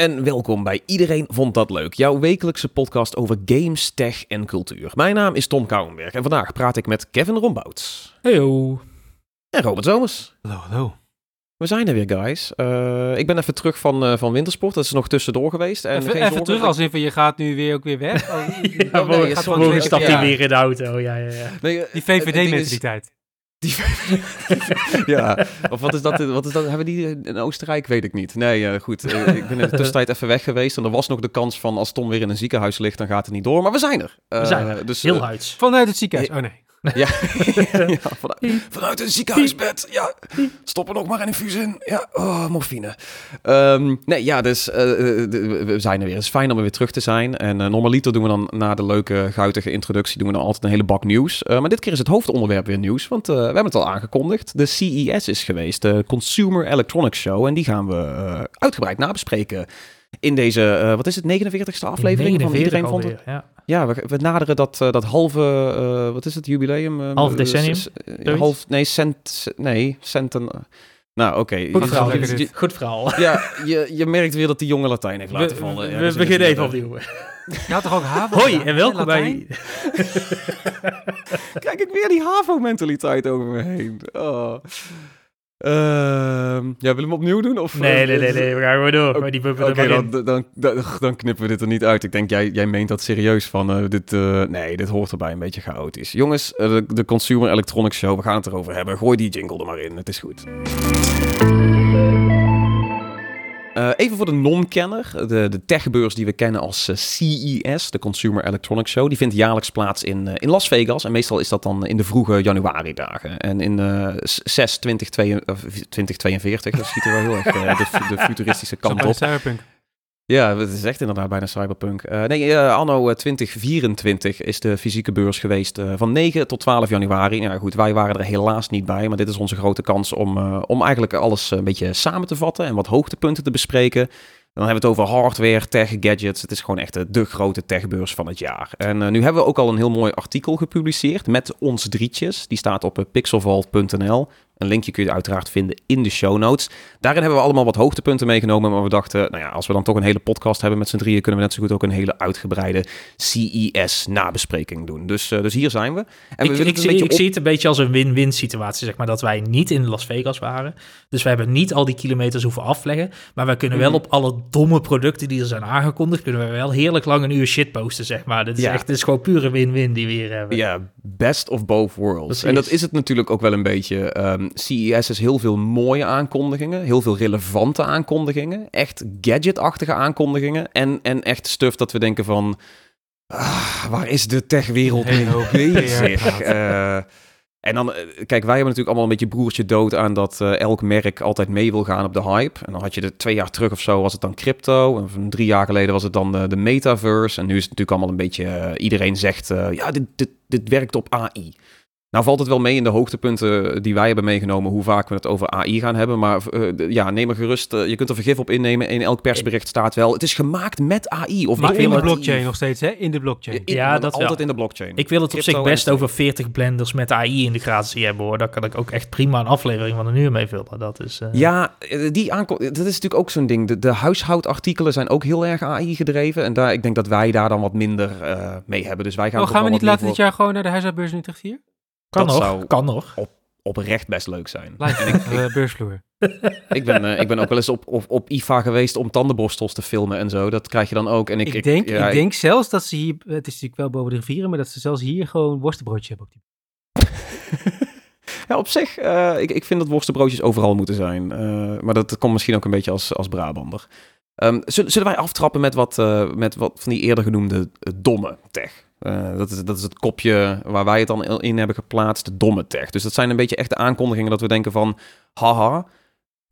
en welkom bij Iedereen Vond Dat Leuk, jouw wekelijkse podcast over games, tech en cultuur. Mijn naam is Tom Kouwenberg en vandaag praat ik met Kevin Rombouts Heyo. en Robert Zomers. Hallo, hallo. We zijn er weer, guys. Eh, ik ben even terug van, eh, van wintersport, dat is nog tussendoor geweest. En Even, geen even zorgen, terug, als even je gaat nu weer ook weer weg. Oh, Ja, nee, morgen, stapt ja. hij weer in de auto. Ja, ja, ja. Nee, eh, die VVD-mentaliteit. Die ja, of wat is dat? Wat is dat? Hebben die in Oostenrijk? Weet ik niet. Nee, eh, goed. Eh, ik ben in de tussentijd even weg geweest. En er was nog de kans van als Tom weer in een ziekenhuis ligt, dan gaat het niet door. Maar we zijn er. We Eh, zijn er. Dus, Heel eh, huids. Vanuit het ziekenhuis. Oh nee. Ja, ja vanuit, vanuit een ziekenhuisbed. Ja, stop er nog maar een infuus in. Ja, oh, morfine. Ehm, nee, ja, dus eh, eh, we zijn er weer. Het is fijn om er weer terug te zijn. En eh, normaliter doen we dan na de leuke, guitige introductie doen we dan altijd een hele bak nieuws. Maar dit keer is het hoofdonderwerp weer nieuws, want we hebben het al aangekondigd. De CES is geweest, de Consumer Electronics Show. En die gaan we uitgebreid nabespreken. In deze, wat is het, 49ste aflevering van 49 Iedereen Vond het? Ja. Ja, we, we naderen dat, eh, dat halve, eh, wat is het, jubileum? Eh, Half decennium, s- s- zoiets? half, nee, cent, nee, centen. Nou, oké. Goed verhaal. je-. Goed verhaal. Ja, je, je merkt weer dat die jonge Latijn heeft laten We, vallen. Ja, we dus beginnen even opnieuw. Je had toch ook HAVO Hoi gedaan, en welkom bij... Kijk ik weer die HAVO-mentaliteit over me heen. Oh. Ehm, ja, willen we hem opnieuw doen? Of, Nee, eh, nee, nee, nee, we gaan gewoon door. Bumper Oké, in. dan, dan, dan, dan knippen we dit er niet uit. Ik denk, jij, jij meent dat serieus van, eh, dit, eh, nee, dit hoort erbij, een beetje chaotisch. Jongens, de, de Consumer Electronics Show, we gaan het erover hebben. Gooi die jingle er maar in, het is goed. Eh, even voor de non-kenner, de, de techbeurs die we kennen als eh, CES, de Consumer Electronics Show, die vindt jaarlijks plaats in, eh, in Las Vegas. En meestal is dat dan in de vroege januari-dagen. En in eh 6 2042, dat ziet er wel heel erg de, fu- de futuristische kant op. Ja, het is echt inderdaad bijna cyberpunk. Eh, nee, eh, anno eh, 2024 is de fysieke beurs geweest eh, van 9 tot 12 januari. Nou goed, wij waren er helaas niet bij, maar dit is onze grote kans om, eh, om eigenlijk alles een beetje samen te vatten en wat hoogtepunten te bespreken. Dan hebben we het over hardware, tech, gadgets. Het is gewoon echt de, grote techbeurs van het jaar. En eh, nu hebben we ook al een heel mooi artikel gepubliceerd met ons drietjes. Die staat op eh, pixelvault.nl. Een linkje kun je uiteraard vinden in de show notes. Daarin hebben we allemaal wat hoogtepunten meegenomen. Maar we dachten, nou ja, als we dan toch een hele podcast hebben met z'n drieën, kunnen we net zo goed ook een hele uitgebreide CES-nabespreking doen. Dus, eh, dus hier zijn we. En we Ik, zie, ik het een beetje als een win-win situatie, zeg maar, dat wij niet in Las Vegas waren. Dus we hebben niet al die kilometers hoeven afleggen, maar wij kunnen wel Mhm. op alle domme producten die er zijn aangekondigd, kunnen we wel heerlijk lang een uur shit posten, zeg maar. Dit is Ja. echt, dit is gewoon pure win-win die we hier hebben. Ja, best of both worlds. Precies. En dat is het natuurlijk ook wel een beetje. Ehm, CES is heel veel mooie aankondigingen, heel veel relevante aankondigingen, echt gadget-achtige aankondigingen en, en echt stuff dat we denken van, ah, waar is de techwereld mee bezig? PR-praat. Eh, en dan, eh, kijk, wij hebben natuurlijk allemaal een beetje broertje dood aan dat eh, elk merk altijd mee wil gaan op de hype. En dan had je de twee jaar terug of zo was het dan crypto. En van drie jaar geleden was het dan de metaverse. En nu is het natuurlijk allemaal een beetje, iedereen zegt, ja, dit, dit, dit werkt op AI. Nou valt het wel mee in de hoogtepunten die wij hebben meegenomen, hoe vaak we het over AI gaan hebben. Maar eh, ja, neem er gerust, eh, je kunt er vergif op innemen. In elk persbericht staat wel, het is gemaakt met AI. Of Maar in de het- blockchain nog steeds, hè? In de blockchain. In- Ja, dat altijd wel. in de blockchain. Ik wil het op zich best over 40 blenders met AI integratie hebben hoor. Daar kan ik ook echt prima een aflevering van een uur mee vullen. Dat is, eh, Ja, eh, die dat is natuurlijk ook zo'n ding. De, de huishoudartikelen zijn ook heel erg AI gedreven. En daar, ik denk dat wij daar dan wat minder eh, mee hebben. Dus wij gaan, Oh, gaan we niet laten dit jaar gewoon naar de huishoudbeurs in Utrecht hier? Kan dat nog, zou- kan nog. voor oprecht best leuk zijn. En ik, op de beursvloer. ik, ben, eh, ik ben ook wel eens op, op, op IFA geweest om tandenborstels te filmen en zo. Dat krijg je dan ook. En ik, Ik, denk, ja, ik denk zelfs dat ze hier, het is natuurlijk wel boven de rivieren, maar dat ze zelfs hier gewoon worstenbroodje hebben. Op. Ja, op zich, eh, ik, ik vind dat worstenbroodjes overal moeten zijn. Eh, maar dat komt misschien ook een beetje als, als Brabander. Ehm, zullen, zullen wij aftrappen met wat, eh, met wat van die eerder genoemde eh, domme tech? Eh, dat, is, dat is het kopje waar wij het dan in- hebben geplaatst, de domme tech. Dus dat zijn een beetje echt de aankondigingen dat we denken van, haha,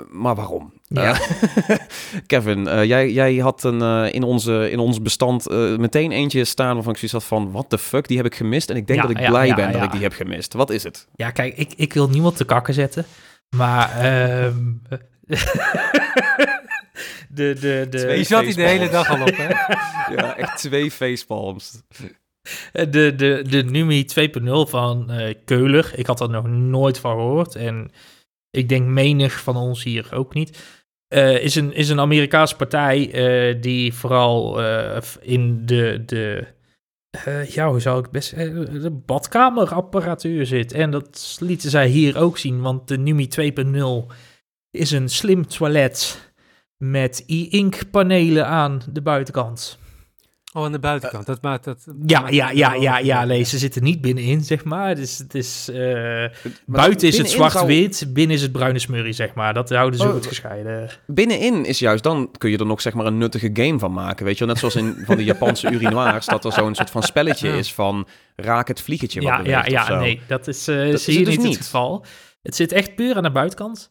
maar waarom? Ja. Eh, Kevin, eh, jij, jij had een, in, onze, in ons bestand meteen eentje staan waarvan ik zoiets had van, what the fuck, die heb ik gemist. En ik denk Ja, dat ik ja, blij ja, ben dat ja. ik die heb gemist. Wat is het? Ja, kijk, ik, ik wil niemand te kakken zetten. Maar ehm, de, de, de, Twee Je zat hier de hele dag al op, hè? Ja, echt twee facepalms. De, de, de Numi 2.0 van eh Keuler. Ik had er nog nooit van gehoord. En ik denk menig van ons hier ook niet. eh, is, een, is een Amerikaanse partij eh, die vooral eh, in de, de eh, ja, hoe zou ik best eh, de badkamerapparatuur zit. En dat lieten zij hier ook zien, want de Numi 2.0 is een slim toilet met e-ink panelen aan de buitenkant. Oh, aan de buitenkant. dat maakt dat... Ja, ja, ja, ja, ja, nee, ze zitten niet binnenin, zeg maar. Dus het is, eh, buiten is het zwart-wit, binnen is het bruine smurrie, zeg maar. Dat houden ze Oh, goed gescheiden. Binnenin is juist, dan kun je er nog zeg maar een nuttige game van maken. Weet je wel, net zoals in van die Japanse urinoirs, dat er zo'n soort van spelletje is van raak het vliegetje wat Ja, ja, beweegt ja, zo. nee, dat is eh Dat zie is je dus niet, niet. het geval. Het zit echt puur aan de buitenkant.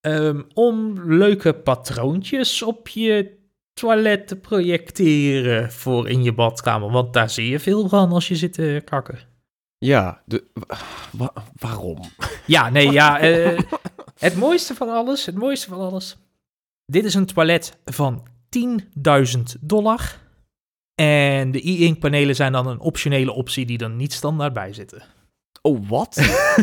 Ehm, om leuke patroontjes op je toilet te projecteren voor in je badkamer. Want daar zie je veel van als je zit te kakken. Ja, de, wa- waarom? Ja, nee, ja. eh, het mooiste van alles, het mooiste van alles. Dit is een toilet van 10.000 dollar. En de e-ink panelen zijn dan een optionele optie die er niet standaard bij zitten. Oh, wat?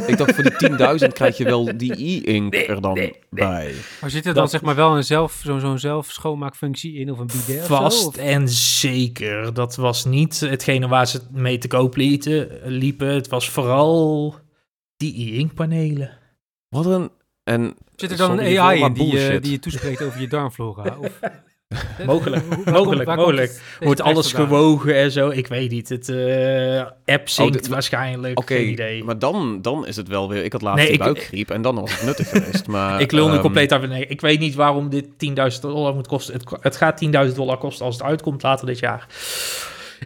Ik dacht voor die 10.000 krijg je wel die e-ink Nee, er dan nee, nee. bij. Maar zit er dan Dat- zeg maar wel een zelf, zo'n zo'n zelf schoonmaakfunctie in of een bidet of zo? Vast Of- en zeker. Dat was niet hetgene waar ze mee te koop lieten, liepen. Het was vooral die e-ink panelen. Wat een... En, Zit er dan sorry een AI in die, eh, die je toespreekt over je darmflora? Of, Mogelijk, mogelijk, mogelijk. Wordt alles vandaan? gewogen en zo? Ik weet niet. Het eh, app zinkt dit- waarschijnlijk. Oké, Geen idee. maar dan, dan is het wel weer... Ik had laatst Nee, een ik- buikgriep en dan was het nuttig geweest. Maar, ik lul nu ehm, compleet af. Nee, ik weet niet waarom dit 10.000 dollar moet kosten. Het, het gaat 10.000 dollar kosten als het uitkomt later dit jaar.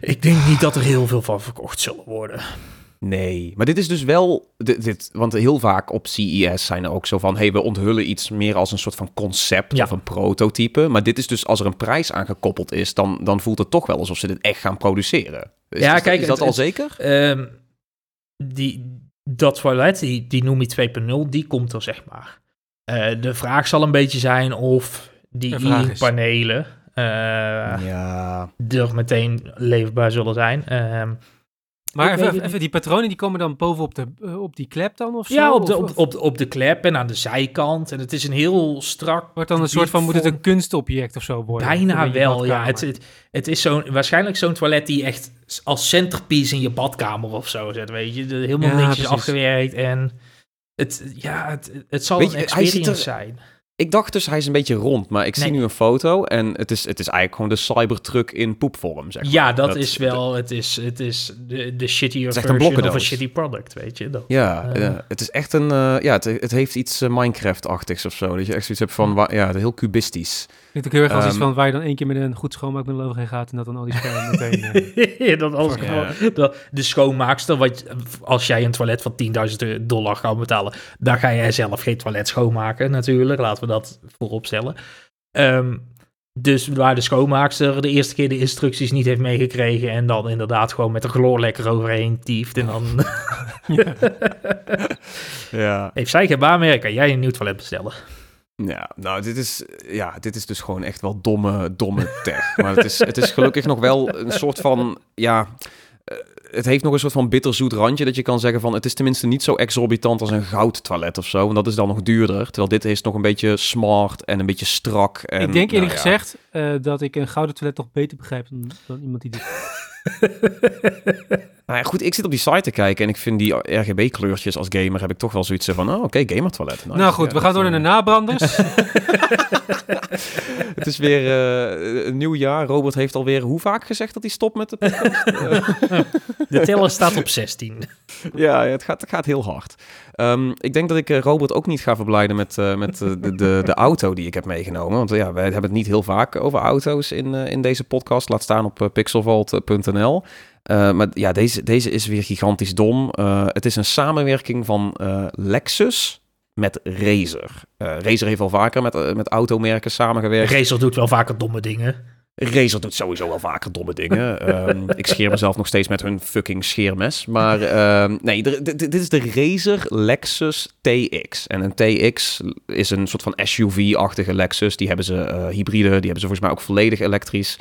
Ik denk niet dat er heel veel van verkocht zullen worden. Nee, maar dit is dus wel... Dit, dit, want heel vaak op CES zijn er ook zo van... hey, we onthullen iets meer als een soort van concept Ja. of een prototype. Maar dit is dus, als er een prijs aan gekoppeld is... dan, dan voelt het toch wel alsof ze dit echt gaan produceren. Is, Ja, is, kijk, is dat het- al het- zeker? Ehm, die, dat toilet, die, die Numi 2.0, die komt er zeg maar. Eh, de vraag zal een beetje zijn of die De vraag e is- panelen eh, ja, er meteen leefbaar zullen zijn. Maar even, even, die patronen die komen dan bovenop de, eh, op die klep dan of zo? ja, op de, op, op, op de klep en aan de zijkant. En het is een heel strak... Wordt dan een soort van, moet het een kunstobject of zo worden? Bijna wel, ja. Het, het, het is zo'n, waarschijnlijk zo'n toilet die echt als centerpiece in je badkamer of zo zet, weet je. De- Helemaal Ja, netjes precies. afgewerkt en... Het, ja, het, het zal Weet een experience er- zijn. Ik dacht dus hij is een beetje rond. Maar ik zie Nee. nu een foto en het is, het is eigenlijk gewoon de Cybertruck in poepvorm, zeg maar. Ja, dat, is wel... Het is, het is de, de shittier is echt een version of een shitty product, weet je. Dat, Ja, Eh. eh, het is echt een... eh, ja, het, het heeft iets eh, Minecraft-achtigs of zo. Dat je echt zoiets hebt van... wa- Ja, heel cubistisch. Ook heel erg als iets Ehm, van waar je dan één keer met een goed schoonmaakmiddel overheen gaat en dat dan al die schermen meteen... eh, dat alles Ja. gewoon- dat de schoonmaakster, wat, als jij een toilet van 10.000 dollar gaat betalen, dan ga jij zelf geen toilet schoonmaken natuurlijk. Laten we dat voorop stellen. Ehm, dus waar de schoonmaakster de eerste keer de instructies niet heeft meegekregen en dan inderdaad gewoon met een chloorlekker overheen tieft en dan Ja. heeft zij geen baan meer, kan jij een nieuw toilet bestellen. Ja, nou, dit is, ja, dit is dus gewoon echt wel domme, domme tech. Maar het is, het is gelukkig nog wel een soort van, ja... eh, Het heeft nog een soort van bitterzoet randje dat je kan zeggen van... het is tenminste niet zo exorbitant als een goudtoilet of zo. En dat is dan nog duurder. Terwijl dit is nog een beetje smart en een beetje strak. En, ik denk eerlijk nou ja. gezegd eh, dat ik een gouden toilet toch beter begrijp dan, dan iemand die dit... Nou ja, goed, ik zit op die site te kijken en ik vind die RGB-kleurtjes als gamer... heb ik toch wel zoiets van, oh, oké, gamertoilet. Nice. nou goed, Ja, we gaan door naar de eh, nabranders. Het is weer eh, een nieuw jaar. Robert heeft alweer hoe vaak gezegd dat hij stopt met de podcast? De teller staat op 16. ja, het gaat, het gaat heel hard. Ehm, ik denk dat ik eh, Robert ook niet ga verblijden met, eh, met eh, de, de, de auto die ik heb meegenomen. Want ja, wij hebben het niet heel vaak over auto's in, in deze podcast. Laat staan op pixelvault.nl. Maar ja, deze, deze is weer gigantisch dom. Het is een samenwerking van Lexus met Razer. Razer heeft al vaker met, met automerken samengewerkt. Razer doet wel vaker domme dingen. Razer doet sowieso wel vaker domme dingen. Ehm, ik scheer mezelf nog steeds met hun fucking scheermes. Maar ehm, nee, dit is de Razer Lexus TX. En een TX is een soort van SUV-achtige Lexus. Die hebben ze eh, hybride, die hebben ze volgens mij ook volledig elektrisch.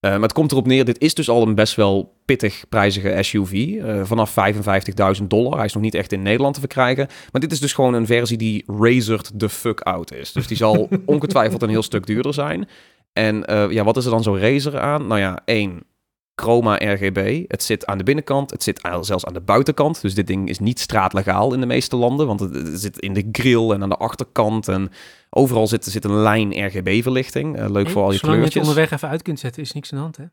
Eh, maar het komt erop neer, dit is dus al een best wel pittig prijzige SUV. eh, vanaf 55.000 dollar. Hij is nog niet echt in Nederland te verkrijgen. Maar dit is dus gewoon een versie die razored the fuck out is. Dus die zal ongetwijfeld een heel stuk duurder zijn. En eh, ja, wat is er dan zo razer aan? Nou ja, één, chroma RGB. Het zit aan de binnenkant, het zit aan- zelfs aan de buitenkant. Dus dit ding is niet straatlegaal in de meeste landen. Want het, het zit in de grill en aan de achterkant. En overal zit, zit een lijn RGB-verlichting. leuk voor al je Zolang je het kleurtjes. onderweg even uit kunt zetten, is niks aan de hand, hè?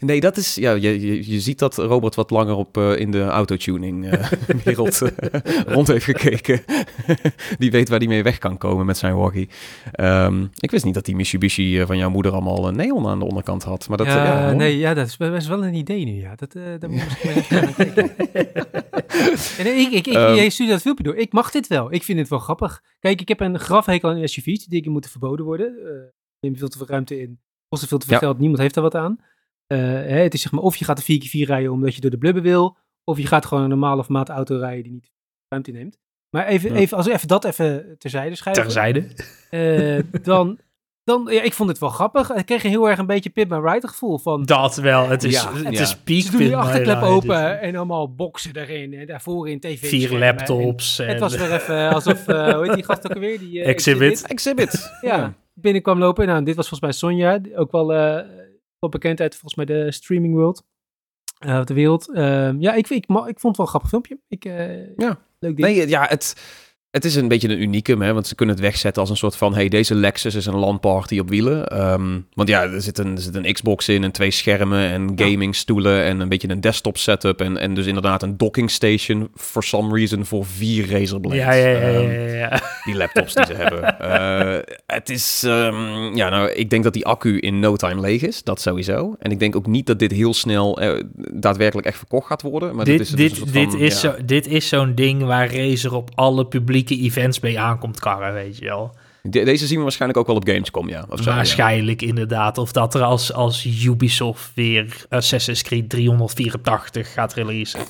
Nee, dat is. Ja, je, je, je ziet dat Robert wat langer op eh, in de autotuning eh, wereld eh, rond heeft gekeken. die weet waar hij mee weg kan komen met zijn waggie. Ehm, ik wist niet dat die Mitsubishi van jouw moeder allemaal een neon aan de onderkant had. Maar dat, ja, nee, ja, dat is wel een idee nu, ja. Dat, daar moet ik. En ik, ik, ik, Ehm. jij stuurde dat filmpje door. Ik mag dit wel. Ik vind het wel grappig. Kijk, ik heb een grafhekel aan SUV's. Die moeten verboden worden. Eh neem veel te veel ruimte in. Kost veel te veel Ja. geld. Niemand heeft daar wat aan. Eh, hè, het is zeg maar, of je gaat de 4x4 rijden omdat je door de blubber wil. Of je gaat gewoon een normale of maat auto rijden die niet ruimte neemt. Maar even, Ja. even, als we even dat even terzijde schuiven. Terzijde. eh, dan, dan, ja, ik vond het wel grappig. Ik kreeg heel erg een beetje Pip and Ride gevoel van... Dat wel. Het is, Ja, het ja. is peak Ze doen die My achterklep open en allemaal boksen erin. En daarvoor in tv. Vier laptops. En, Het was weer even alsof, eh hoe heet die gast ook alweer? Die, Exhibit. Exhibit. Ja, binnenkwam lopen. Nou, dit was volgens mij Sonja. Ook wel, wel bekend uit volgens mij de streaming world. eh, de wereld. Ehm, ja, ik, ik, ik vond het wel een grappig filmpje. Ik, eh, Ja. Leuk ding. Nee, ja, het, het is een beetje een unicum, hè, want ze kunnen het wegzetten als een soort van, hey, deze Lexus is een LAN-party op wielen. Ehm, want ja, er zit, een, er zit een Xbox in en twee schermen en gamingstoelen en een beetje een desktop setup en, en dus inderdaad een docking station for some reason voor vier Razer Blades. ja, ja, ja, Ehm, ja, ja. die laptops die ze hebben. Eh, het is, ehm, ja, nou, ik denk dat die accu in no time leeg is, dat sowieso. En ik denk ook niet dat dit heel snel eh, daadwerkelijk echt verkocht gaat worden. Maar dit, dit is dus dit, dit, van, is ja. zo, dit is zo'n ding waar Razer op alle publieke events mee aankomt karren, weet je wel. De- deze zien we waarschijnlijk ook wel op Gamescom, ja. Of zo, ja. Waarschijnlijk inderdaad. Of dat er als, als Ubisoft weer Assassin's Creed 384 gaat releasen.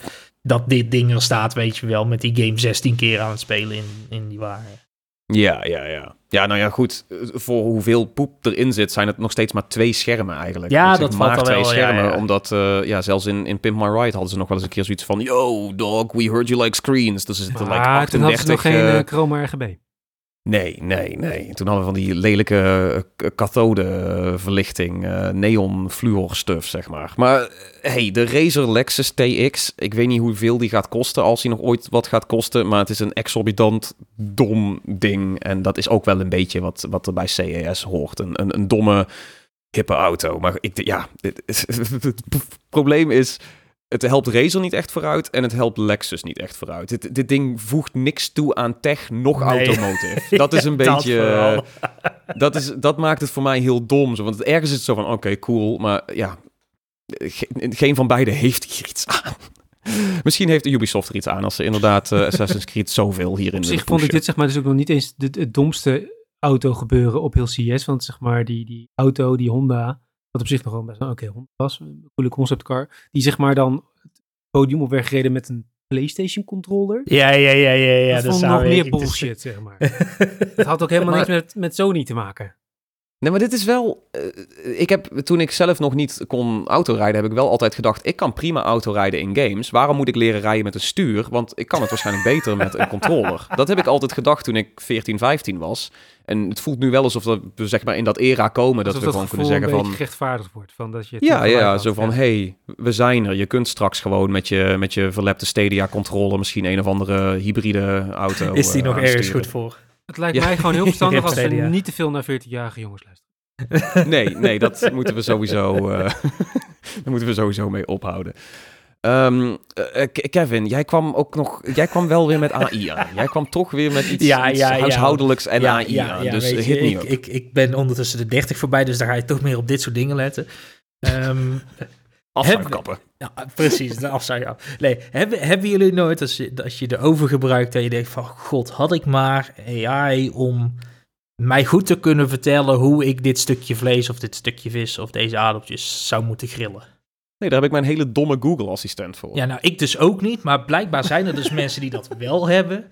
Dat dit ding er staat, weet je wel, met die game 16 keer aan het spelen in, in die waren. Ja, ja, ja. Ja, nou ja, goed. Voor hoeveel poep erin zit, zijn het nog steeds maar twee schermen eigenlijk. Ja, dat maar al twee wel, schermen, ja. omdat eh, ja, zelfs in, in Pimp My Ride hadden ze nog wel eens een keer zoiets van... Yo, dog, we heard you like screens. Dus er zitten like maar toen hadden 38... ze nog geen eh, eh, chroma RGB. Nee, nee, nee. En Toen hadden we van die lelijke eh, kathode-verlichting, eh, neon fluor stuff, zeg maar. Maar eh, hey, de Razer Lexus TX, ik weet niet hoeveel die gaat kosten, als die nog ooit wat gaat kosten, maar het is een exorbitant dom ding. En dat is ook wel een beetje wat, wat er bij CES hoort. Een, een, een domme, hippe auto. Maar ik, ja, het probleem is... Het helpt Razer niet echt vooruit en het helpt Lexus niet echt vooruit. Dit, dit ding voegt niks toe aan tech, nog Nee. automotive. Dat is een beetje... vooral. dat, is, dat maakt het voor mij heel dom. Zo. Want ergens is het zo van, oké, cool. Maar ja, ge- geen van beiden heeft hier iets aan. Misschien heeft Ubisoft er iets aan als ze inderdaad eh, Assassin's Creed zoveel hierin Op zich vond ik dit zeg maar dus ook nog niet eens de- het domste auto gebeuren op heel CS. Want zeg maar die, die auto, die Honda, wat op zich nog wel best een oké Honda was, een coole conceptcar, die zeg maar dan het podium op werd gereden met een PlayStation controller. Ja, ja, ja, ja. ja dat vond zou nog meer is- bullshit, zeg maar. Het had ook helemaal Maar- niks met, met Sony te maken. Nee, maar dit is wel... eh, ik heb, toen ik zelf nog niet kon autorijden, heb ik wel altijd gedacht... ik kan prima autorijden in games. Waarom moet ik leren rijden met een stuur? Want ik kan het waarschijnlijk beter met een controller. Dat heb ik altijd gedacht toen ik 14, 15 was. En het voelt nu wel alsof we zeg maar in dat era komen... dat we gewoon kunnen zeggen een van... gerechtvaardigd wordt. Van dat je het Ja, ja, had. zo van, hey, we zijn er. Je kunt straks gewoon met je, met je verlepte Stadia-controller... misschien een of andere hybride auto Is die eh, nog ergens goed voor? Het lijkt Ja. mij gewoon heel verstandig als we niet te veel naar 14-jarige jongens luisteren. Nee, nee, dat moeten we sowieso, eh daar moeten we sowieso mee ophouden. Ehm, eh, Ke- Kevin, jij kwam ook nog, jij kwam wel weer met AI aan. Jij kwam toch weer met iets, Ja, iets ja, ja. huishoudelijks en AI aan. dus weet hit je, me ik, ik, ik ben ondertussen de 30 voorbij, dus daar ga je toch meer op dit soort dingen letten. Ehm, Afzuigkappen. ja, precies, de afzuig. ja. Nee, hebben, hebben jullie nooit, als je, als je de oven gebruikt, dat je denkt van, god, had ik maar AI om mij goed te kunnen vertellen hoe ik dit stukje vlees of dit stukje vis of deze aardappeltjes zou moeten grillen? Nee, daar heb ik mijn hele domme Google-assistent voor. Ja, nou, ik dus ook niet, maar blijkbaar zijn er dus mensen die dat wel hebben.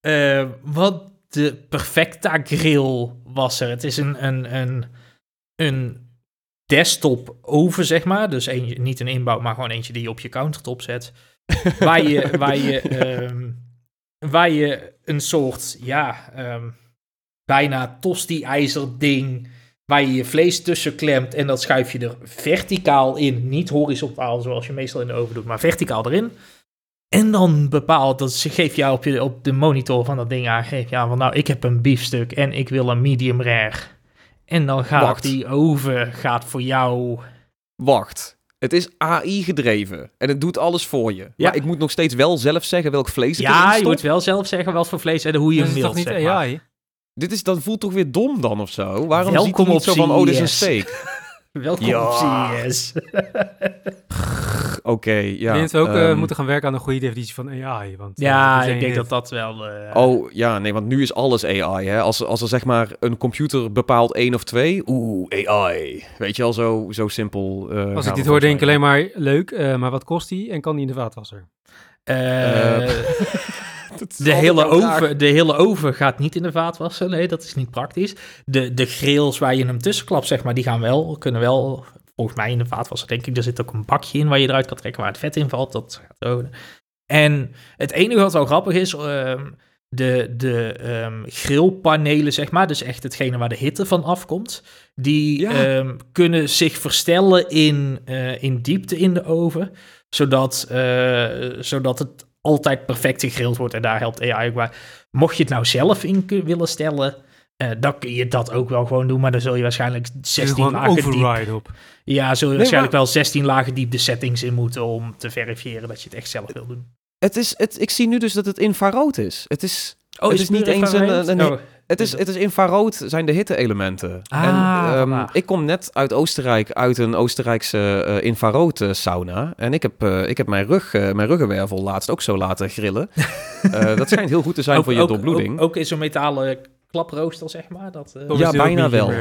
Eh, wat de Perfecta grill was er. Het is een, een, een, een desktop oven, zeg maar. Dus eentje, niet een inbouw, maar gewoon eentje die je op je countertop zet. waar je, waar je, ehm, waar je een soort, ja, ehm, bijna tosti-ijzer ding, waar je je vlees tussen klemt en dat schuif je er verticaal in. Niet horizontaal zoals je meestal in de oven doet, maar verticaal erin. En dan bepaalt, dat ze geeft jou op, je, op de monitor van dat ding aan, geeft jou van nou, ik heb een biefstuk en ik wil een medium rare. En dan gaat Wacht. die oven gaat voor jou. Wacht. Het is AI gedreven. En het doet alles voor je. Maar ik moet nog steeds wel zelf zeggen welk vlees ik Ja, je moet wel zelf zeggen wat voor vlees en hoe je Dat hem is toch wilt. niet zeg maar. AI? Dit is, dat voelt toch weer dom dan of zo? Waarom Welkom ziet hij niet op zo van, oh, dit is een steak? Welkom Ja. op CES. Oké, ja. ik denk dat we ook eh, ehm, moeten gaan werken aan een goede definitie van AI. Want, eh, Ja, ik denk dit. dat dat wel... eh, Oh, ja, nee, want nu is alles AI, hè. Als, als er zeg maar een computer bepaalt één of twee, oeh, AI. Weet je al, zo, zo simpel. eh, Als ik dit hoor, denk ik alleen maar leuk, eh, maar wat kost die en kan die in de vaatwasser? eh, De hele, oven, de hele oven gaat niet in de vaatwasser. Nee, dat is niet praktisch. De, de grills waar je hem tussen klapt, zeg maar, die gaan wel, kunnen wel, volgens mij in de vaatwasser, denk ik. Er zit ook een bakje in waar je eruit kan trekken waar het vet in valt. Dat gaat ook. En het enige wat wel grappig is, ehm, de, de ehm, grillpanelen, zeg maar, dus echt hetgene waar de hitte van afkomt, die Ja. ehm, kunnen zich verstellen in, eh, in diepte in de oven, zodat, eh, zodat het altijd perfect gegrild wordt. En daar helpt AI ook bij. Mocht je het nou zelf in willen stellen, eh, dan kun je dat ook wel gewoon doen, maar dan zul je waarschijnlijk Er is 16 gewoon een lagen diep... override op. Ja, zul je Nee, waarschijnlijk maar- wel 16 lagen diep de settings in moeten om te verifiëren dat je het echt zelf wil doen. Het is, het, ik zie nu dus dat het infrarood is. Het is, Oh, Het is niet eens een- een- een- Oh, het is, het is infrarood zijn de hitte-elementen. Ah, en, ehm, ik kom net uit Oostenrijk, uit een Oostenrijkse eh infrarood eh, sauna. En ik heb, eh, ik heb mijn, rug, mijn ruggenwervel laatst ook zo laten grillen. Dat schijnt heel goed te zijn ook, voor je ook- doorbloeding. Ook, ook in zo'n metalen klaprooster, zeg maar. Dat, eh, Ja, bijna wel.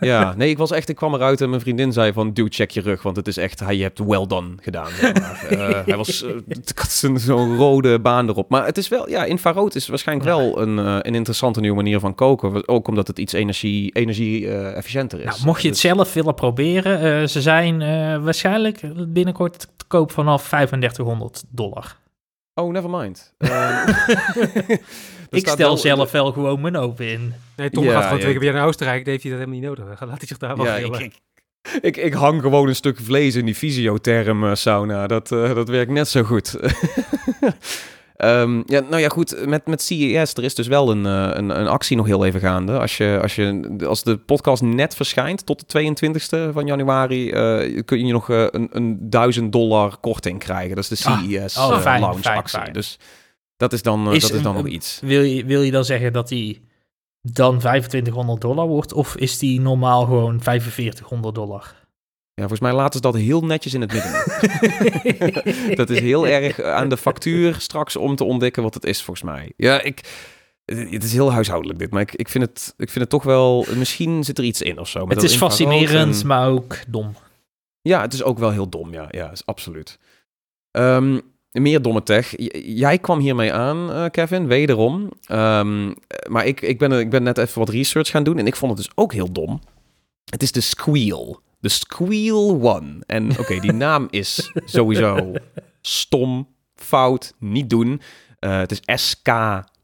Ja, nee, ik was echt, ik kwam eruit en mijn vriendin zei van, dude, check je rug, want het is echt, hij, je hebt well done gedaan. zeg maar. Eh, hij was, ik had zo'n- rode baan erop. Maar het is wel, ja, infrarood is waarschijnlijk wel een, eh, een interessante nieuwe manier van koken. Ook omdat het iets energie, energie eh, efficiënter is. nou, mocht je het Dus- zelf willen proberen, eh, ze zijn eh, waarschijnlijk binnenkort te koop vanaf 3500 dollar. Oh, never mind. Ik stel zelf wel gewoon mijn oven in. Nee, Tom Ja, gaat gewoon ja. twee keer jaar naar Oostenrijk. Dan heeft hij dat helemaal niet nodig. Dan laat hij zich daar wel Ja, ik, ik, ik, ik hang gewoon een stuk vlees in die fysiotherm eh, sauna. Dat, eh, dat werkt net zo goed. Ehm, ja, nou ja, goed. Met, met CES, er is dus wel een, eh, een, een actie nog heel even gaande. Als, je, als, je, als de podcast net verschijnt, tot de 22e van januari, eh, kun je nog een, een 1000 dollar korting krijgen. Dat is de Ah, CES oh, eh, fijn, launch fijn, actie. fijn. Dus dat is dan, eh, Is dat is dan nog iets. Wil je, wil je dan zeggen dat die dan 2500 dollar wordt? Of is die normaal gewoon 4500 dollar? Ja, volgens mij laten ze dat heel netjes in het midden. dat is heel erg aan de factuur straks om te ontdekken wat het is, volgens mij. Ja, ik, het is heel huishoudelijk dit, maar ik, ik, vind het, ik vind het toch wel... Misschien zit er iets in of zo. Het is fascinerend, en- maar ook dom. Ja, het is ook wel heel dom, ja. Ja, is absoluut. Ehm, meer domme tech. Jij kwam hiermee aan, eh, Kevin, wederom. Ehm, maar ik, ik, ben, ik ben net even wat research gaan doen en ik vond het dus ook heel dom. Het is de Squeal. De Squeal One. En oké, die naam is sowieso stom, fout, niet doen. Eh, het is SK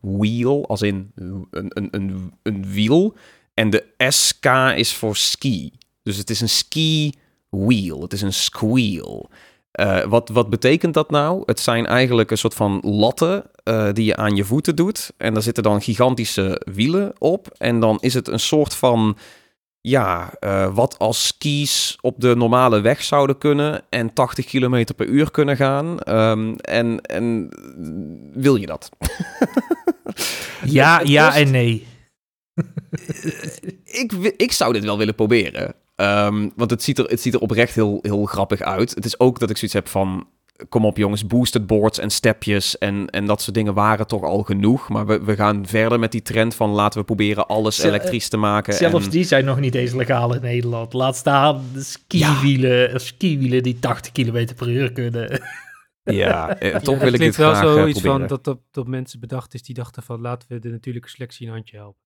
Wheel, als in een, een, een, een wiel. En de SK is voor ski. Dus het is een ski wheel. Het is een squeal. Eh, wat, wat betekent dat nou? Het zijn eigenlijk een soort van latten eh, die je aan je voeten doet. En daar zitten dan gigantische wielen op. En dan is het een soort van, ja, eh, wat als skis op de normale weg zouden kunnen. En 80 km per uur kunnen gaan. Ehm, en, en wil je dat? Ja, ja en nee. ik, ik zou dit wel willen proberen. Ehm, want het ziet, er, het ziet er oprecht heel, heel grappig uit. Het is ook dat ik zoiets heb van... Kom op jongens, boosted boards en stepjes en, en dat soort dingen waren toch al genoeg. Maar we, we gaan verder met die trend van laten we proberen alles Zel- elektrisch te maken. Zelfs en, die zijn nog niet eens legaal in Nederland. Laat staan de skiwielen, of skiwielen die 80 km per uur kunnen. Ja, eh, toch Ja, wil het ik dit klinkt wel graag eh, zoiets van dat, dat, dat mensen bedacht is die dachten van laten we de natuurlijke selectie een handje helpen.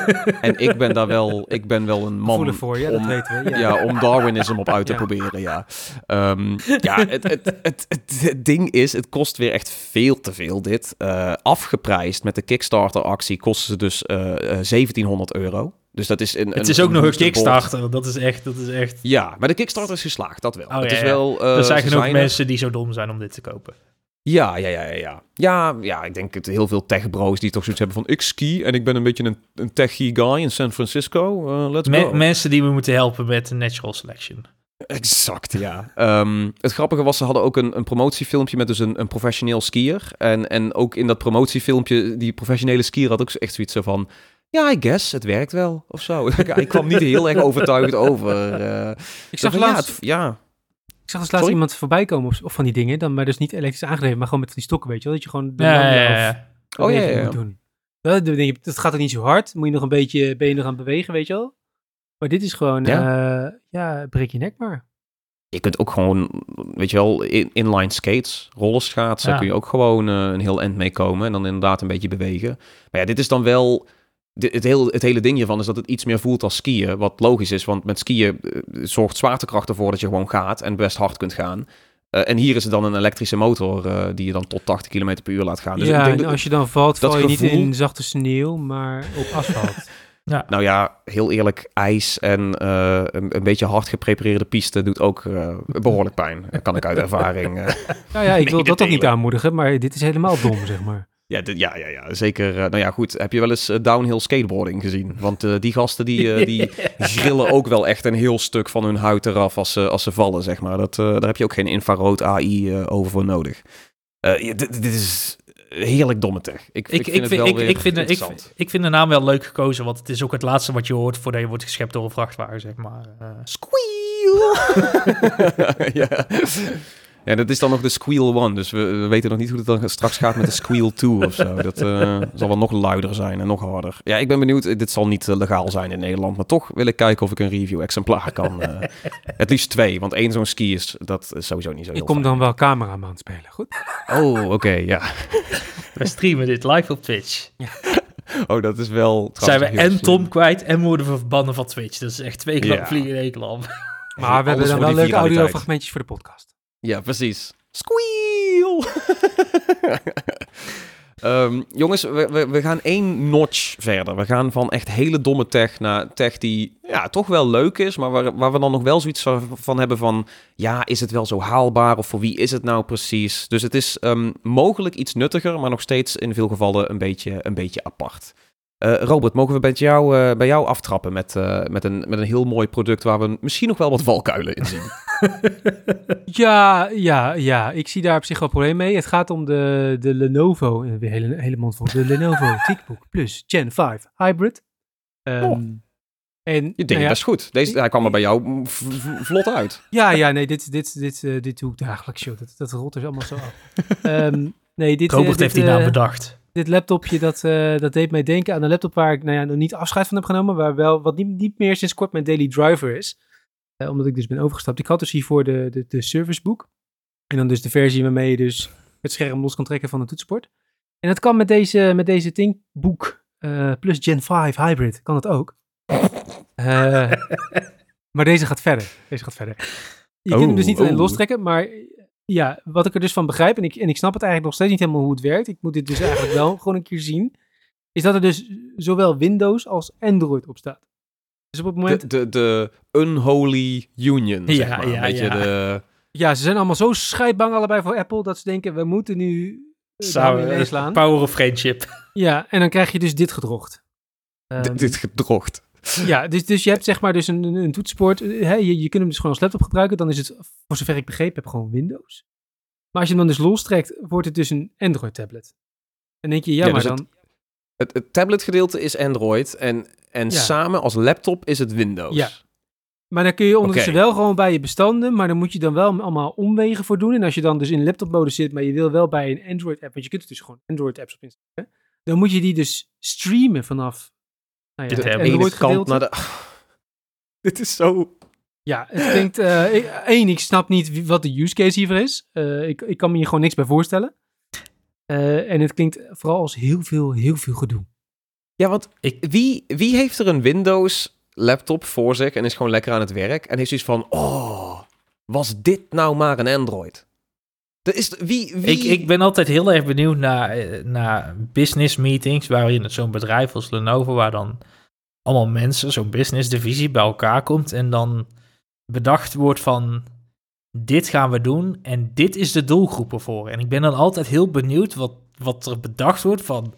En ik ben daar wel, ik ben wel een man Gevoelig voor, ja, dat om, weten we. Ja. ja, om Darwinism op uit te Ja. proberen, ja. Ehm, ja, het, het, het, het, het ding is, het kost weer echt veel te veel dit. Eh, afgeprijsd met de Kickstarter-actie kosten ze dus eh, eh, 1700 euro. Dus dat is een, Het een- is ook nog een. Kickstarter. Dat is echt, dat is echt... Ja, maar de Kickstarter is geslaagd, dat wel. Oh, het ja, is ja. wel... eh, er zijn genoeg mensen die zo dom zijn om dit te kopen. Ja, ja, ja, ja, ja. Ja, ja, ik denk het heel veel tech-bros die toch zoiets hebben van... Ik ski en ik ben een beetje een, een techie guy in San Francisco. Eh, let's Me- go. mensen die we moeten helpen met de natural selection. Exact, ja. Ehm, het grappige was, ze hadden ook een, een promotiefilmpje met dus een, een professioneel skier. En, en ook in dat promotiefilmpje, die professionele skier had ook echt zoiets zo van... Ja, I guess, het werkt wel, of zo. Hij kwam niet heel erg overtuigd over. eh. Ik zag van, ja, laatst, het- ja, ik zag dus laatst Sorry? iemand voorbij komen of, of van die dingen, dan maar dus niet elektrisch aangedreven, maar gewoon met die stokken, weet je wel, dat je gewoon de Ja, ja. Oh, ja, ja, moet doen. Dat, gaat er niet zo hard, moet je nog een beetje, ben je nog aan het bewegen, weet je wel. Maar dit is gewoon, ja, ja breek je nek maar. je kunt ook gewoon, weet je wel, in, inline skates, rollerschaatsen, Ja. kun je ook gewoon eh, een heel end mee komen en dan inderdaad een beetje bewegen. Maar ja, dit is dan wel, het, heel, het hele ding hiervan is dat het iets meer voelt als skiën, wat logisch is, want met skiën eh, zorgt zwaartekracht ervoor dat je gewoon gaat en best hard kunt gaan. Eh, en hier is het dan een elektrische motor eh, die je dan tot 80 km per uur laat gaan. Dus ja, ik denk en dat- als je dan valt, val je niet in zachte sneeuw, maar op asfalt. Ja. Nou ja, heel eerlijk, ijs en eh, een, een beetje hard geprepareerde piste doet ook eh, behoorlijk pijn. Dat kan ik uit ervaring. nou ja, ik wil dat toch niet aanmoedigen, maar dit is helemaal dom, zeg maar. Ja, ja, ja, ja, zeker. eh, nou ja, goed. Heb je wel eens eh, downhill skateboarding gezien? Want eh, die gasten die, die grillen ook wel echt een heel stuk van hun huid eraf als ze, als ze vallen, zeg maar. Dat, daar heb je ook geen infrarood AI over voor nodig. Dit, is heerlijk domme tech. Ik, Ik, ik, vind het vind, wel ik, weer ik, vind, de- ik, interessant. ik vind de naam wel leuk gekozen, want het is ook het laatste wat je hoort voordat je wordt geschept door een vrachtwagen, zeg maar. Squeal! ja. Ja, dat is dan nog de Squeal One. Dus we, we weten nog niet hoe het dan straks gaat met de Squeal 2 of zo. Dat eh, zal wel nog luider zijn en nog harder. Ja, ik ben benieuwd. Dit zal niet eh, legaal zijn in Nederland. Maar toch wil ik kijken of ik een review-exemplaar kan. eh, het liefst twee, want één zo'n ski is, dat is sowieso niet zo heel Ik kom fijn. dan wel cameraman spelen, goed? Oh, oké, ja. we streamen dit live op Twitch. Oh, dat is wel... Zijn we en. Tom kwijt en worden we verbannen van Twitch. Dat is echt twee klap Ja. vliegen in één klap. Maar we hebben dan wel leuke audiofragmentjes voor de podcast. Ja, precies. Squeal! Ehm, jongens, we, we, we gaan één notch verder. We gaan van echt hele domme tech naar tech die ja, toch wel leuk is, maar waar, waar we dan nog wel zoiets van, hebben van... Ja, is het wel zo haalbaar of voor wie is het nou precies? Dus het is ehm, mogelijk iets nuttiger, maar nog steeds in veel gevallen een beetje, een beetje apart. Eh, Robert, mogen we bij jou, eh, bij jou aftrappen met, eh, met, een, met een heel mooi product waar we misschien nog wel wat valkuilen in zien? Ja, ja, ja. Ik zie daar op zich wel een probleem mee. Het gaat om de, de Lenovo, weer hele, hele mond vol, de Lenovo ThinkBook Plus Gen 5 Hybrid. Ehm, Oh. En, Je nou ja, best goed. Deze, hij kwam er bij jou v- v- vlot uit. Ja, ja, nee, dit, dit, dit, dit doe ik dagelijks, joh. Dat, dat rolt er allemaal zo af. Ehm, nee, dit, Robert dit, heeft die naam bedacht. Dit laptopje, dat, eh, dat deed mij denken aan een laptop waar ik nou ja, nog niet afscheid van heb genomen, waar wel, wat niet, niet meer sinds kort mijn daily driver is. Eh, omdat ik dus ben overgestapt. Ik had dus hiervoor de, de, de servicebook. En dan dus de versie waarmee je dus het scherm los kan trekken van een toetsenbord. En dat kan met deze, met deze ThinkBook eh, plus Gen 5 Hybrid, kan het ook. Maar deze gaat verder. Deze gaat verder. Je kunt hem dus niet Oh, alleen oh. lostrekken, maar ja, wat ik er dus van begrijp, en ik, en ik snap het eigenlijk nog steeds niet helemaal hoe het werkt, ik moet dit dus eigenlijk wel gewoon een keer zien, is dat er dus zowel Windows als Android op staat. Dus op het moment, De, de, de unholy union, zeg Ja, maar. ja, Weet je, ja. de... ja, ze zijn allemaal zo scheidbang allebei voor Apple, dat ze denken, we moeten nu eh, Samen, daarmee meeslaan. Power of Friendship. Ja, en dan krijg je dus dit gedrocht. Ehm, dit gedrocht. Ja, dus, dus je hebt zeg maar dus een, een, toetsenbord. Hè, je, je kunt hem dus gewoon als laptop gebruiken. Dan is het, voor zover ik begrepen heb, gewoon Windows. Maar als je hem dan dus lostrekt, wordt het dus een Android tablet. En denk je, ja, Ja, maar dus dan... Het, het tabletgedeelte is Android en, en Ja. samen als laptop is het Windows. Ja. Maar dan kun je ondertussen wel gewoon bij je bestanden, maar dan moet je dan wel allemaal omwegen voor doen. En als je dan dus in laptopmodus zit, maar je wil wel bij een Android-app, want je kunt er dus gewoon Android-apps op installeren, dan moet je die dus streamen vanaf nou ja, ene Ene Android-gedeelte. kant naar de... Dit is zo... Ja, het klinkt... eh, ik- één, ik snap niet wat de use case hiervoor is. Eh, ik, ik kan me hier gewoon niks bij voorstellen. Eh, en het klinkt vooral als heel veel, heel veel gedoe. Ja, want Ik- wie, wie heeft er een Windows laptop voor zich en is gewoon lekker aan het werk en heeft zoiets van, oh, was dit nou maar een Android? Er is, wie, wie... Ik, ik ben altijd heel erg benieuwd naar, eh, naar business meetings waarin zo'n bedrijf als Lenovo, waar dan allemaal mensen, zo'n business divisie bij elkaar komt en dan bedacht wordt van dit gaan we doen en dit is de doelgroep ervoor. En ik ben dan altijd heel benieuwd wat, wat er bedacht wordt van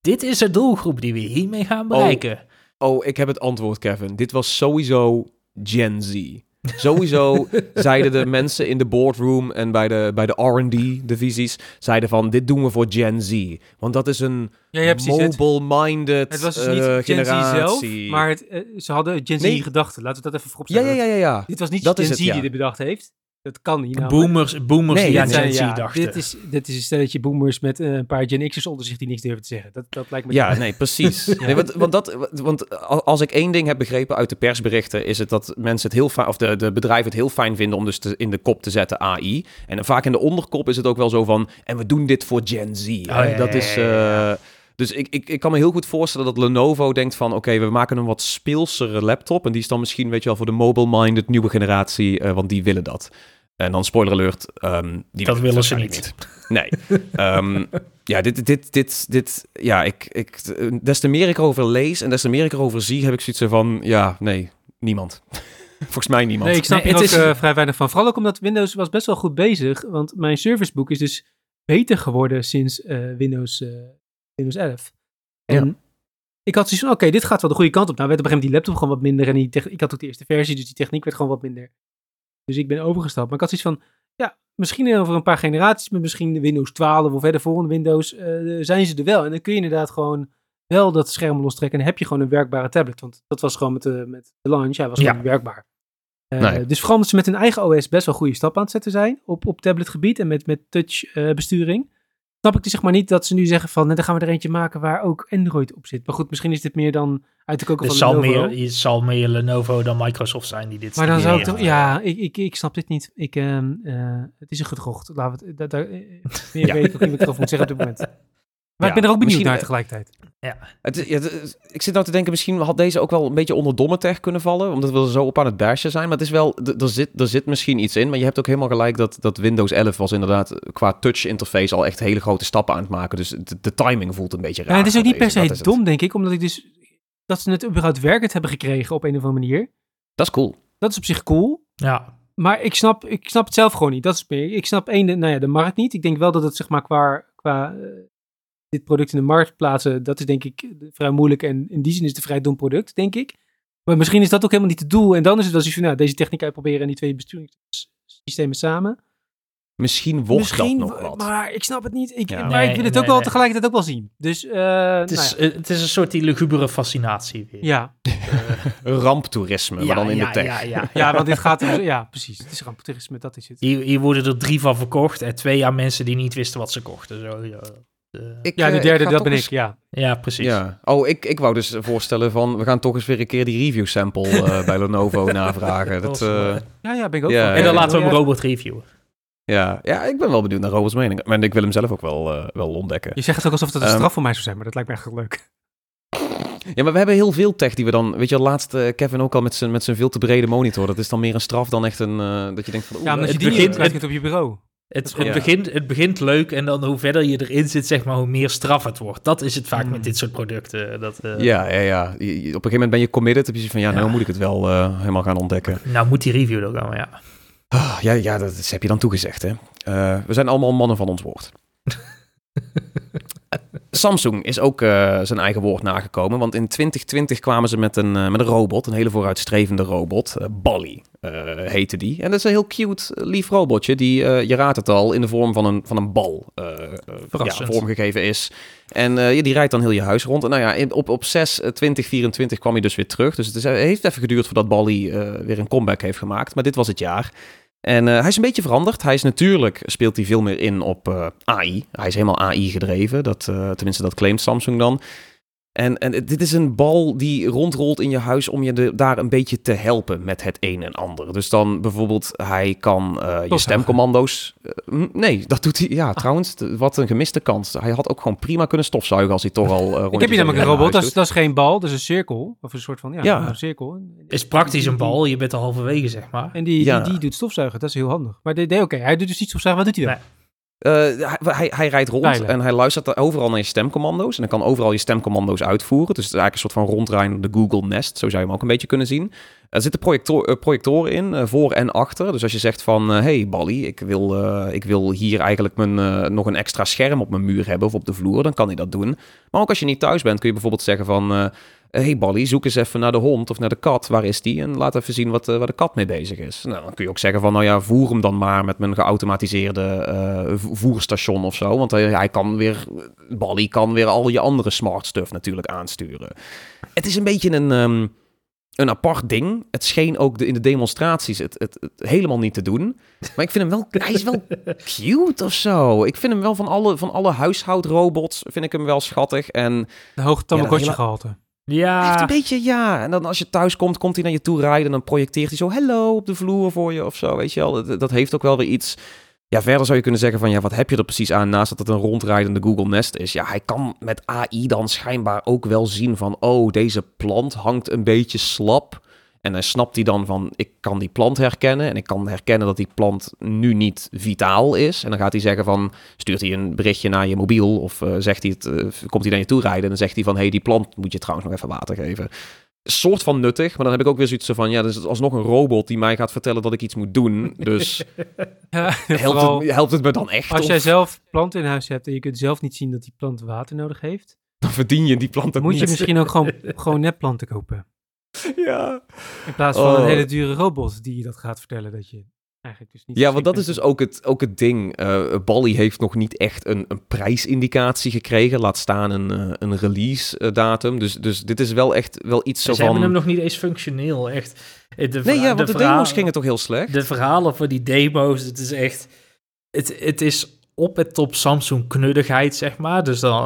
dit is de doelgroep die we hiermee gaan bereiken. Oh, ik heb het antwoord, Kevin. Dit was sowieso Gen Z. Sowieso zeiden de mensen in de boardroom en bij de, bij de R&D-divisies... zeiden van, dit doen we voor Gen Z. Want dat is een Ja, ja mobile-minded het was dus niet eh, Gen Z zelf, generatie. maar het, eh, ze hadden Gen Z Nee. gedachten. Laten we dat even Ja, vooropstellen. ja, ja, ja, ja. Dit was niet Dat Gen het, Z die dit bedacht heeft. Dat kan niet. namelijk. Boomers, boomers Nee, die aan Gen ja, dachten. Dit is, dit is een stelletje boomers met eh, een paar Gen X'ers onder zich die niks durven te zeggen. Dat, dat lijkt me... Ja, nee, precies. Ja. Nee, want, want, dat, want als ik één ding heb begrepen uit de persberichten, is het dat mensen het heel fijn, of de, de bedrijven het heel fijn vinden om dus te, in de kop te zetten AI. En vaak in de onderkop is het ook wel zo van, en we doen dit voor Gen Z. ja, dat ja, is. ja, ja. eh, dus ik, ik, ik kan me heel goed voorstellen dat Lenovo denkt van... oké, we maken een wat speelsere laptop... en die is dan misschien, weet je wel, voor de mobile-minded nieuwe generatie... eh, want die willen dat. En dan spoiler alert, ehm, die Dat willen ze waarschijnlijk Nee. Ehm, ja, dit, dit, dit, dit, ja, ik, ik, des te meer ik erover lees en des te meer ik erover zie, heb ik zoiets van, ja, nee, niemand. Volgens mij niemand. Nee, ik snap Nee, er ook is- eh, vrij weinig van. Vooral ook omdat Windows was best wel goed bezig. Want mijn serviceboek is dus beter geworden sinds eh, Windows, eh, Windows 11. En ik had zoiets van, oké, dit gaat wel de goede kant op. Nou werd op een gegeven moment die laptop gewoon wat minder. En die ik had ook de eerste versie, dus die techniek werd gewoon wat minder. Dus ik ben overgestapt. Maar ik had zoiets van, ja, misschien over een paar generaties, met misschien de Windows 12 of hè, de volgende Windows, eh, zijn ze er wel. En dan kun je inderdaad gewoon wel dat scherm lostrekken. En heb je gewoon een werkbare tablet. Want dat was gewoon met de, met de launch, hij was gewoon Ja. niet werkbaar. Eh, Nee. Dus vooral omdat ze met hun eigen OS best wel goede stappen aan het zetten zijn op, op tabletgebied en met, met touch eh, besturing. Snap ik dus zeg maar niet dat ze nu zeggen van, nou, dan gaan we er eentje maken waar ook Android op zit. Maar goed, misschien is dit meer dan uit de koker Het van zal Lenovo. meer, het zal meer Lenovo dan Microsoft zijn die dit Maar dan zou ik toch, ja, ik, ik, ik snap dit niet. Ik, ehm, eh, het is een gedrocht. Laten we het, daar, eh, meer Ja. weet ik ook niet wat ik moet zeggen op dit moment. Maar Ja, ik ben er ook benieuwd naar eh, tegelijkertijd. Het, is- ja, het ik zit nou te denken, misschien had deze ook wel een beetje onder domme tech kunnen vallen, omdat we zo op aan het bashen zijn. Maar het is wel, er zit, er zit misschien iets in, maar je hebt ook helemaal gelijk dat, dat Windows 11 was inderdaad eh, qua touch interface al echt hele grote stappen aan het maken. Dus de, de timing voelt een beetje raar. Ja, het is ook niet per se dom, denk ik, omdat ik dus, dat ze het überhaupt werkend hebben gekregen op een of andere manier. Dat is cool. Dat is op zich cool. Ja, Maar ik snap, ik snap het zelf gewoon niet. Dat is meer. Ik snap één, de, nou ja, de markt niet. Ik denk wel dat het zeg maar qua, qua eh, dit product in de markt plaatsen, dat is denk ik eh, vrij moeilijk. En in die zin is het een vrij dom product, denk ik. Maar misschien is dat ook helemaal niet het doel. En dan is het wel zoiets van, nou, deze techniek uitproberen en die twee besturingssystemen samen. Misschien wordt misschien, dat nog wat. maar ik snap het niet. Ik, Ja. maar Nee, ik wil het nee, ook wel nee. tegelijkertijd ook wel zien. Dus, eh, het is, nou ja. eh, het is een soort die lugubere fascinatie weer. ja. Ramptoerisme, maar dan in ja, de tech. Ja, ja, ja, want dit gaat, ja, precies. Het is ramptoerisme, dat is het. Hier, hier worden er drie van verkocht en twee aan mensen die niet wisten wat ze kochten. Zo, ja. Eh, Ik, Ja, de eh, derde, dat ben eens- ik, ja. ja, precies. Ja. Oh, ik, ik wou dus voorstellen van, we gaan toch eens weer een keer die review sample eh, bij Lenovo navragen. Dat, eh, Ja, ja, ben ik ook Ja, van. En dan Ja, laten we hem robot reviewen. ja. ja, ik ben wel benieuwd naar Robert's mening. Maar ik wil hem zelf ook wel, wel ontdekken. Je zegt het ook alsof dat een Ehm, straf voor mij zou zijn, maar dat lijkt me echt leuk. Ja, maar we hebben heel veel tech die we dan... Weet je, laatst Kevin ook al met zijn, met zijn veel te brede monitor. Dat is dan meer een straf dan echt een... dat je denkt van... Ja, omdat je het die begint- niet kwijt op je bureau. Het, Ja. begint, het begint leuk en dan hoe verder je erin zit, zeg maar, hoe meer straf het wordt. Dat is het vaak Hmm. met dit soort producten. Dat, eh, Ja, ja, ja. Je- op een gegeven moment ben je committed. Heb je zoiets van, ja, nou Ja. moet ik het wel eh, helemaal gaan ontdekken. Nou moet die review er komen, ja. Ah, ja, ja, dat heb je dan toegezegd, hè. Eh, we zijn allemaal mannen van ons woord. Samsung is ook eh, zijn eigen woord nagekomen. Want in 2020 kwamen ze met een, eh, met een robot. Een hele vooruitstrevende robot. eh Bally heette die. En dat is een heel cute, lief robotje. Die, je raadt het al, in de vorm van een, van een bal ja, vormgegeven is. En ja, die rijdt dan heel je huis rond. En nou ja, op, op 6 eh, 2024 kwam hij dus weer terug. Dus het is, heeft even geduurd voordat Bally weer een comeback heeft gemaakt. Maar dit was het jaar. En eh, hij is een beetje veranderd. Hij is natuurlijk, speelt hij veel meer in op eh, AI. Hij is helemaal AI gedreven. Dat, eh, tenminste, dat claimt Samsung dan. En, en dit is een bal die rondrolt in je huis om je de, daar een beetje te helpen met het een en ander. Dus dan bijvoorbeeld, hij kan eh, je stemcommando's... eh, nee, dat doet hij... Ja, trouwens, t- wat een gemiste kans. Hij had ook gewoon prima kunnen stofzuigen als hij toch al uh, Ik heb hier namelijk een robot, dat is, dat is geen bal, dat is een cirkel. Of een soort van, ja, Ja. een cirkel. Is praktisch een bal, je bent er halverwege, zeg maar. En die, Ja. die, die doet stofzuigen, dat is heel handig. Maar nee, nee, oké, hij doet dus niet stofzuigen, wat doet hij dan? Nee. Eh, hij, hij, hij rijdt rond Pijlen. en hij luistert overal naar je stemcommando's. En dan kan overal je stemcommando's uitvoeren. Dus het is eigenlijk een soort van rondrijden de Google Nest. Zo zou je hem ook een beetje kunnen zien. Er zitten projector, eh, projectoren in, eh, voor en achter. Dus als je zegt van, hey Bally, ik wil, ik wil hier eigenlijk mijn, nog een extra scherm op mijn muur hebben of op de vloer, dan kan hij dat doen. Maar ook als je niet thuis bent, kun je bijvoorbeeld zeggen van... hey Bally, zoek eens even naar de hond of naar de kat. Waar is die? En laat even zien wat, eh, waar de kat mee bezig is. Nou, dan kun je ook zeggen van, nou ja, voer hem dan maar met mijn geautomatiseerde eh, vo- voerstation of zo. Want hij, hij kan weer, Bally kan weer al je andere smart stuff natuurlijk aansturen. Het is een beetje een, ehm, een apart ding. Het scheen ook de, in de demonstraties het, het, het helemaal niet te doen. Maar ik vind hem wel, hij is wel cute of zo. Ik vind hem wel van alle, van alle huishoudrobots, vind ik hem wel schattig. En De hoge Tamagotchi gehalte. Hij heeft Ja, een beetje, ja. En dan als je thuis komt, komt hij naar je toe rijden. En dan projecteert hij zo hello op de vloer voor je of zo. Weet je wel. Dat, dat heeft ook wel weer iets. Ja, verder zou je kunnen zeggen van ja, wat heb je er precies aan naast dat het een rondrijdende Google Nest is? Ja, hij kan met AI dan schijnbaar ook wel zien van oh, deze plant hangt een beetje slap. En dan snapt hij dan van ik kan die plant herkennen en ik kan herkennen dat die plant nu niet vitaal is. En dan gaat hij zeggen van stuurt hij een berichtje naar je mobiel of eh, zegt hij het, eh, komt hij naar je toe rijden en dan zegt hij van hey, die plant moet je trouwens nog even water geven. Soort van nuttig, maar dan heb ik ook weer zoiets van ja, dus alsnog een robot die mij gaat vertellen dat ik iets moet doen. Dus Ja, helpt, het, helpt het me dan echt? als of jij zelf planten in huis hebt en je kunt zelf niet zien dat die plant water nodig heeft, dan verdien je die plant het moet je niet. misschien ook gewoon, gewoon nepplanten kopen. Ja. In plaats van Oh. een hele dure robot die je dat gaat vertellen dat je eigenlijk dus niet... Ja, want dat is dus ook het, ook het ding. Eh Bally heeft nog niet echt een, een prijsindicatie gekregen. Laat staan een, eh, een release eh, datum. Dus, dus dit is wel echt wel iets zo ze hebben hem nog niet eens functioneel, echt. De Nee, ja, want de, verhaal- demo's gingen toch heel slecht? De verhalen voor die demo's, het is echt... Het, het is op het top Samsung knuddigheid, zeg maar. Dus dan,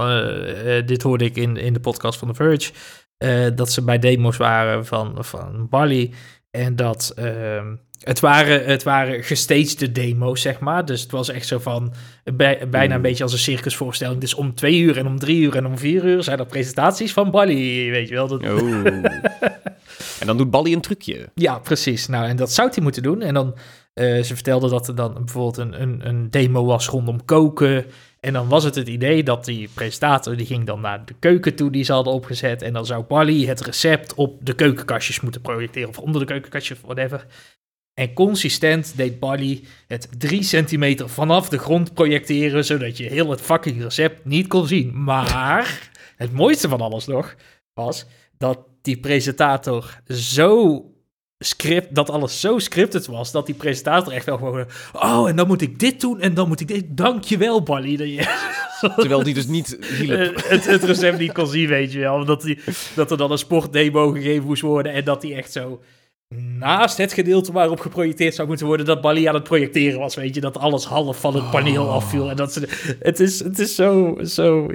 dit hoorde ik in, in de podcast van The Verge, eh, dat ze bij demo's waren van, van Bali. En dat ehm, het, waren, het waren gestagede demo's, zeg maar. Dus het was echt zo van, bij- bijna een Hmm. beetje als een circusvoorstelling. Dus om twee uur en om drie uur en om vier uur zijn er presentaties van Bali, weet je wel. Dat, Oh. en dan doet Bally een trucje. ja, precies. Nou, en dat zou hij moeten doen. En dan, eh, ze vertelde dat er dan bijvoorbeeld een, een, een demo was rondom koken. En dan was het het idee dat die presentator, die ging dan naar de keuken toe die ze hadden opgezet. En dan zou Bali het recept op de keukenkastjes moeten projecteren. Of onder de keukenkastjes, of whatever. En consistent deed Bali het drie centimeter vanaf de grond projecteren, zodat je heel het fucking recept niet kon zien. Maar het mooiste van alles nog was dat die presentator zo script, dat alles zo scripted was, dat die presentator echt wel gewoon, oh, en dan moet ik dit doen, en dan moet ik dit, dankjewel, Bali, dat je Terwijl die dus niet hielp. eh, het, het recept niet kon zien, weet je wel. Dat, die, dat er dan een sportdemo gegeven moest worden, en dat die echt zo naast het gedeelte waarop geprojecteerd zou moeten worden, dat Bali aan het projecteren was, weet je, dat alles half van het paneel Oh. afviel. En dat ze, het is, het is zo, zo,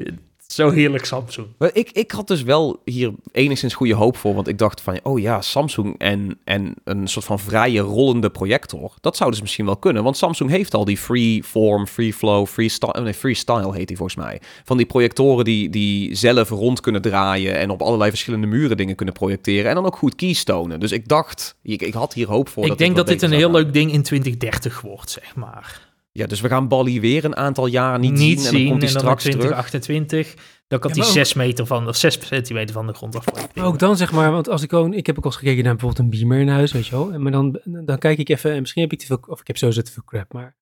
zo heerlijk Samsung. Ik, ik had dus wel hier enigszins goede hoop voor. Want ik dacht van, oh ja, Samsung en, en een soort van vrije rollende projector. Dat zou dus misschien wel kunnen. Want Samsung heeft al die freeform, free flow, freestyle, nee, freestyle heet die volgens mij. Van die projectoren die, die zelf rond kunnen draaien en op allerlei verschillende muren dingen kunnen projecteren. En dan ook goed keystonen. Dus ik dacht, ik, ik had hier hoop voor. ik denk dat dit een heel leuk ding in 2030 wordt, zeg maar. Ja, dus we gaan Bally weer een aantal jaar niet, zien. En dan komt hij straks in terug. 2028, dan kan Ja, hij maar ook- 6 meter van, of 6 centimeter van de grond af. Maar ook dan zeg maar, want als ik gewoon, ik heb ook al eens gekeken naar bijvoorbeeld een beamer in huis, weet je wel. En Maar dan, dan kijk ik even, en misschien heb ik te veel, of ik heb sowieso te veel crap, maar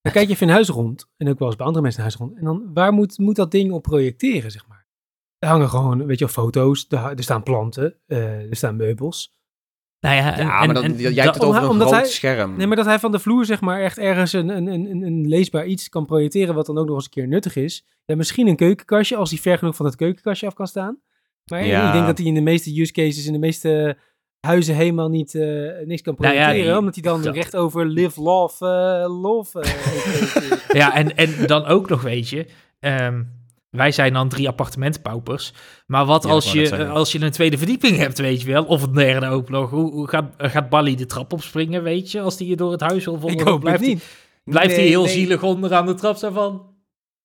dan kijk je even in huis rond. En ook wel eens bij andere mensen in huis rond. En dan, waar moet, moet dat ding op projecteren, zeg maar? Er hangen gewoon, weet je wel, foto's, er, er staan planten, eh, er staan meubels. Nou ja, en, Ja, en- maar dan, en jij hebt het over een groot hij- scherm. Nee, maar dat hij van de vloer zeg maar echt ergens een, een, een, een- leesbaar iets kan projecteren wat dan ook nog eens een keer nuttig is. Ja, misschien een keukenkastje als hij ver genoeg van het keukenkastje af kan staan. Maar Ja. ik denk dat hij in de meeste use cases, in de meeste huizen helemaal niet eh, niks kan Nou ja, projecteren. die- omdat hij dan dat- recht over live, love, eh, love. eh. Ja, en, en dan ook nog, weet je, ehm, wij zijn dan drie appartementenpaupers. Maar wat Ja, als, je, als je een tweede verdieping hebt, weet je wel? Of een derde ook nog. Hoe, hoe gaat, gaat Bally de trap opspringen, weet je? Als die je door het huis wil volgen, Ik hoop blijft, hij- niet. blijft hij Nee, heel nee. zielig onderaan de trap. Zo van,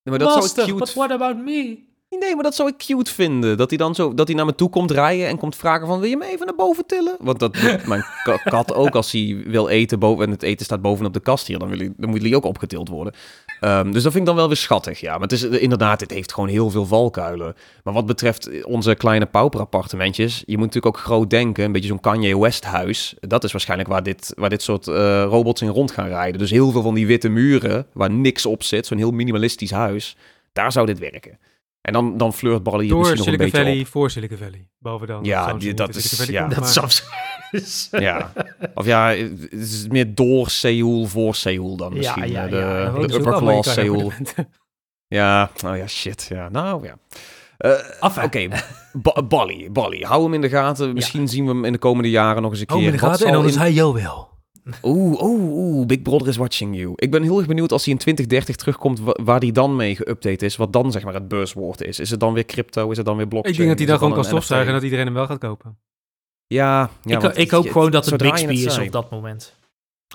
Nee, maar dat zou cute what about me? Nee, maar dat zou ik cute vinden. Dat hij dan zo, dat hij naar me toe komt rijden en komt vragen van, wil je me even naar boven tillen? Want dat doet mijn ka- kat ook als hij wil eten boven en het eten staat bovenop de kast hier, dan, wil hij, dan moet hij ook opgetild worden. Ehm, dus dat vind ik dan wel weer schattig, ja. Maar het is eh, inderdaad, het heeft gewoon heel veel valkuilen. Maar wat betreft onze kleine pauperappartementjes, je moet natuurlijk ook groot denken, een beetje zo'n Kanye West huis. Dat is waarschijnlijk waar dit, waar dit soort eh, robots in rond gaan rijden. Dus heel veel van die witte muren, waar niks op zit, zo'n heel minimalistisch huis, daar zou dit werken. En dan, dan flirt Door misschien nog een beetje Valley, voor Silicon Valley. Boven dan. Ja, die- dat is- ja. Dat is absoluut. Ja. Of ja, het is meer door Seoul voor Seoul dan Ja, misschien. ja, de ja. Dan de ook upper class Seoul. Ja, oh ja, shit. Ja, nou ja. Enfin. Oké, Ba- Bali, Bali. Hou hem in de gaten. Misschien zien we hem in de komende jaren nog eens een keer. Oh, in de gaten en dan is hij jou wel. Oeh, oeh, oeh, Big Brother is watching you. Ik ben heel erg benieuwd als hij in 2030 terugkomt, wa- waar die dan mee geüpdate is. Wat dan zeg maar het buzzwoord is. Is het dan weer crypto? Is het dan weer blockchain? Ik denk dat hij dan gewoon kan stofzuigen en dat iedereen hem wel gaat kopen. Ja, ja ik, want ik hoop je- gewoon dat het Bixby is zei. op dat moment.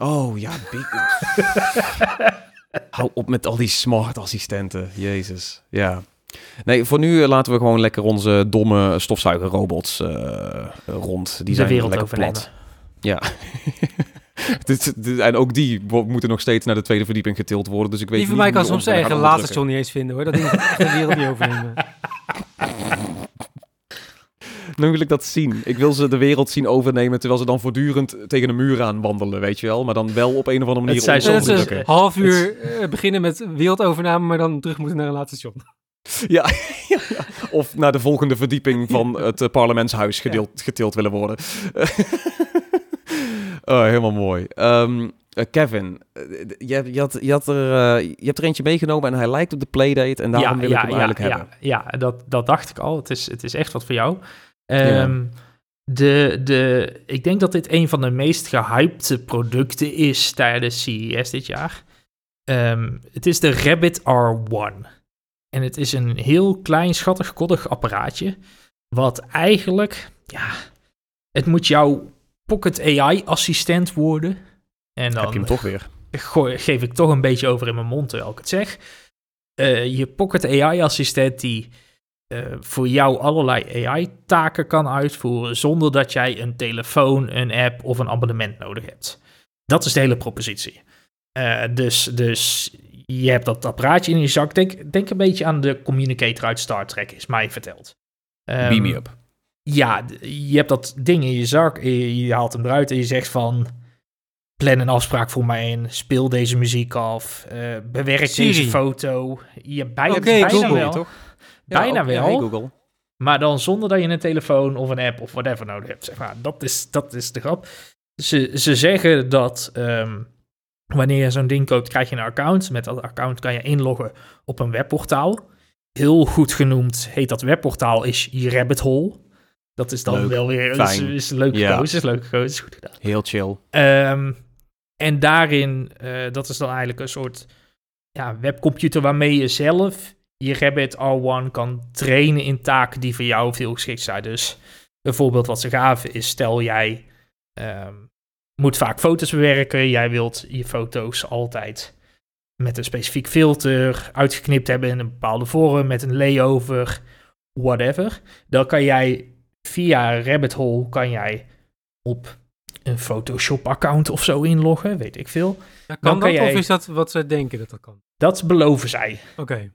Oh ja. Hou op met al die smart assistenten. Jezus. Ja. Nee, voor nu eh, laten we gewoon lekker onze domme stofzuigerrobots eh, rond. Die De zijn wereld lekker overnemen. plat. Ja. En ook die moeten nog steeds naar de tweede verdieping getild worden. Dus ik weet Die van mij kan soms eigen onderdrukken. laterstation niet eens vinden hoor. Dat ding echt de wereld niet overnemen. Dan wil ik dat zien. Ik wil ze de wereld zien overnemen terwijl ze dan voortdurend tegen een muur aan wandelen, weet je wel. Maar dan wel op een of andere manier Het zijn onderdrukken. een half uur eh, beginnen met wereldovername, maar dan terug moeten naar een laterstation. Ja, ja, ja. of naar de volgende verdieping van het eh, parlementshuis gedeeld, getild willen worden. oh, helemaal mooi. Ehm, eh, Kevin, je, je, had, je, had er, je hebt er eentje meegenomen en hij lijkt op de playdate en daarom wil ik hem eigenlijk ja, hebben. Ja, dat, dat dacht ik al. Het is, het is echt wat voor jou. Ehm, de, de, ik denk dat dit een van de meest gehypte producten is tijdens CES dit jaar. Ehm, het is de Rabbit R1. En het is een heel klein, schattig, koddig apparaatje. Wat eigenlijk, ja, het moet jouw Pocket AI-assistent worden. En dan Heb je hem toch weer? gooi- geef ik toch een beetje over in mijn mond terwijl ik het zeg. Eh, je Pocket AI-assistent die voor jou allerlei AI-taken kan uitvoeren zonder dat jij een telefoon, een app of een abonnement nodig hebt. Dat is de hele propositie. Eh, dus, dus je hebt dat apparaatje in je zak. Denk, denk een beetje aan de communicator uit Star Trek, is mij verteld. Ehm, Beam me up. ja, je hebt dat ding in je zak, je, je haalt hem eruit en je zegt van... Plan een afspraak voor mij in, speel deze muziek af, eh, bewerk Siri. deze foto. Je bijna, Oké, bijna Google, wel, toch? Bijna ook- wel, hey Google. maar dan zonder dat je een telefoon of een app of whatever nodig hebt. Zeg maar. dat, is, dat is de grap. Ze, ze zeggen dat ehm, wanneer je zo'n ding koopt, krijg je een account. Met dat account kan je inloggen op een webportaal. Heel goed genoemd heet dat webportaal is je rabbit hole. Dat is dan Leuk, wel weer is, is een leuke Ja. koos, is koos, is goed gedaan. Heel chill. Ehm, en daarin, eh, dat is dan eigenlijk een soort ja, webcomputer waarmee je zelf je Rabbit R1 kan trainen in taken die voor jou veel geschikt zijn. Dus een voorbeeld wat ze gaven is, stel jij ehm, moet vaak foto's bewerken, jij wilt je foto's altijd met een specifiek filter uitgeknipt hebben in een bepaalde vorm, met een layover, whatever. Dan kan jij via Rabbit Hole kan jij op een Photoshop-account of zo inloggen, weet ik veel. Ja, Dan kan kan dat jij- of is dat wat ze denken dat dat kan? Dat beloven zij. Oké.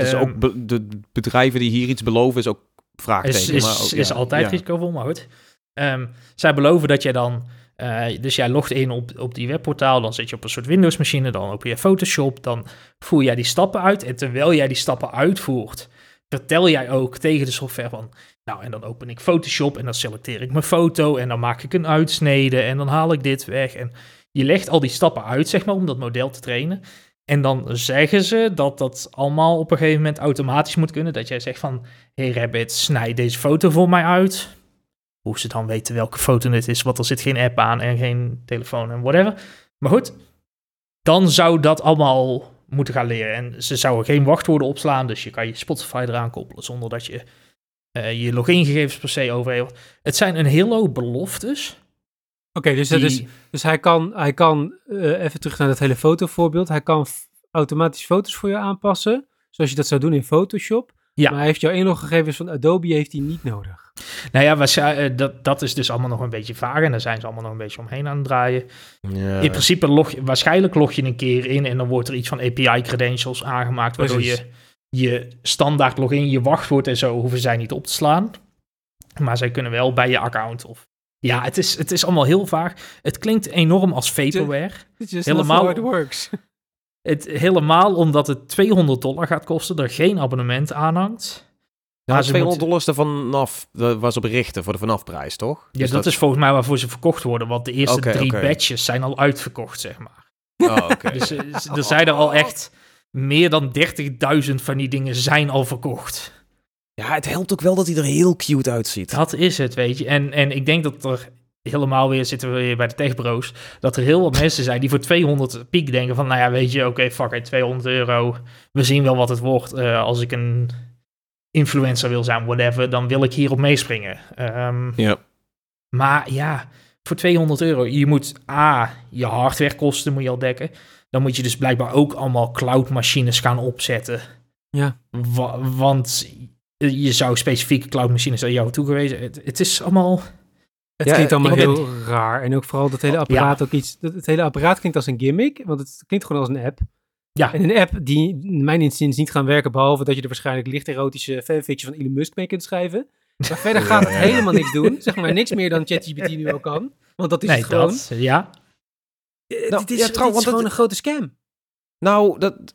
Dus Ehm, ook be- de bedrijven die hier iets beloven is ook vraagteken. Is, is, maar ook- is altijd ja. risicovol, maar goed. Ehm, zij beloven dat jij dan... eh, dus jij logt in op, op die webportaal, dan zit je op een soort Windows-machine, dan open je Photoshop, dan voer jij die stappen uit. En terwijl jij die stappen uitvoert, vertel jij ook tegen de software van... Nou, en dan open ik Photoshop en dan selecteer ik mijn foto en dan maak ik een uitsnede en dan haal ik dit weg. En je legt al die stappen uit, zeg maar, om dat model te trainen. En dan zeggen ze dat dat allemaal op een gegeven moment automatisch moet kunnen. Dat jij zegt van, hey Rabbit, snijd deze foto voor mij uit. Hoe ze dan weten welke foto het is, want er zit geen app aan en geen telefoon en whatever. Maar goed, dan zou dat allemaal moeten gaan leren. En ze zouden geen wachtwoorden opslaan, dus je kan je Spotify eraan koppelen zonder dat je uh, je logingegevens per se overheeft. Het zijn een hele hoop beloftes. Oké, dus, dus, dus hij kan, hij kan uh, even terug naar dat hele fotovoorbeeld. Hij kan automatisch foto's voor je aanpassen, zoals je dat zou doen in Photoshop. Ja. Maar hij heeft jouw inloggegevens van Adobe heeft hij niet nodig. Nou ja, uh, dat, dat is dus allemaal nog een beetje vaag en daar zijn ze allemaal nog een beetje omheen aan het draaien. Ja. In principe log je, waarschijnlijk log je een keer in en dan wordt er iets van API-credentials aangemaakt, waardoor Precies. je je standaard login, je wachtwoord en zo hoeven zij niet op te slaan. Maar zij kunnen wel bij je account of ja, het is, het is allemaal heel vaag. Het klinkt enorm als vaporware. helemaal, it works. Het, helemaal omdat het 200 dollar gaat kosten, er geen abonnement aanhangt. Ja, 200 dollar is er vanaf, dat was op richten voor de vanafprijs, toch? Ja, dus dat, is volgens mij waarvoor ze verkocht worden, want de eerste drie okay. batches zijn al uitverkocht, zeg maar. Oh, okay. dus uh, er zijn er al echt meer dan 30.000 van die dingen zijn al verkocht. Ja, het helpt ook wel dat hij er heel cute uitziet. Dat is het, weet je. En, en ik denk dat er helemaal weer, zitten we weer bij de techbro's, dat er heel wat mensen zijn die voor 200 piek denken van, nou ja, weet je, oké, fuck it, 200 euro, we zien wel wat het wordt. Uh, als ik een influencer wil zijn, whatever, dan wil ik hierop meespringen. Um, ja. Maar ja, voor 200 euro, je moet A, je hardwarekosten moet je al dekken. Dan moet je dus blijkbaar ook allemaal cloudmachines gaan opzetten. Ja. want je zou specifieke cloudmachines aan jou toegewezen. Het, het is allemaal. Het ja, klinkt allemaal heel raar. En ook vooral dat hele apparaat ook iets. Het hele apparaat klinkt als een gimmick, want het klinkt gewoon als een app. Ja. En een app die mijn inziens niet gaan werken, behalve dat je er waarschijnlijk licht erotische fanfiction van Elon Musk mee kunt schrijven. Maar verder gaat het helemaal niks doen. Zeg maar niks meer dan ChatGPT nu al kan. Want dat is het gewoon. Dat, ja. Nou, dit is, ja, trouw, is gewoon een grote scam. Nou, dat,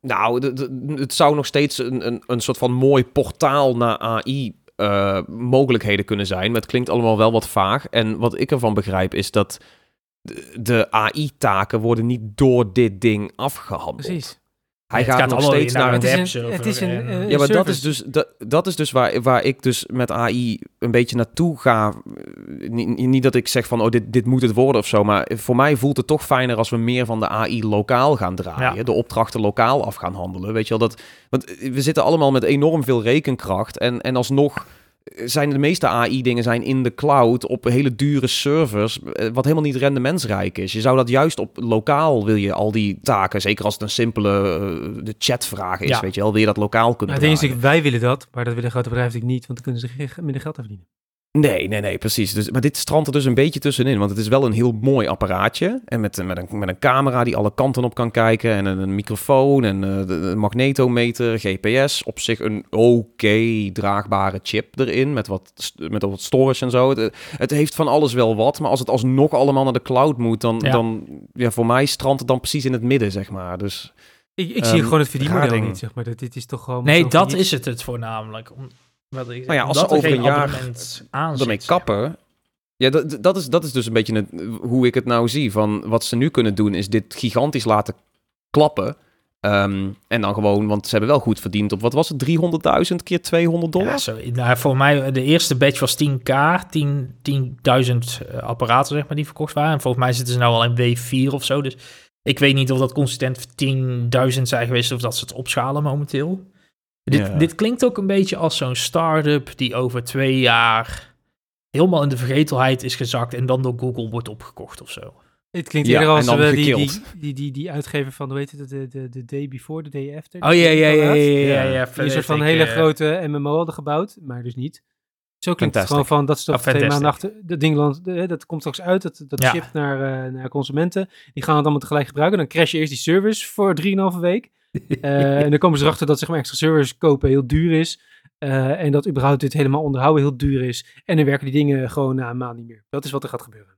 nou, het zou nog steeds een, een, een soort van mooi portaal naar AI uh, mogelijkheden kunnen zijn. Maar het klinkt allemaal wel wat vaag. En wat ik ervan begrijp is dat de AI-taken worden niet door dit ding afgehandeld. Precies. Hij gaat, nog steeds naar, een Het is een, ja, maar dat is dus, dat, dat is dus waar, waar ik dus met AI een beetje naartoe ga. Niet, niet dat ik zeg van, oh, dit, dit moet het worden of zo. Maar voor mij voelt het toch fijner als we meer van de AI lokaal gaan draaien. De opdrachten lokaal af gaan handelen. Weet je wel, dat... Want we zitten allemaal met enorm veel rekenkracht. En, en alsnog zijn de meeste AI-dingen zijn in de cloud op hele dure servers, eh, wat helemaal niet rendementsrijk is. Je zou dat juist op lokaal wil je al die taken, zeker als het een simpele uh, de chatvraag is, weet je wel, wil je dat lokaal kunnen nou, Het wij willen dat, maar dat willen grote bedrijven natuurlijk niet, want dan kunnen ze minder geld verdienen. Nee, nee, nee, precies. Dus, maar dit strandt er dus een beetje tussenin. Want het is wel een heel mooi apparaatje. En met, met, een, met een camera die alle kanten op kan kijken. En een, microfoon en uh, de, magnetometer, GPS. Op zich een oké draagbare chip erin. Met wat, met wat storage en zo. Het, het, heeft van alles wel wat. Maar als het alsnog allemaal naar de cloud moet. Dan, ja. dan ja, voor mij strandt het dan precies in het midden, zeg maar. Dus... Ik, ik zie um, gewoon het verdienmodel niet, zeg maar. Dit, dit is toch gewoon... Nee, dat is het het voornamelijk. Om, wat ik, maar ja, als ze over een jaar ermee kappen... Ja, dat, dat, is, dat is dus een beetje het, hoe ik het nou zie. Van wat ze nu kunnen doen, is dit gigantisch laten klappen. Um, en dan gewoon, want ze hebben wel goed verdiend op, wat was het, 300.000 keer 200 dollar? Ja, zo, nou, voor mij, de eerste batch was 10k, 10, 10.000 apparaten zeg maar, die verkocht waren. En volgens mij zitten ze nou al in W4 of zo. Dus ik weet niet of dat consistent 10.000 zijn geweest of dat ze het opschalen momenteel. Dit, dit klinkt ook een beetje als zo'n start-up die over twee jaar helemaal in de vergetelheid is gezakt en dan door Google wordt opgekocht of zo. Het klinkt ja, als we die, die, die, die, die uitgever van, hoe heet het, de, de, de day before, de day after. Oh ja, ja, ja, ja, ja. ja, Die een soort van hele uh, grote MMO hadden gebouwd, maar dus niet. Zo klinkt het gewoon van, dat is toch oh, twee maanden achter, dat ding, dat komt straks uit, dat, dat ja. shipt naar, uh, naar consumenten. Die gaan het allemaal tegelijk gebruiken. Dan crash je eerst die service voor 3,5 week. Uh, en dan komen ze erachter dat zeg maar, extra servers kopen heel duur is. Uh, en dat überhaupt dit helemaal onderhouden heel duur is. En dan werken die dingen gewoon na een maand niet meer. Dat is wat er gaat gebeuren.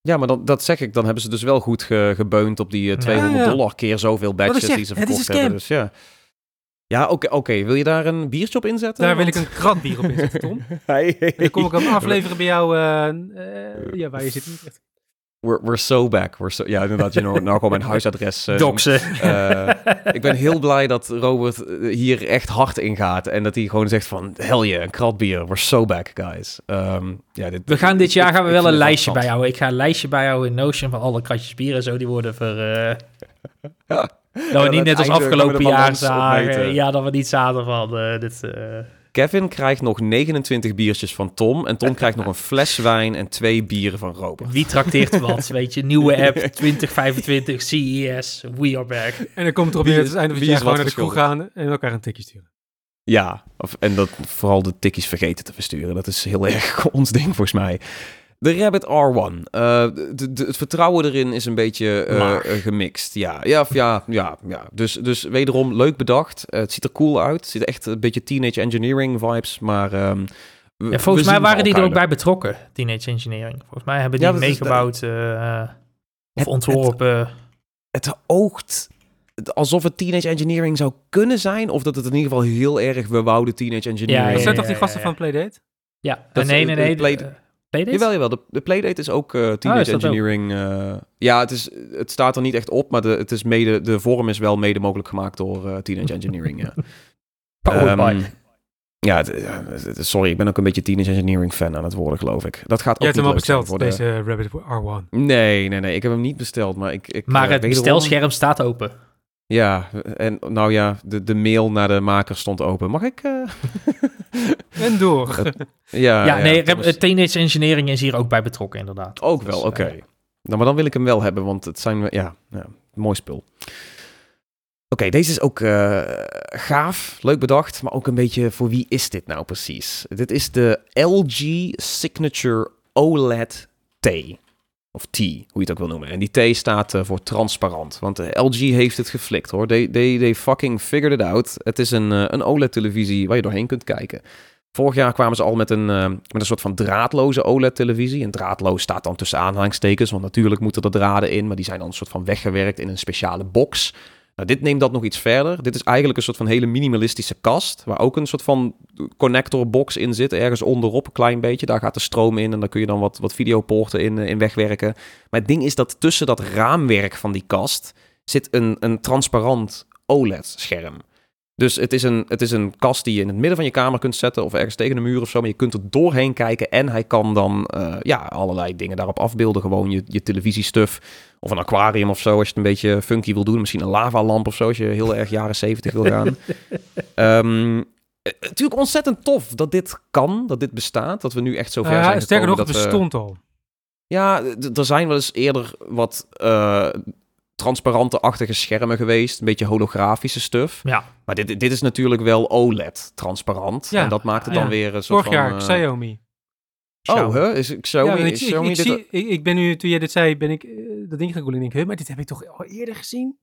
Ja, maar dan, dat zeg ik. Dan hebben ze dus wel goed ge, gebeund op die uh, 200 ja, ja. dollar keer zoveel badges die ze verkocht hebben. Dus ja. Ja, oké. Okay, okay. Wil je daar een biertje op inzetten? Daar Want... wil ik een krat bier op inzetten, Tom. hey, hey. dan kom ik hem afleveren bij jou. Uh, ja, waar je zit. We're, we're so back. We're so, ja, inderdaad, je nou, al mijn huisadres. Uh, Doxen. Uh, ik ben heel blij dat Robert hier echt hard in gaat. En dat hij gewoon zegt van, hell yeah, een kratbier. We're so back, guys. Um, ja, dit, we gaan dit jaar gaan we wel een lijstje bijhouden. Ik ga een lijstje bijhouden in Notion van alle kratjes bier en zo. Die worden ver... Uh... Dat we niet net als afgelopen jaar zagen. Ja, dat we niet zaten van eh, dit... Kevin krijgt nog 29 biertjes van Tom. En Tom krijgt nog een fles wijn en twee bieren van Robert. wie trakteert wat? Weet je, nieuwe app 2025 CES, we are back. En dan komt het erop neer, het is einde van het jaar gewoon naar de kroeg gaan en elkaar een tikje sturen. Ja, of, en dat vooral de tikkies vergeten te versturen. Dat is heel erg ons ding volgens mij. De Rabbit R1. eh, de, de- het vertrouwen erin is een beetje eh, eh, gemixt. Ja, ja, of ja, ja, ja. Dus, dus wederom leuk bedacht. Het ziet er cool uit. Het ziet echt een beetje teenage engineering vibes. Maar ehm, Ja, volgens mij waren die er ook bij betrokken, Teenage Engineering. Volgens mij hebben die Ja, meegebouwd eh, of Het- ontworpen. Het oogt alsof het teenage engineering zou kunnen zijn. Of dat het in ieder geval heel erg we wouden teenage engineering. Ja, Dat ja, zijn ja, toch die gasten van Playdate? ja, dat nee, is- nee, nee. Play- Playdate? Jawel, jawel. De, de Playdate is ook eh, Teenage ook? Engineering. eh, ja, het, is, het staat er niet echt op, maar de, het is mede, de vorm is wel mede mogelijk gemaakt door eh, Teenage Engineering. Ja. Powered by. Ehm, ja, het- sorry, ik ben ook een beetje Teenage Engineering fan aan het worden, geloof ik. Dat gaat ook Je hebt hem al besteld, voor de- deze Rabbit R1. Nee, nee, nee. Ik heb hem niet besteld, maar ik... ik Maar het wederom- bestelscherm staat open. Ja, en nou ja, de, de mail naar de maker stond open. Mag ik... eh, En door. ja, ja, nee, Thomas- Rep- Teenage Engineering is hier ook bij betrokken, inderdaad. Ook wel, Dus, oké. eh, Nou, maar dan wil ik hem wel hebben, want het zijn, ja, ja mooi spul. Oké, deze is ook eh, gaaf, leuk bedacht, maar ook een beetje voor wie is dit nou precies? Dit is de LG Signature OLED T. Of T, hoe je het ook wil noemen. En die T staat eh, voor transparant. Want de LG heeft het geflikt hoor. They, they, they fucking figured it out. Het is een, eh, een OLED-televisie waar je doorheen kunt kijken. Vorig jaar kwamen ze al met een, eh, met een soort van draadloze OLED-televisie. En draadloos staat dan tussen aanhalingstekens, want natuurlijk moeten er draden in, maar die zijn dan een soort van weggewerkt in een speciale box. Nou, dit neemt dat nog iets verder. Dit is eigenlijk een soort van hele minimalistische kast, waar ook een soort van connectorbox in zit, ergens onderop een klein beetje. Daar gaat de stroom in en daar kun je dan wat, wat videopoorten in, eh, in wegwerken. Maar het ding is dat tussen dat raamwerk van die kast zit een, een transparant OLED-scherm. Dus het is, een, het is een kast die je in het midden van je kamer kunt zetten of ergens tegen de muur of zo. Maar je kunt er doorheen kijken en hij kan dan eh, ja, allerlei dingen daarop afbeelden. Gewoon je, je televisiestuf of een aquarium of zo als je het een beetje funky wil doen. Misschien een lavalamp of zo als je heel erg jaren zeventig wil gaan. Ehm, eh, natuurlijk ontzettend tof dat dit kan, dat dit bestaat. Dat we nu echt zo ver zijn sterker nog, gekomen het we- bestond al. ja, er zijn wel eens eerder wat eh, transparante-achtige schermen geweest. Een beetje holografische stuff. Ja, Maar dit, dit is natuurlijk wel OLED-transparant. Ja, En dat maakt het dan ja. weer een soort Vorig jaar, van... eh, Xiaomi. Oh, hè? Is Xiaomi... ja, ik, is ik, Xiaomi ik, dit zie, ik, ik ben nu, toen jij dit zei, ben ik eh, dat ding gaan googlen en denk, huh, maar dit heb ik toch al eerder gezien?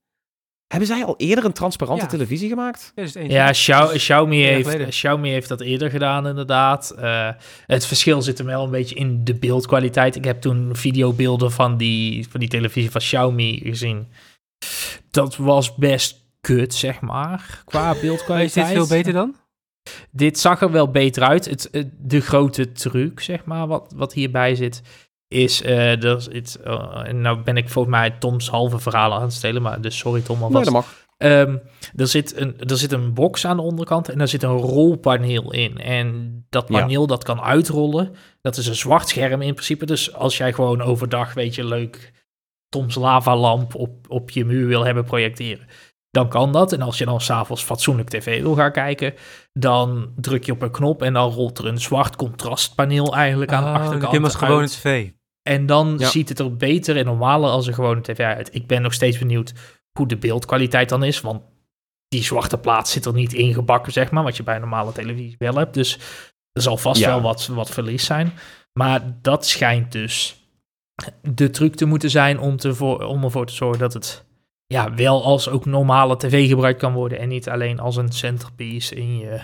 Hebben zij al eerder een transparante Ja. televisie gemaakt? 2001. ja Xiao- Xiaomi, jaar heeft. Xiaomi heeft dat eerder gedaan, inderdaad. Eh, het verschil zit hem wel een beetje in de beeldkwaliteit. Ik heb toen videobeelden van die, van die televisie van Xiaomi gezien. Dat was best kut, zeg maar, qua Maar is beeldkwaliteit. dit veel beter dan? Dit zag er wel beter uit. Het, het- de grote truc, zeg maar, wat, wat hierbij zit, is... eh zit, eh, en nou ben ik volgens mij Toms halve verhaal aan het stelen, maar dus sorry Tom Nee, alvast. dat mag. Ehm, er, zit een, er zit een box aan de onderkant en daar zit een rolpaneel in. En dat Ja. paneel dat kan uitrollen. Dat is een zwart scherm in principe. Dus als jij gewoon overdag, weet je, leuk Toms lavalamp op, op je muur wil hebben projecteren, dan kan dat. En als je dan s'avonds fatsoenlijk tv wil gaan kijken, dan druk je op een knop en dan rolt er een zwart contrastpaneel eigenlijk aan de Oh, achterkant je als gewone uit. tv. En dan Ja. ziet het er beter en normaler als een gewone tv uit. Ik ben nog steeds benieuwd hoe de beeldkwaliteit dan is. Want die zwarte plaat zit er niet ingebakken, zeg maar. Wat je bij een normale televisie wel hebt. Dus er zal vast Ja. wel wat, wat verlies zijn. Maar dat schijnt dus de truc te moeten zijn om, te voor, om ervoor te zorgen dat het ja, wel als ook normale tv gebruikt kan worden. En niet alleen als een centerpiece in je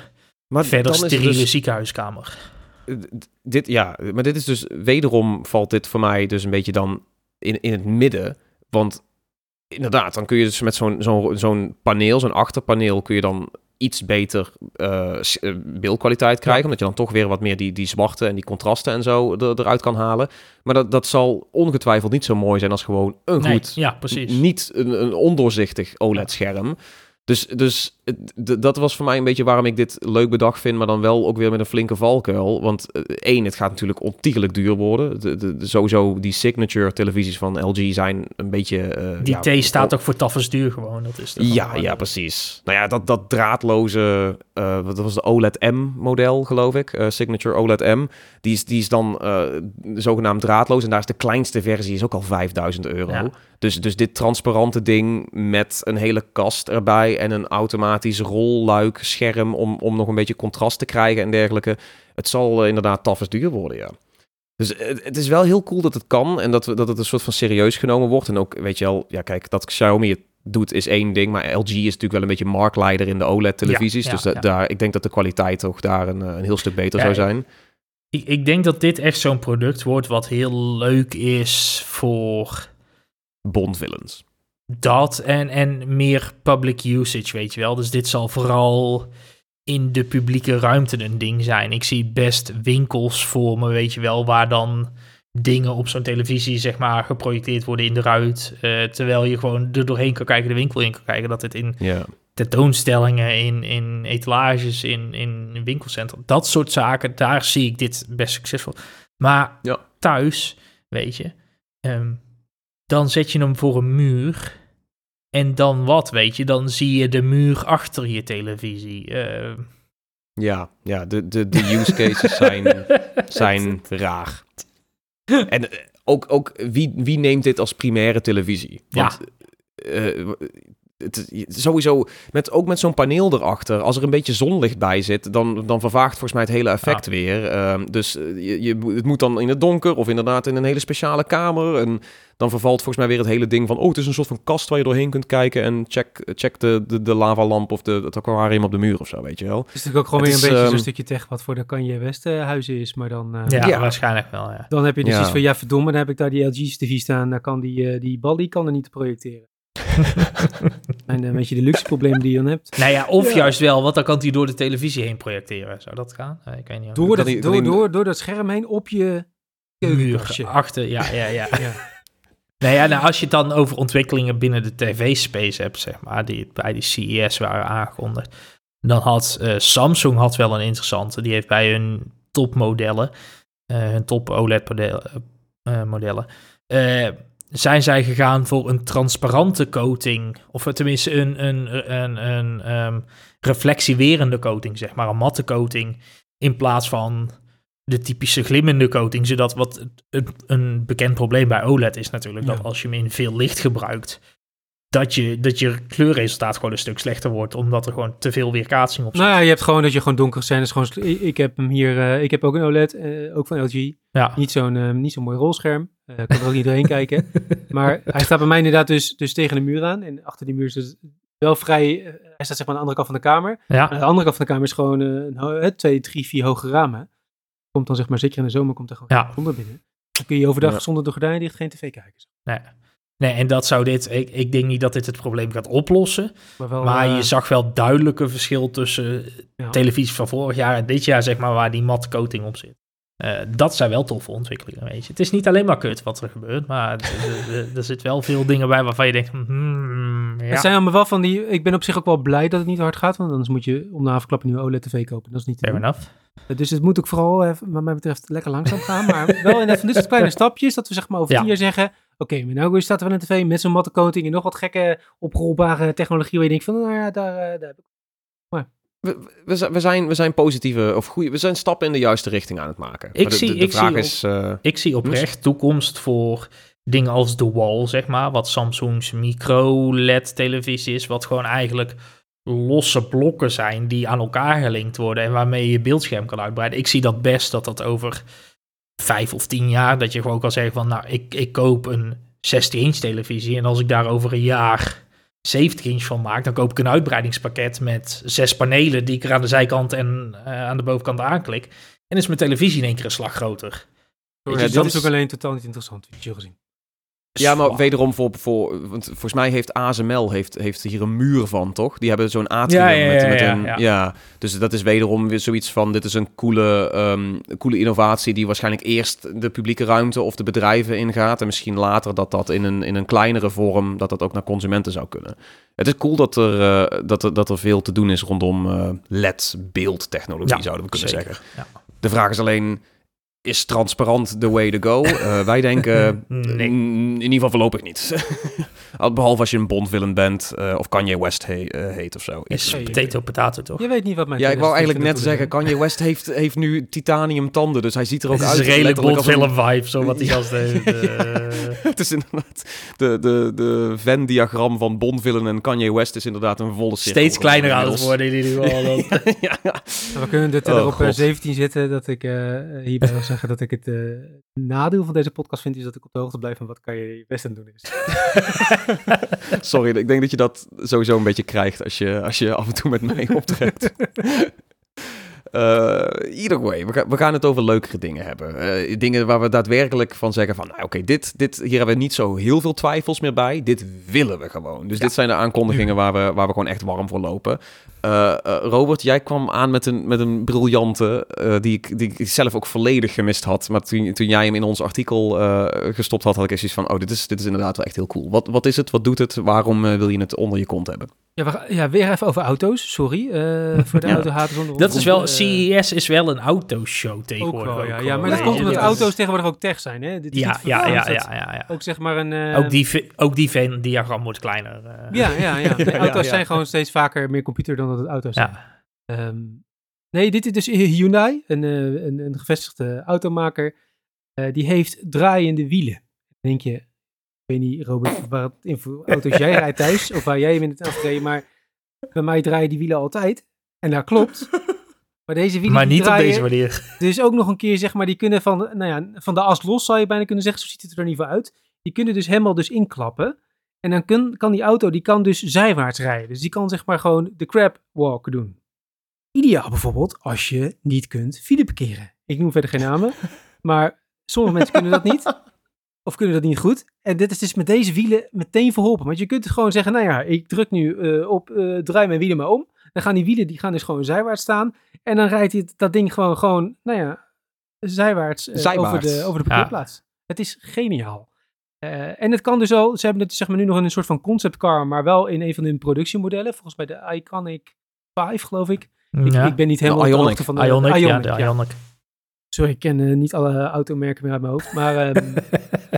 Maar verder steriele dus- ziekenhuiskamer. dit, ja, maar dit is dus wederom valt dit voor mij dus een beetje dan in, in het midden. Want inderdaad, dan kun je dus met zo'n zo'n zo'n paneel, zo'n achterpaneel, kun je dan iets beter eh, eh, beeldkwaliteit krijgen. Omdat je dan toch weer wat meer die, die zwarte en die contrasten en zo er, eruit kan halen. Maar dat, dat zal ongetwijfeld niet zo mooi zijn als gewoon een Nee, goed ja, precies. niet een, een ondoorzichtig OLED-scherm. Dus, dus dat was voor mij een beetje waarom ik dit leuk bedacht vind, maar dan wel ook weer met een flinke valkuil. Want eh, één, het gaat natuurlijk ontiegelijk duur worden. De, de, de- sowieso die signature televisies van LG zijn een beetje... eh, Die ja, T staat ook voor tafels duur gewoon. Dat is Ja, ja, precies. Nou ja, dat, dat draadloze, eh wat was de OLED M-model, geloof ik. Signature OLED M. Die is, die is dan zogenaamd draadloos. En daar is de kleinste versie is ook al 5000 euro. Ja. Dus, dus dit transparante ding met een hele kast erbij en een automatisch rolluik scherm om, om nog een beetje contrast te krijgen en dergelijke. Het zal eh, inderdaad tafels duur worden, ja. Dus eh, het, het is wel heel cool dat het kan en dat, we, dat het een soort van serieus genomen wordt. En ook, weet je wel, ja kijk, dat Xiaomi het doet is één ding, maar LG is natuurlijk wel een beetje marktleider in de OLED-televisies. Ja, ja, dus da- ja. daar, ik denk dat de kwaliteit toch daar een, eh, een heel stuk beter zou zijn. Ik, ik denk dat dit echt zo'n product wordt wat heel leuk is voor Bond-villains. Dat en, en meer public usage, weet je wel. Dus dit zal vooral in de publieke ruimte een ding zijn. Ik zie best winkels voor me, weet je wel, waar dan dingen op zo'n televisie, zeg maar, geprojecteerd worden in de ruit. eh, terwijl je gewoon er doorheen kan kijken, de winkel in kan kijken. Dat het in tentoonstellingen, in, in etalages, in, in winkelcentra, dat soort zaken, daar zie ik dit best succesvol. Maar Ja. thuis, weet je, ehm, dan zet je hem voor een muur. En dan wat, weet je? Dan zie je de muur achter je televisie. Eh, Ja, ja de, de, de use cases zijn, zijn raar. En eh, ook, ook wie, wie neemt dit als primaire televisie? Want, eh, het, is- sowieso, met, ook met zo'n paneel erachter, als er een beetje zonlicht bij zit, dan, dan vervaagt volgens mij het hele effect weer. Ehm, dus eh, je, het moet dan in het donker of inderdaad in een hele speciale kamer. En dan vervalt volgens mij weer het hele ding van, oh, het is een soort van kast waar je doorheen kunt kijken en check, check de, de, de lavalamp of de, het aquarium op de muur of zo, weet je wel. Het is natuurlijk ook gewoon Het weer een is, beetje ehm, zo'n stukje tech wat voor de Kanye West eh, huizen is. Maar dan, eh, ja, Ja. waarschijnlijk wel, ja. dan heb je dus Ja. iets van, ja verdomme, dan heb ik daar die LG's TV staan. Dan kan die, die bal, die kan er niet projecteren. en een beetje de luxe problemen die je dan hebt. Nou ja, of Ja. juist wel, want dan kan hij door de televisie heen projecteren. Zou dat gaan? Eh, ik weet niet. Door, dat, die- door, die- door, door dat scherm heen op je muur keukenkastje. achter, ja, ja, ja. Ja. Nou ja, nou, als je het dan over ontwikkelingen binnen de tv-space hebt, zeg maar, die bij die CES waren aangekondigd, dan had eh, Samsung had wel een interessante. Die heeft bij hun topmodellen, eh hun top OLED-modellen, modellen, eh, zijn zij gegaan voor een transparante coating, of tenminste een, een, een, een ehm, reflectiewerende coating, zeg maar, een matte coating, in plaats van de typische glimmende coating, zodat wat een, een bekend probleem bij OLED is natuurlijk, dat als je hem in veel licht gebruikt, dat je, dat je kleurresultaat gewoon een stuk slechter wordt, omdat er gewoon te veel weerkaatsing op zit. Nou ja, je hebt gewoon dat je gewoon donkere scènes gewoon... Ik, heb hem hier, eh, ik heb ook een OLED, eh, ook van LG. ja. Niet zo'n eh, niet zo'n mooi rolscherm. Eh kan er ook niet doorheen kijken. Maar hij staat bij mij inderdaad dus, dus tegen de muur aan. En achter die muur is het wel vrij... eh, hij staat zeg maar aan de andere kant van de kamer. ja. Aan de andere kant van de kamer is gewoon eh, twee, drie, vier hoge ramen. Komt dan zeg maar, zeker in de zomer, komt er gewoon Ja. zonder binnen. Dan kun je overdag Ja. zonder de gordijnen dicht geen tv kijken. Nee. nee, en dat zou dit, ik, ik denk niet dat dit het probleem gaat oplossen, Maar, wel, maar je zag wel duidelijk een verschil tussen ja. televisies van vorig jaar en dit jaar, zeg maar, waar die matte coating op zit. Eh, dat zijn wel toffe ontwikkelingen, weet je. Het is niet alleen maar kut wat er gebeurt, maar er zit wel veel dingen bij waarvan je denkt, hmm, ja. Het zijn allemaal wel van die... Ik ben op zich ook wel blij dat het niet hard gaat. Want anders moet je om de havenklap een nieuwe OLED-tv kopen. Dat is niet Fair enough. Dus het moet ook vooral, even, wat mij betreft, lekker langzaam gaan. Maar wel in van dit soort kleine stapjes. Dat we zeg maar over Ja. jaar zeggen... Oké, maar nou staat er wel een tv met zo'n matte coating... en nog wat gekke opgerolbare technologie... waar je denkt van, nou ja, daar, eh, daar heb ik... We, we, zijn- we, zijn, we zijn positieve, of goede, we zijn stappen in de juiste richting aan het maken. Ik de, zie- de, de ik vraag zie is... eh, Ik zie oprecht toekomst voor dingen als de Wall, zeg maar, wat Samsung's micro-LED-televisie is, wat gewoon eigenlijk losse blokken zijn die aan elkaar gelinkt worden en waarmee je je beeldscherm kan uitbreiden. Ik zie dat best dat dat over vijf of tien jaar, dat je gewoon kan zeggen van, nou, ik, ik koop een 60-inch televisie en als ik daar over een jaar 70 inch van maak, dan koop ik een uitbreidingspakket met zes panelen die ik er aan de zijkant en eh, aan de bovenkant aanklik. En is mijn televisie in één keer een slag groter. Dat Ja, is natuurlijk alleen totaal niet interessant, vind je gezien. Ja, maar wederom voor, voor want volgens mij heeft ASML heeft, heeft hier een muur van, toch? Die hebben zo'n atrium Ja, ja, ja, met een, ja. Dus dat is wederom weer zoiets van, dit is een coole, ehm, coole innovatie die waarschijnlijk eerst de publieke ruimte of de bedrijven ingaat en misschien later dat dat in een, in een kleinere vorm, dat dat ook naar consumenten zou kunnen. Het is cool dat er, eh, dat er, dat er veel te doen is rondom eh, LED-beeldtechnologie, zouden we kunnen zeker. zeggen. Ja. De vraag is alleen, is transparant the way to go? Eh, wij denken, Nee. mm, in ieder geval voorlopig niet. Behalve als je een Bond-villain bent, eh, of Kanye West he- eh, heet of zo. Is Hey. potato potato toch? Je weet niet wat mijn Ja, ik wou eigenlijk net 2020 zeggen, Kanye West heeft, heeft nu titanium tanden, dus hij ziet er ook Het is uit. een redelijk als een- vibe, zo wat gast heeft. eh. Het is inderdaad, de, de, de Venn-diagram van Bond-villain en Kanye West is inderdaad een volle cirkel. steeds kleiner aan het worden in ieder geval. Dat- ja, ja. We kunnen de teller Oh, op eh, God. 17 zetten. Dat ik eh, hierbij wil zeggen dat ik het eh, nadeel van deze podcast vind, is dat ik op de hoogte blijf van wat kan je best aan doen is. Sorry, ik denk dat je dat sowieso een beetje krijgt als je, als je af en toe met mij optrekt. Eh either way, we, ga- we gaan het over leukere dingen hebben. Eh, dingen waar we daadwerkelijk van zeggen van... Nou, oké, dit, dit, hier hebben we niet zo heel veel twijfels meer bij. Dit willen we gewoon. Dus dit zijn de aankondigingen waar we, waar we gewoon echt warm voor lopen. Eh, Robert, jij kwam aan met een, met een briljante... die, ik, die ik zelf ook volledig gemist had. Maar toen, toen jij hem in ons artikel gestopt had... had ik eens zoiets van... Oh, dit is, dit is inderdaad wel echt heel cool. Wat, wat is het? Wat doet het? Waarom wil je het onder je kont hebben? Ja, we gaan- ja, weer even over auto's. Sorry eh, voor de Ja. autohaters onder ons. Dat is wel, Eh, CES is wel een autoshow Ook tegenwoordig. wel, ja. ook ja maar dat komt omdat auto's tegenwoordig ook tech zijn. Hè? Dit is Ja, ja, ja, ja. Ook zeg maar een... eh, Ook die, ook die Venn-diagram wordt kleiner. Ja, ja, ja. Auto's zijn gewoon steeds vaker meer computer dan dat het auto's zijn. Ehm, nee, dit is dus Hyundai, een, een, een gevestigde automaker. Die heeft draaiende wielen. Denk je, weet niet, Robert, wat in voor auto's jij rijdt thuis, of waar jij hem in het afgereden, maar bij mij draaien die wielen altijd. En dat klopt. Maar deze wielen Maar niet op deze manier. dus ook nog een keer, zeg maar, die kunnen van, nou ja, van de as los, zou je bijna kunnen zeggen. Zo ziet het er in ieder geval uit. Die kunnen dus helemaal dus inklappen. En dan kun, kan die auto, die kan dus zijwaarts rijden. Dus die kan zeg maar gewoon de crab walk doen. Ideaal bijvoorbeeld als je niet kunt file parkeren. Ik noem verder geen namen. maar sommige mensen kunnen dat niet. Of kunnen dat niet goed. En dit is dus met deze wielen meteen verholpen. Want je kunt dus gewoon zeggen, nou ja, ik druk nu eh, op, eh, draai mijn wielen maar om. Dan gaan die wielen, die gaan dus gewoon zijwaarts staan. En dan rijdt hij dat ding gewoon, gewoon nou ja, zijwaarts, eh, Zijwaarts. over de, over de Ja. parkeerplaats. Het is geniaal. Eh, en het kan dus al, ze hebben het zeg maar nu nog in een soort van conceptcar, maar wel in een van hun productiemodellen. Volgens mij de Iconic 5, geloof ik. Ik, Ja. ik ben niet helemaal De op de Ioniq. hoogte van de Ionic, ja, Ioniq, de ja. Ionic. Sorry, ik ken eh, niet alle automerken meer uit mijn hoofd. Maar ehm,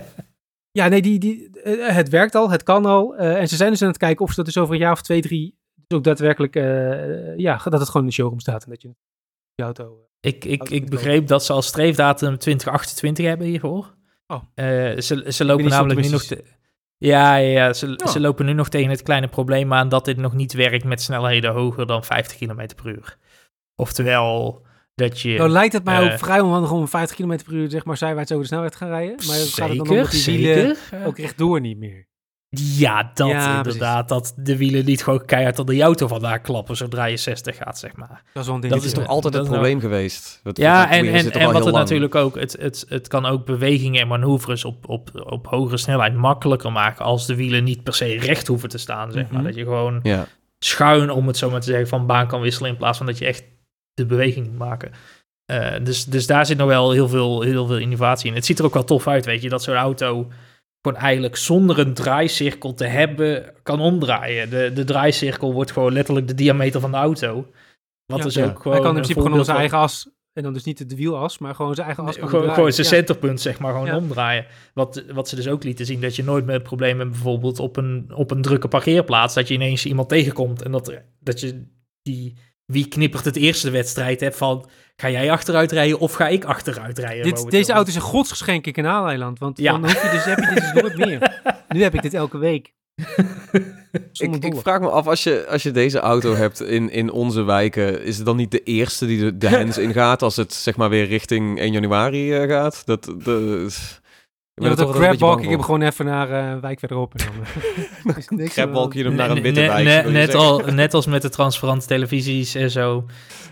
ja, nee, die, die, eh, het werkt al, het kan al. eh, en ze zijn dus aan het kijken of ze dat dus over een jaar of twee, drie dus ook daadwerkelijk, eh, ja, dat het gewoon in de showroom staat. En dat je die auto... Ik, ik, ik begreep dat ze als streefdatum 2028 hebben hiervoor. Oh. Eh, ze, ze lopen namelijk nu nog... Te, ja, ja, ja, ze, Ja. ze lopen nu nog tegen het kleine probleem aan dat dit nog niet werkt met snelheden hoger dan 50 km per uur. Oftewel, dat je... Nou lijkt het mij eh, ook vrij onhandig om 50 km per uur zeg maar zijwaarts over de snelheid te gaan rijden. Maar gaat het dan om zeker, dat die wielen zeker. ook rechtdoor niet meer? Ja, dat Ja, inderdaad. Dat de wielen niet gewoon keihard aan de auto vandaan klappen zodra je 60 gaat, zeg maar. Dat is wel een ding. Dat is Ja. toch altijd Dat het probleem geweest? Dat- Ja, en, en, er en wat het natuurlijk ook, het, het, het kan ook bewegingen en manoeuvres op, op, op hogere snelheid makkelijker maken als de wielen niet per se recht hoeven te staan, zeg maar. Mhm. Dat je gewoon Ja. schuin, om het zo maar te zeggen, van baan kan wisselen in plaats van dat je echt de beweging maken. Eh, dus, dus daar zit nog wel heel veel, heel veel innovatie in. Het ziet er ook wel tof uit, weet je, dat zo'n auto gewoon eigenlijk zonder een draaicirkel te hebben kan omdraaien. De, de draaicirkel wordt gewoon letterlijk de diameter van de auto. Wat Ja. dus Ja. ook gewoon Hij kan in principe gewoon zijn eigen as. En dan dus niet de wielas, maar gewoon zijn eigen as. Nee, gewoon, gewoon zijn Ja. centerpunt, zeg maar, gewoon Ja. omdraaien. Wat, wat ze dus ook lieten zien, dat je nooit meer het probleem hebt, bijvoorbeeld op een, op een drukke parkeerplaats, dat je ineens iemand tegenkomt en dat, dat je die, wie knippert het eerste wedstrijd hebt van, ga jij achteruit rijden of ga ik achteruit rijden? Dit, deze auto is een godsgeschenk in Kanaaleiland. Want Ja. dan hoef je dus, heb je dit dus nooit meer. Nu heb ik dit elke week. Ik, ik vraag me af, als je, als je deze auto hebt in, in onze wijken, is het dan niet de eerste die de, de hens ingaat als het zeg maar weer richting 1 januari eh, gaat? Dat, de, Ja, ben dat ik heb gewoon even naar eh, een wijk verderop. En dan, is niks. Crabwalk je hem naar een witte ne- wijk. ne- net, al, net als met de transparante televisies en zo.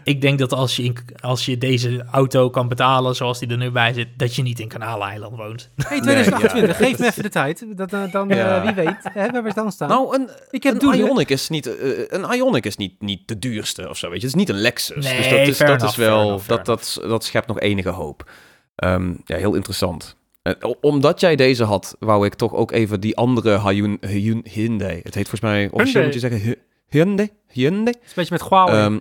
Ik denk dat als je, in, als je deze auto kan betalen zoals die er nu bij zit, dat je niet in Kanaaleiland woont. Hey, 2028, geef me even de tijd. Dat, eh, dan, eh, wie weet, hè, waar we dan staan. Nou, een, ik heb een. Ioniq is niet, eh, een Ioniq is niet, niet de duurste of zo, weet je. Het is niet een Lexus. Nee, dus dat is, dat enough, is wel, enough, dat, dat, dat schept nog enige hoop. Ehm, ja, heel interessant. Eh, omdat jij deze had, wou ik toch ook even die andere Hyun, Hyun, Hyundai. Het heet volgens mij, officieel moet je zeggen, Hy- Hyundai? Hyundai? Het is een beetje met Huawei, Ehm,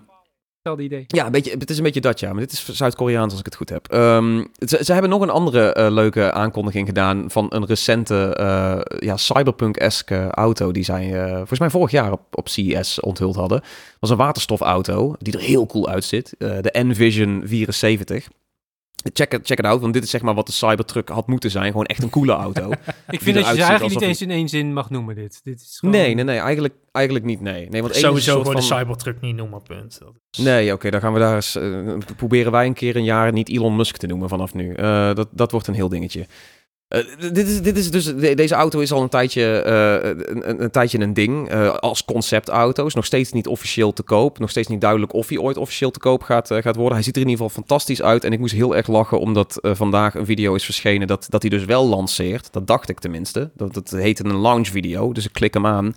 hetzelfde idee. ja, een beetje, het is een beetje dat, ja. Maar dit is Zuid-Koreaans als ik het goed heb. Ehm, ze, ze hebben nog een andere eh, leuke aankondiging gedaan van een recente eh, ja, cyberpunk-esque auto die zij volgens mij vorig jaar op, op CES onthuld hadden. Dat was een waterstofauto die er heel cool uitziet. De Envision 74. Check het, check het out, want dit is zeg maar wat de Cybertruck had moeten zijn. Gewoon echt een coole auto. Ik vind dat je ze eigenlijk niet eens in één zin mag noemen, dit. dit is gewoon... nee, nee, nee. Eigenlijk, eigenlijk niet, nee. nee want Sowieso voor de Cybertruck niet noemen, punt. Dat is- Nee, oké, dan gaan we daar eens. eh, proberen wij een keer een jaar niet Elon Musk te noemen vanaf nu. Eh, dat, dat wordt een heel dingetje. Eh, dit, is, dit is dus, de- deze auto is al een tijdje, eh, een, een, tijdje een ding. eh, als conceptauto. Is nog steeds niet officieel te koop. Nog steeds niet duidelijk of hij ooit officieel te koop gaat, gaat worden. Hij ziet er in ieder geval fantastisch uit. En ik moest heel erg lachen omdat vandaag een video is verschenen dat, dat hij dus wel lanceert. Dat dacht ik tenminste. Dat, dat heette een launch video. Dus ik klik hem aan.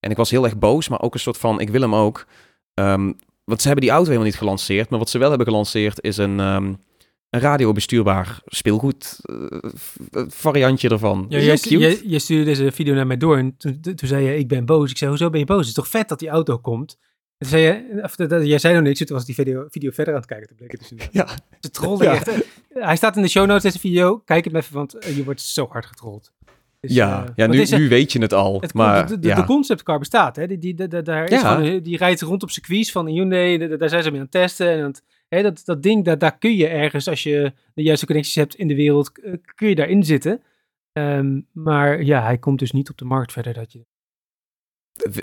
En ik was heel erg boos, maar ook een soort van, ik wil hem ook. Ehm, want ze hebben die auto helemaal niet gelanceerd. Maar wat ze wel hebben gelanceerd is een, ehm, een radiobestuurbaar speelgoed eh, variantje ervan. Ja, jij, jij, jij stuurde deze video naar mij door en toen, toen zei je, ik ben boos. Ik zei, hoezo ben je boos? Het is toch vet dat die auto komt? En toen zei je, of, dat, jij zei nog niks, toen was die video, video verder aan het kijken. Toen bleek het dus inderdaad. Ja. Ze trolden Ja. echt. Hij staat in de show notes, deze video. Kijk hem even, want eh, je wordt zo hard getrold. Dus, ja, eh, ja nu, deze- nu weet je het al. Het, maar de, de, ja. de conceptcar bestaat, hè? Die, die, de- daar is Ja. gewoon, een- die rijdt rond op circuits van Hyundai. daar zijn ze mee aan het testen. En aan het- hè, dat, dat ding, daar, daar kun je ergens, als je de juiste connecties hebt in de wereld, k- kun je daarin zitten. Ehm, maar ja, hij komt dus niet op de markt verder. Dat je...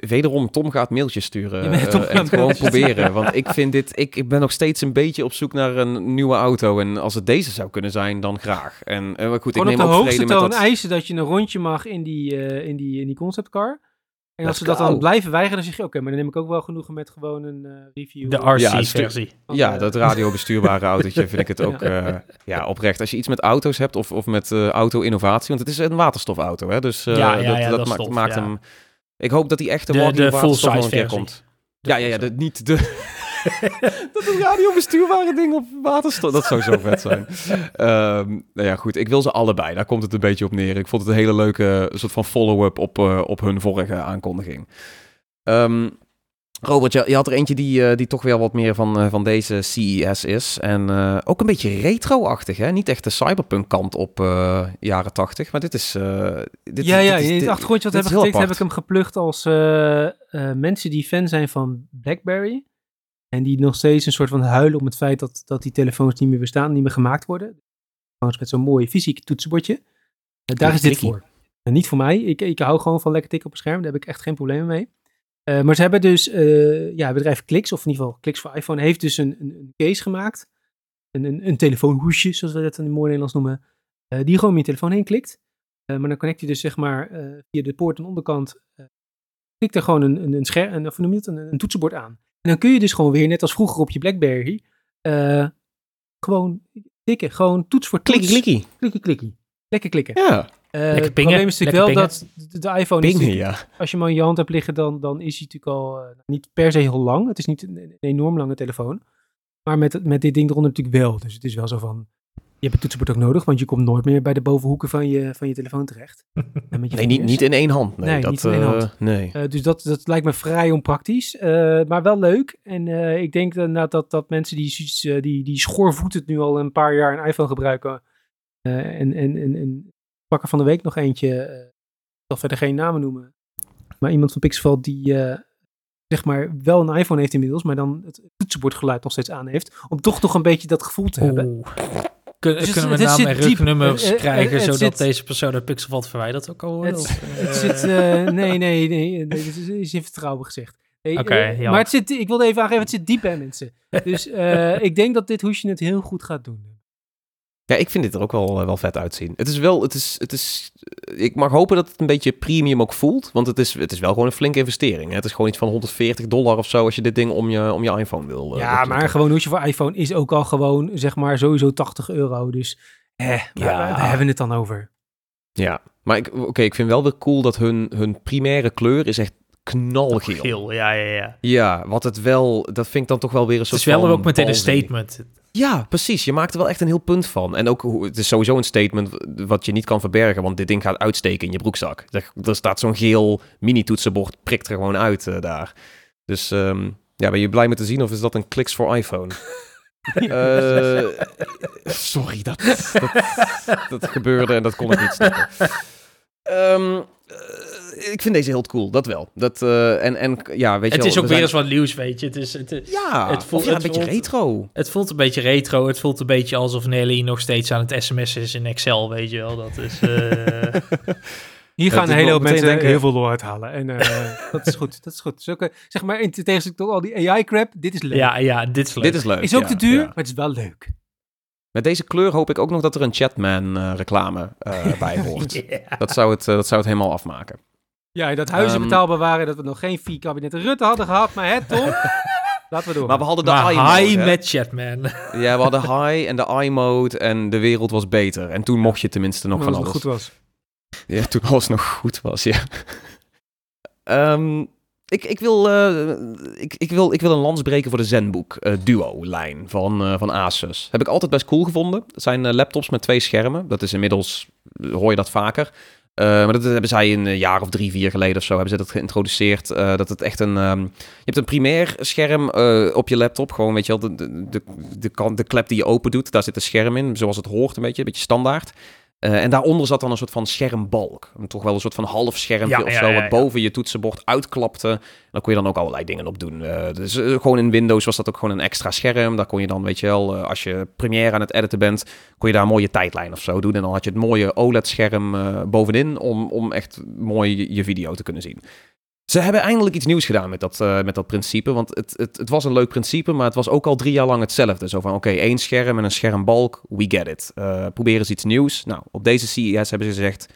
Wederom, Tom gaat mailtjes sturen. Eh, en gewoon proberen. sturen. Want ik vind dit... Ik, ik ben nog steeds een beetje op zoek naar een nieuwe auto. En als het deze zou kunnen zijn, dan graag. En eh, maar goed, ik Gewoon op neem de hoogste toon dat... eisen dat je een rondje mag in die, eh, in die, in die conceptcar. En als ze dat dan blijven weigeren, dan zeg je, oké, maar dan neem ik ook wel genoegen met gewoon een eh, review. De Ja, RC-versie. van, Ja, eh, dat radiobestuurbare autootje vind ik het ook eh, ja, oprecht. Als je iets met auto's hebt of, of met eh, auto-innovatie, want het is een waterstofauto, hè? Dus eh, Ja, ja, dat, ja, dat maakt, tof, maakt ja. hem... Ik hoop dat hij echt een De- module de full-size versie. komt. Ja, ja, ja, de, niet de... dat het radiobestuurbare ding op waterstof, dat zou zo vet zijn. Ehm, nou ja, goed, ik wil ze allebei. Daar komt het een beetje op neer. Ik vond het een hele leuke soort van follow-up op, eh, op hun vorige aankondiging. Ehm, Robert, je, je had er eentje die, eh, die toch weer wat meer van, eh, van deze CES is. En eh, ook een beetje retro-achtig, hè? Niet echt de cyberpunk kant op eh, jaren tachtig, maar dit is... eh, dit, ja, ja, dit is- het dit- achtergrondje wat dit hebben getikt, heb ik hem geplukt als eh, eh, mensen die fan zijn van BlackBerry. En die nog steeds een soort van huilen om het feit dat, dat die telefoons niet meer bestaan, niet meer gemaakt worden. Telefoons met zo'n mooi fysiek toetsenbordje. Eh, daar is dit voor. En niet voor mij. Ik, ik hou gewoon van lekker tikken op een scherm. Daar heb ik echt geen problemen mee. Eh, maar ze hebben dus, eh, ja, het bedrijf Clix, of in ieder geval Clix voor iPhone, heeft dus een, een, een case gemaakt. Een, een, een telefoonhoesje, zoals we dat in het mooi Nederlands noemen. die gewoon om je telefoon heen klikt. Maar dan connect je dus zeg maar via de poort aan de onderkant. klikt er gewoon een, een, een scherm, een, of noem je het, een, een toetsenbord aan. En dan kun je dus gewoon weer, net als vroeger op je Blackberry, eh, gewoon tikken. Gewoon toets voor toets. Klikkie, klikkie. Klikkie, klikkie. Lekker klikken. Ja, Eh, Lekker het probleem is natuurlijk wel dat de, de iPhone is pingen, natuurlijk- ja. als je hem in je hand hebt liggen, dan, dan is hij natuurlijk al eh, niet per se heel lang. Het is niet een, een enorm lange telefoon. Maar met, met dit ding eronder natuurlijk wel. Dus het is wel zo van, hebt het toetsenbord ook nodig, want je komt nooit meer bij de bovenhoeken van je, van je telefoon terecht. En met je Nee, niet, niet in één hand. Nee, Nee, dat, niet in één eh, hand. nee. Eh, dus dat, dat lijkt me vrij onpraktisch, eh, maar wel leuk. En eh, ik denk inderdaad dat, dat mensen die, eh, die, die schoorvoetend nu al een paar jaar een iPhone gebruiken. eh, en, en, en, en pakken van de week nog eentje. eh, ik zal verder geen namen noemen. Maar iemand van Pixel die eh, zeg maar wel een iPhone heeft inmiddels, maar dan het toetsenbordgeluid nog steeds aan heeft. Om toch nog een beetje dat gevoel te hebben. Oeh. Kun- Dus het- kunnen we het naam zit en rugnummers Eh, eh, krijgen, het zodat zit- deze persoon uit Pixelvat verwijderd ook al wordt? Het, Of, het eh, zit, eh, nee, nee, nee, dit is, is in vertrouwen gezegd. Oké, eh, maar het zit, ik wilde even aangeven, het zit diep bij mensen. Dus eh, ik denk dat dit hoesje het heel goed gaat doen. Ja, ik vind dit er ook wel, eh, wel vet uitzien. Het is wel, het is, het is, ik mag hopen dat het een beetje premium ook voelt, want het is, het is wel gewoon een flinke investering. Hè? Het is gewoon iets van 140 dollar of zo als je dit ding om je, om je iPhone wil. eh, ja, maar gewoon hoesje voor iPhone is ook al gewoon, zeg maar, sowieso 80 euro. Dus, eh, waar, Ja. waar- waar hebben we het dan over? Ja, maar ik, oké, ik vind wel weer cool dat hun, hun primaire kleur is echt knalgeel. Geel, ja, ja, ja. Ja, wat het wel, dat vind ik dan toch wel weer een Het soort is wel ook meteen een statement. Ja, precies. Je maakt er wel echt een heel punt van. En ook, het is sowieso een statement wat je niet kan verbergen, want dit ding gaat uitsteken in je broekzak. Er, er staat zo'n geel mini-toetsenbord, prikt er gewoon uit eh, daar. Dus ehm, ja, ben je blij met te zien of is dat een kliks voor iPhone? Eh, sorry, dat, dat, dat gebeurde en dat kon ik niet snappen. Eh, ik vind deze heel cool, dat wel. Dat, eh, en, en ja, weet je Het wel, is ook er weer zijn- eens wat nieuws, weet je. Het, is, het, Ja, het voelt- een het beetje voelt- retro. het voelt een beetje retro. Het voelt een beetje alsof Nelly nog steeds aan het sms'en is in Excel, weet je wel. Dat is... eh, Hier gaan een hele hoop mensen denken- heel veel lol uithalen. En eh, dat is goed, dat is goed. Zulke, zeg maar, in tegenstelling tot al die AI-crap, dit is leuk. ja, ja, dit is leuk. Dit is leuk. is ook ja, te duur, ja. maar het is wel leuk. Met deze kleur hoop ik ook nog dat er een Chatman-reclame eh, bij hoort. Dat, zou het, dat zou het helemaal afmaken. Ja, dat huizen Ehm, betaalbaar waren, dat we nog geen vier kabinetten Rutte hadden gehad. Maar het, Tom, laten we door. Maar we hadden de Maar i-mode. hi hè? met Chatman. Ja, we hadden high en de i-mode en de wereld was beter. En toen mocht je tenminste nog van het alles. goed was. Ja, toen alles nog goed was, ja. Ehm, ik, ik, wil, eh, ik, ik, wil, ik wil een lans breken voor de Zenbook eh, Duo-lijn van, eh, van Asus. Heb ik altijd best cool gevonden. Het zijn laptops met twee schermen. Dat is inmiddels, hoor je dat vaker. Eh, maar dat hebben zij een eh, jaar of drie, vier geleden of zo, hebben ze dat geïntroduceerd. eh, dat het echt een, ehm, je hebt een primair scherm op je laptop. Gewoon, weet je wel, de, de, de, de klep die je open doet, daar zit een scherm in. Zoals het hoort een beetje, een beetje standaard. Eh, en daaronder zat dan een soort van schermbalk. Een- Toch wel een soort van half schermpje Ja, of zo, ja, wat boven je toetsenbord uitklapte. Daar kon je dan ook allerlei dingen op doen. Eh, dus eh, gewoon in Windows was dat ook gewoon een extra scherm. Daar kon je dan, weet je wel, als je Premiere aan het editen bent, kon je daar een mooie tijdlijn of zo doen. En dan had je het mooie OLED-scherm bovenin om, om echt mooi je video te kunnen zien. Ze hebben eindelijk iets nieuws gedaan met dat, eh, met dat principe. Want het, het, het was een leuk principe, maar het was ook al drie jaar lang hetzelfde. Zo van, oké, één scherm en een schermbalk, we get it. Eh probeer eens iets nieuws. Nou, op deze CES hebben ze gezegd,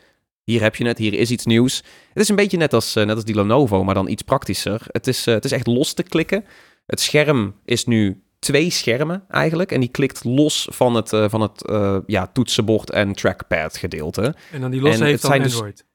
hier heb je het, hier is iets nieuws. Het is een beetje net als, eh, net als die Lenovo, maar dan iets praktischer. Het is, het is echt los te klikken. Het scherm is nu twee schermen eigenlijk. En die klikt los van het, van het ja, toetsenbord en trackpad gedeelte. En dan die En heeft het dan zijn dus- Android.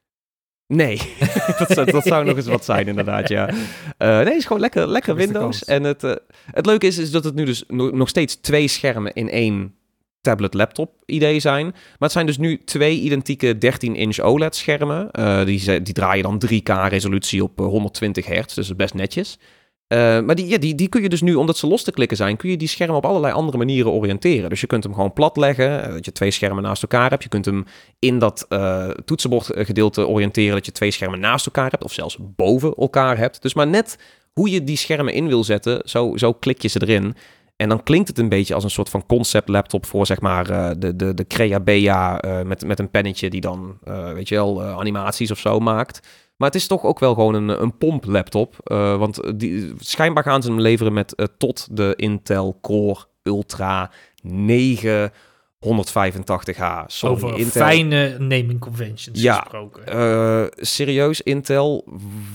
Nee, dat, zou, dat zou nog eens wat zijn inderdaad, ja. Eh, nee, het is gewoon lekker, lekker Windows. En het, eh, het leuke is, is dat het nu dus no- nog steeds twee schermen in één tablet-laptop idee zijn. Maar het zijn dus nu twee identieke 13-inch OLED-schermen. Eh, die, die draaien dan 3K-resolutie op eh, 120 hertz, dus best netjes. Eh, maar die, ja, die, die kun je dus nu, omdat ze los te klikken zijn, kun je die schermen op allerlei andere manieren oriënteren. Dus je kunt hem gewoon plat leggen, eh, dat je twee schermen naast elkaar hebt. Je kunt hem in dat eh toetsenbordgedeelte oriënteren, dat je twee schermen naast elkaar hebt, of zelfs boven elkaar hebt. Dus maar net hoe je die schermen in wil zetten, zo, zo klik je ze erin. En dan klinkt het een beetje als een soort van concept laptop voor zeg maar de, de, de Crea met, met een pennetje die dan, weet je wel, animaties of zo maakt. Maar het is toch ook wel gewoon een, een pomp laptop. eh, want die, schijnbaar gaan ze hem leveren met eh, tot de Intel Core Ultra 9 185H. Sorry, Over Intel. fijne naming conventions Ja. gesproken. Eh, serieus, Intel,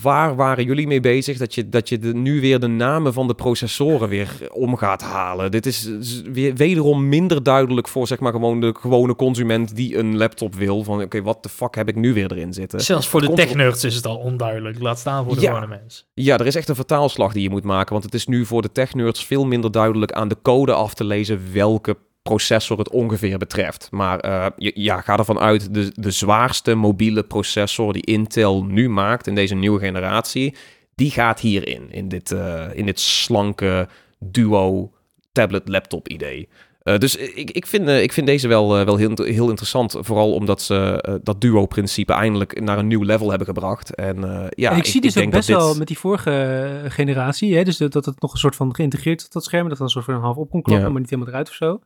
waar waren jullie mee bezig dat je, dat je de, nu weer de namen van de processoren weer om gaat halen? Dit is weer wederom minder duidelijk voor zeg maar gewoon de gewone consument die een laptop wil. Van oké, wat de fuck heb ik nu weer erin zitten? Zelfs voor de er- tech-nerds is het al onduidelijk. Laat staan voor de Ja. gewone mens. Ja, er is echt een vertaalslag die je moet maken. Want het is nu voor de tech-nerds veel minder duidelijk aan de code af te lezen welke processor het ongeveer betreft. Maar eh, ja, ga ervan uit, de, de zwaarste mobiele processor die Intel nu maakt in deze nieuwe generatie, die gaat hierin, in dit, eh, in dit slanke duo tablet-laptop idee. Eh, dus ik, ik, vind, ik vind deze wel, wel heel, heel interessant. Vooral omdat ze dat duo-principe eindelijk naar een nieuw level hebben gebracht. En, ja, en ik, zie dus ook denk best dit- wel met die vorige generatie, hè, dus dat, dat het nog een soort van geïntegreerd dat scherm, dat dan een soort van half op kon klappen, Ja. maar niet helemaal eruit of zo.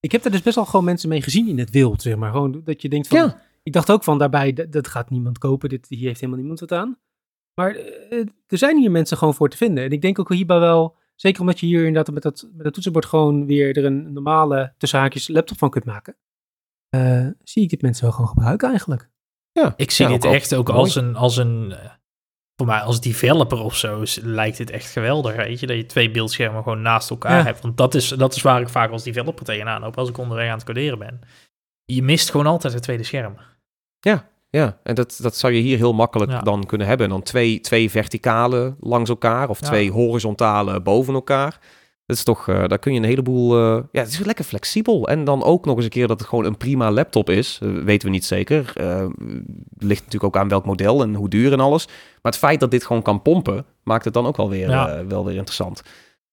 Ik heb daar dus best wel gewoon mensen mee gezien in het wild, zeg maar. Gewoon dat je denkt van, Ja. ik dacht ook van daarbij, dat, dat gaat niemand kopen, dit, hier heeft helemaal niemand wat aan. Maar eh, er zijn hier mensen gewoon voor te vinden. En ik denk ook hierbij wel, zeker omdat je hier inderdaad met dat, met dat toetsenbord gewoon weer er een normale, tussen haakjes, laptop van kunt maken. eh, zie ik dit mensen wel gewoon gebruiken eigenlijk. Ja, Ik zie ja, dit ook echt ook als een, als een, eh, voor mij als developer of zo, lijkt dit echt geweldig, weet je, dat je twee beeldschermen gewoon naast elkaar Ja. hebt. Want dat is, dat is waar ik vaak als developer tegenaan loop, als ik onderweg aan het coderen ben. Je mist gewoon altijd het tweede scherm. Ja, en dat, dat zou je hier heel makkelijk Ja. dan kunnen hebben. Dan twee, twee verticale langs elkaar of Ja. twee horizontale boven elkaar. Dat is toch, eh, daar kun je een heleboel... eh, ja, het is lekker flexibel. En dan ook nog eens een keer dat het gewoon een prima laptop is. Eh, weten we niet zeker. Ligt natuurlijk ook aan welk model en hoe duur en alles. Maar het feit dat dit gewoon kan pompen, maakt het dan ook wel weer, Ja. wel weer interessant.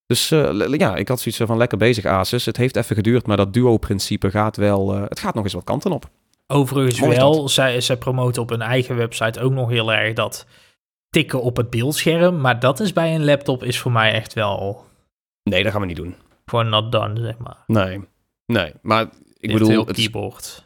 Dus ja, ik had zoiets van lekker bezig Asus. Het heeft even geduurd, maar dat duo-principe gaat wel... het gaat nog eens wat kanten op. Overigens Mooi wel, zij, zij promoten op hun eigen website ook nog heel erg dat tikken op het beeldscherm. Maar dat is bij een laptop is voor mij echt wel Nee, dat gaan we niet doen. gewoon not done, zeg maar. Nee, nee. Maar ik Dit bedoel, heel het is, keyboard.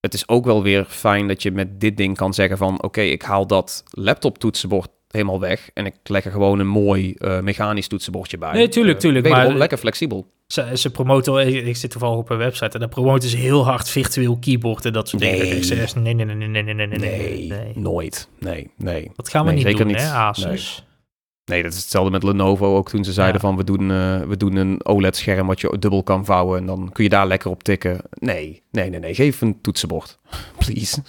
het is ook wel weer fijn dat je met dit ding kan zeggen van... oké, ik haal dat laptop toetsenbord helemaal weg... en ik leg er gewoon een mooi eh, mechanisch toetsenbordje bij. Nee, tuurlijk, Eh, tuurlijk, maar- lekker flexibel. Ze, ze promoten, ik, zit toevallig op een website en daar promoten ze heel hard virtueel keyboard en dat soort dingen. Nee. Ik zeg, nee, nee, nee, nee, nee, nee, nee, nee, nee. nooit. Nee, nee. Dat gaan we Nee, niet zeker doen, niet. hè, Asus. Nee, dat is hetzelfde met Lenovo ook toen ze zeiden Ja. van... We doen, eh, we doen een OLED-scherm wat je dubbel kan vouwen... en dan kun je daar lekker op tikken. Nee, nee, nee, nee. Geef een toetsenbord. Please.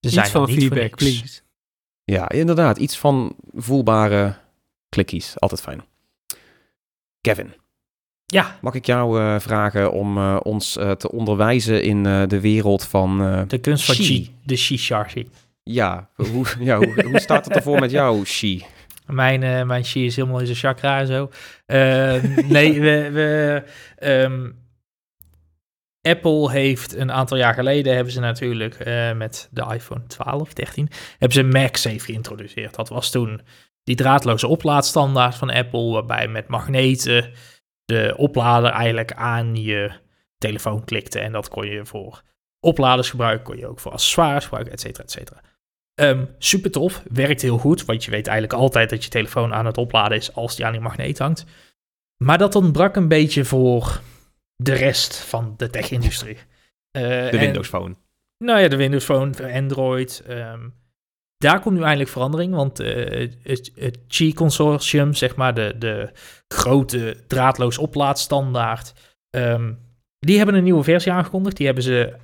Ze zijn van niet voor feedback, please. Ja, inderdaad. Iets van voelbare klikkies. Altijd fijn. Kevin, Ja, mag ik jou eh, vragen om eh, ons te onderwijzen in eh, de wereld van... eh, de kunst van Shi. Chi, de Shi-Sharshi. ja, hoe, ja hoe, hoe staat het ervoor met jou, Shi? Mijn, eh mijn Chi is helemaal in zijn chakra en zo. Eh, nee, we... we ehm, Apple heeft een aantal jaar geleden, hebben ze natuurlijk eh, met de iPhone 12, 13, hebben ze MagSafe geïntroduceerd. Dat was toen die draadloze oplaadstandaard van Apple, waarbij met magneten de oplader eigenlijk aan je telefoon klikte. En dat kon je voor opladers gebruiken, kon je ook voor accessoires gebruiken, et cetera, et cetera. Ehm, super tof, werkt heel goed, want je weet eigenlijk altijd dat je telefoon aan het opladen is als die aan die magneet hangt. Maar dat ontbrak een beetje voor de rest van de tech-industrie. Eh, De en- Windows Phone. nou ja, de Windows Phone, Android. ehm, daar komt nu eindelijk verandering, want eh, het, het Qi-consortium, zeg maar, de, de grote draadloos oplaadstandaard, ehm, die hebben een nieuwe versie aangekondigd. Die, hebben ze,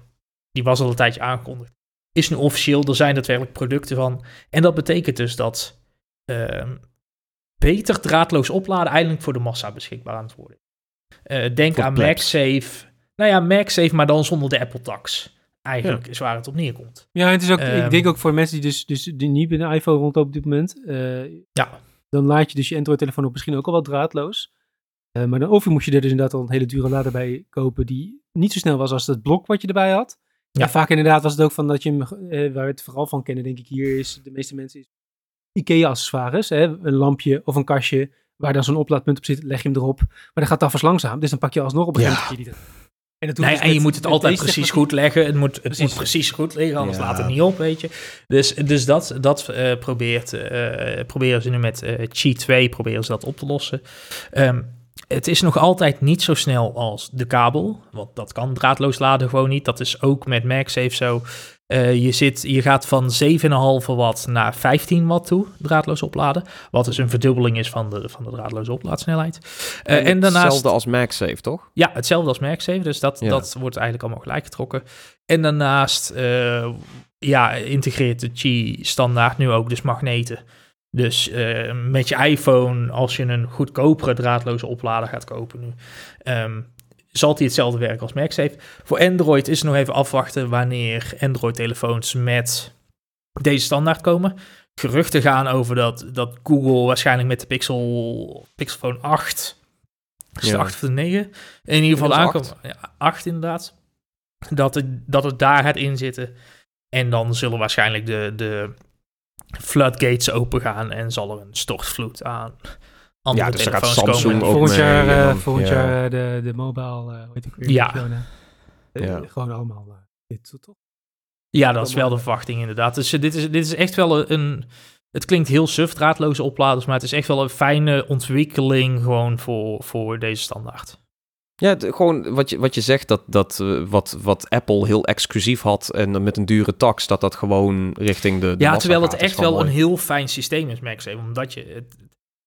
die was al een tijdje aangekondigd. Is nu officieel, er zijn daadwerkelijk producten van. En dat betekent dus dat ehm, beter draadloos opladen eindelijk voor de massa beschikbaar aan het worden. Eh, denk Voor aan plebs. MagSafe. Nou ja, MagSafe, maar dan zonder de Apple tax. Eigenlijk is waar het op neerkomt. Ja, het is ook, Ehm. ik denk ook voor mensen die dus, dus die niet met een iPhone rondlopen op dit moment. eh, Ja. Dan laat je dus je Android-telefoon op misschien ook al wel draadloos. Eh, maar dan of je moest je er dus inderdaad al een hele dure lader bij kopen die niet zo snel was als het blok wat je erbij had. Ja. En vaak inderdaad was het ook van dat je hem, eh, waar we het vooral van kennen denk ik hier is, de meeste mensen is IKEA-accessoires. Hè? Een lampje of een kastje waar dan zo'n oplaadpunt op zit, leg je hem erop. Maar dan gaat het afwas langzaam, dus dan pak je alsnog op een Ja. gegeven moment die er. En, dat Nee, dus en je moet het altijd precies goed leggen. Het moet, het Precies. moet precies goed liggen, anders Ja. laat het niet op, weet je. Dus, dus dat, dat eh, probeert, eh, proberen ze nu met eh Qi 2 proberen ze dat op te lossen. Ehm, het is nog altijd niet zo snel als de kabel, want dat kan draadloos laden gewoon niet. Dat is ook met MagSafe zo. Eh, je, zit, je gaat van 7,5 watt naar 15 watt toe, draadloos opladen. Wat dus een verdubbeling is van de, van de draadloze oplaadsnelheid. Eh, en, daarnaast... Hetzelfde als MagSafe, toch? Ja, hetzelfde als MagSafe, dus dat, Ja. dat wordt eigenlijk allemaal gelijk getrokken. En daarnaast eh, ja, integreert de Qi standaard nu ook dus magneten. Dus eh, met je iPhone, als je een goedkopere draadloze oplader gaat kopen nu, ehm, zal die hetzelfde werken als MagSafe. Voor Android is het nog even afwachten wanneer Android-telefoons met deze standaard komen. Geruchten gaan over dat, dat Google waarschijnlijk met de Pixel, Pixelphone 8, is het Ja. 8 of de 9, in ieder geval aankomt. Ja, 8 inderdaad. Dat het, dat het daar gaat inzitten. En dan zullen waarschijnlijk de, de floodgates open gaan en zal er een stortvloed aan andere Ja, dus gaat telefoons Samsung komen. ook Volgend jaar, eh, volgend ja. jaar eh, de, de mobile, eh heet het ook weer? Ja. Eh, Ja. Gewoon allemaal eh, dit, toch? Ja, dat is wel de verwachting inderdaad. Dus eh, dit is, dit is echt wel een... Het klinkt heel suf, draadloze opladers, maar het is echt wel een fijne ontwikkeling gewoon voor, voor deze standaard. Ja, de- gewoon wat je, wat je zegt, dat, dat eh, wat, wat Apple heel exclusief had en met een dure tax, dat dat gewoon richting de, de Ja, terwijl het echt wel een heel fijn systeem is, MagSafe. Omdat je... Het,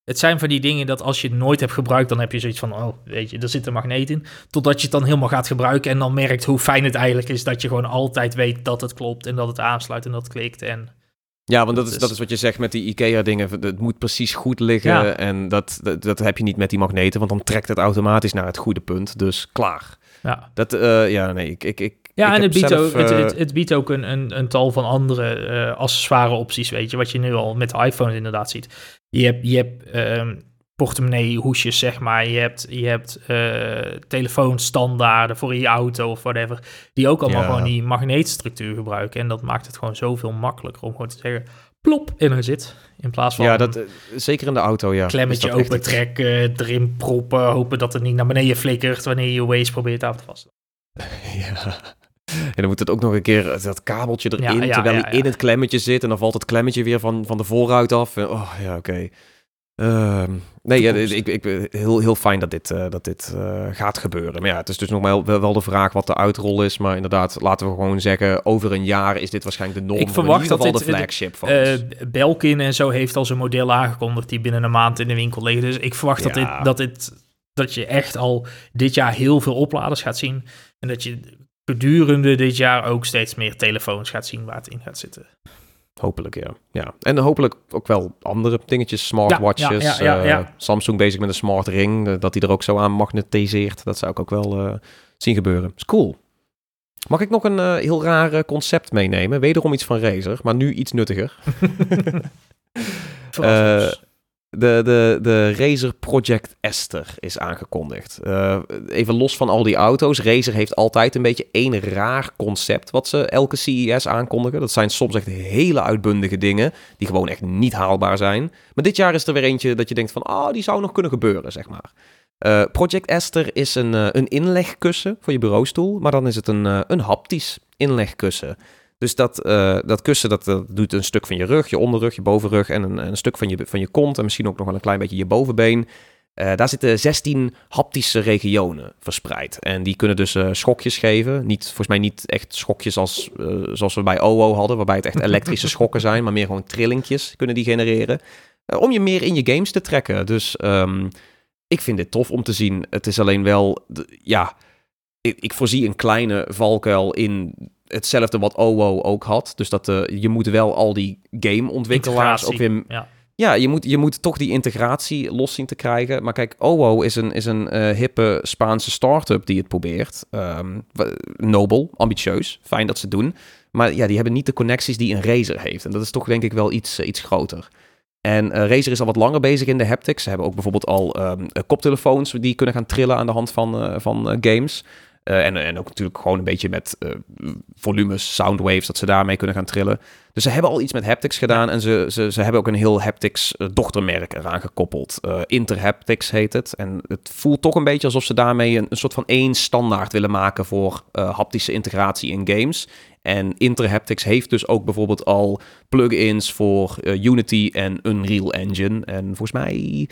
het zijn van die dingen dat als je het nooit hebt gebruikt, dan heb je zoiets van, oh, weet je, er zit een magneet in. Totdat je het dan helemaal gaat gebruiken en dan merkt hoe fijn het eigenlijk is dat je gewoon altijd weet dat het klopt en dat het aansluit en dat het klikt. En Ja, want dat is, dat is wat je zegt met die IKEA-dingen. Het moet precies goed liggen. Ja. En dat, dat, dat heb je niet met die magneten, want dan trekt het automatisch naar het goede punt. Dus klaar. ja, Dat, eh, ja, nee, ik... ik, ik Ja, ik en het biedt, zelf, ook, het, eh, het, het biedt ook een, een, een tal van andere eh accessoire opties, weet je, wat je nu al met de iPhone inderdaad ziet. Je hebt, je hebt ehm, portemonnee hoesjes, zeg maar. Je hebt, je hebt eh, telefoonstandaarden voor je auto of whatever, die ook allemaal Ja. gewoon die magneetstructuur gebruiken. En dat maakt het gewoon zoveel makkelijker om gewoon te zeggen, plop, in er zit. In plaats van ja, dat, eh, zeker in de auto, ja. klemmetje echt open trekken, erin proppen, hopen dat het niet naar beneden flikkert wanneer je Waze probeert aan te vasten. Ja. En dan moet het ook nog een keer eh, dat kabeltje erin, Ja, ja, terwijl hij in het klemmetje zit. En dan valt het klemmetje weer van, van de voorruit af. En, Oh, ja, oké. Ehm, nee, ja, ik, ik, heel, heel fijn dat dit, eh, dat dit eh, gaat gebeuren. Maar ja, het is dus nog wel, wel, de vraag wat de uitrol is. Maar inderdaad, laten we gewoon zeggen, over een jaar is dit waarschijnlijk de norm. Ik verwacht in ieder dat dit- de flagship. Eh, Belkin en zo heeft al zijn model aangekondigd die binnen een maand in de winkel liggen. Dus ik verwacht dat, dit, dat, dit, dat je echt al dit jaar heel veel opladers gaat zien. En dat je gedurende dit jaar ook steeds meer telefoons gaat zien waar het in gaat zitten. Hopelijk, ja. ja. En hopelijk ook wel andere dingetjes, smartwatches. Ja, ja, ja, ja, ja. eh, Samsung bezig met een smart ring, eh, dat die er ook zo aan magnetiseert. Dat zou ik ook wel eh, zien gebeuren. Is cool. Mag ik nog een heel raar concept meenemen? Wederom iets van Razer, maar nu iets nuttiger. De, de, de Razer Project Esther is aangekondigd. Eh, even los van al die auto's. Razer heeft altijd een beetje één raar concept wat ze elke CES aankondigen. Dat zijn soms echt hele uitbundige dingen die gewoon echt niet haalbaar zijn. Maar dit jaar is er weer eentje dat je denkt van, ah, die zou nog kunnen gebeuren, zeg maar. Eh, Project Esther is een, eh, een inlegkussen voor je bureaustoel, maar dan is het een, een haptisch inlegkussen. Dus dat, eh, dat kussen dat, dat doet een stuk van je rug, je onderrug, je bovenrug en een, een stuk van je, van je kont en misschien ook nog wel een klein beetje je bovenbeen. Eh, daar zitten 16 haptische regionen verspreid. En die kunnen dus eh, schokjes geven. Niet, volgens mij niet echt schokjes als, zoals we bij OO hadden, waarbij het echt elektrische schokken zijn, maar meer gewoon trillingjes kunnen die genereren. Om je meer in je games te trekken. Dus ehm, ik vind dit tof om te zien. Het is alleen wel, ja, ik, ik voorzie een kleine valkuil in hetzelfde wat OO ook had. Dus dat eh, je moet wel al die gameontwikkelaars ook weer Ja. ja, je moet, je moet toch die integratie los zien te krijgen. Maar kijk, OO is een, is een eh, hippe Spaanse start-up die het probeert. Wa- nobel, ambitieus, fijn dat ze het doen. Maar ja, die hebben niet de connecties die een Razer heeft. En dat is toch denk ik wel iets, eh, iets groter. En eh, Razer is al wat langer bezig in de haptics. Ze hebben ook bijvoorbeeld al ehm, eh, koptelefoons die kunnen gaan trillen aan de hand van, van games. Eh, en, en ook natuurlijk gewoon een beetje met eh, volumes, soundwaves, dat ze daarmee kunnen gaan trillen. Dus ze hebben al iets met haptics gedaan en ze, ze, ze hebben ook een heel haptics eh, dochtermerk eraan gekoppeld. Interhaptics heet het. En het voelt toch een beetje alsof ze daarmee een, een soort van één standaard willen maken voor haptische integratie in games. En Interhaptics heeft dus ook bijvoorbeeld al plugins voor Unity en Unreal Engine. En volgens mij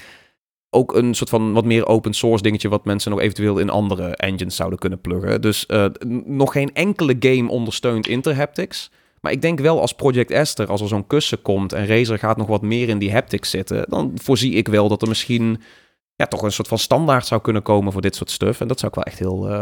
ook een soort van wat meer open source dingetje wat mensen nog eventueel in andere engines zouden kunnen pluggen. Dus eh, nog geen enkele game ondersteunt Interhaptics. Maar ik denk wel als Project Esther, als er zo'n kussen komt en Razer gaat nog wat meer in die haptics zitten, dan voorzie ik wel dat er misschien ja, toch een soort van standaard zou kunnen komen voor dit soort stuff. En dat zou ik wel echt heel, eh,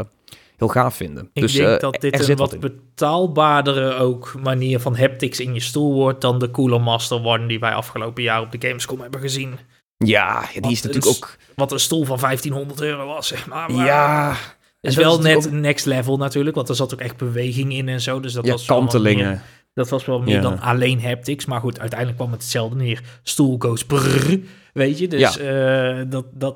heel gaaf vinden. Ik dus denk eh, dat dit een wat betaalbaardere ook manier van haptics in je stoel wordt dan de Cooler Master One die wij afgelopen jaar op de Gamescom hebben gezien. Ja, die is natuurlijk ook... Wat een stoel van 1500 euro was, zeg maar. Maar Ja, is wel is net next level natuurlijk, want er zat ook echt beweging in en zo. Dus dat ja was kantelingen. meer- dat was wel meer Ja. dan alleen haptics. Maar goed, uiteindelijk kwam het hetzelfde neer. Stoel goes brrr, weet je. Dus eh, dat, dat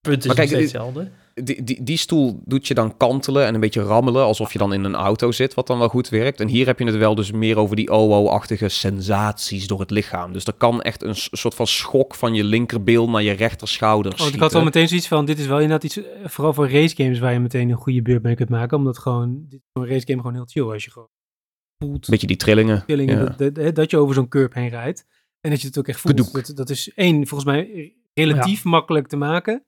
punt is Maar nog kijk, steeds hetzelfde. Die, die, die stoel doet je dan kantelen en een beetje rammelen alsof je dan in een auto zit, wat dan wel goed werkt. En hier heb je het wel dus meer over die OO-achtige sensaties door het lichaam. Dus er kan echt een soort van schok van je linkerbeel naar je rechterschouder Want Oh, ik had al meteen zoiets van, dit is wel inderdaad iets, eh, vooral voor racegames waar je meteen een goede beurt mee kunt maken. Omdat gewoon, dit is voor een racegame gewoon heel chill als je gewoon voelt, Beetje die trillingen. trillingen, Ja. dat, dat, hè, dat je over zo'n curb heen rijdt. En dat je het ook echt voelt. Dat, dat is één, volgens mij relatief makkelijk te maken.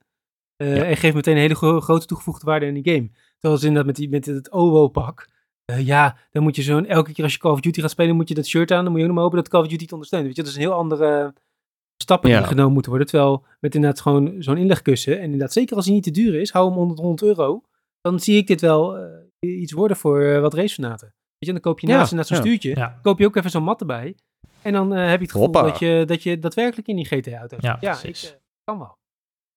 Eh, Ja. en geeft meteen een hele gro- grote toegevoegde waarde in die game. Terwijl ze inderdaad met, die, met het OWO-pak, eh, ja, dan moet je zo'n, elke keer als je Call of Duty gaat spelen, moet je dat shirt aan, dan moet je ook nog maar hopen dat Call of Duty het ondersteunt. Weet je, dat is een heel andere stappen Ja. die genomen moeten worden. Terwijl met inderdaad gewoon zo'n inlegkussen, en inderdaad zeker als hij niet te duur is, hou hem onder de 100 euro, dan zie ik dit wel eh, iets worden voor wat racefanaten. Weet je, dan koop je Ja, naast inderdaad zo'n ja. stuurtje, Ja, koop je ook even zo'n mat erbij. En dan heb je het gevoel Hoppa. dat je, dat je daadwerkelijk in die GTA-auto Ja, zit. Ja, ik, precies. kan wel.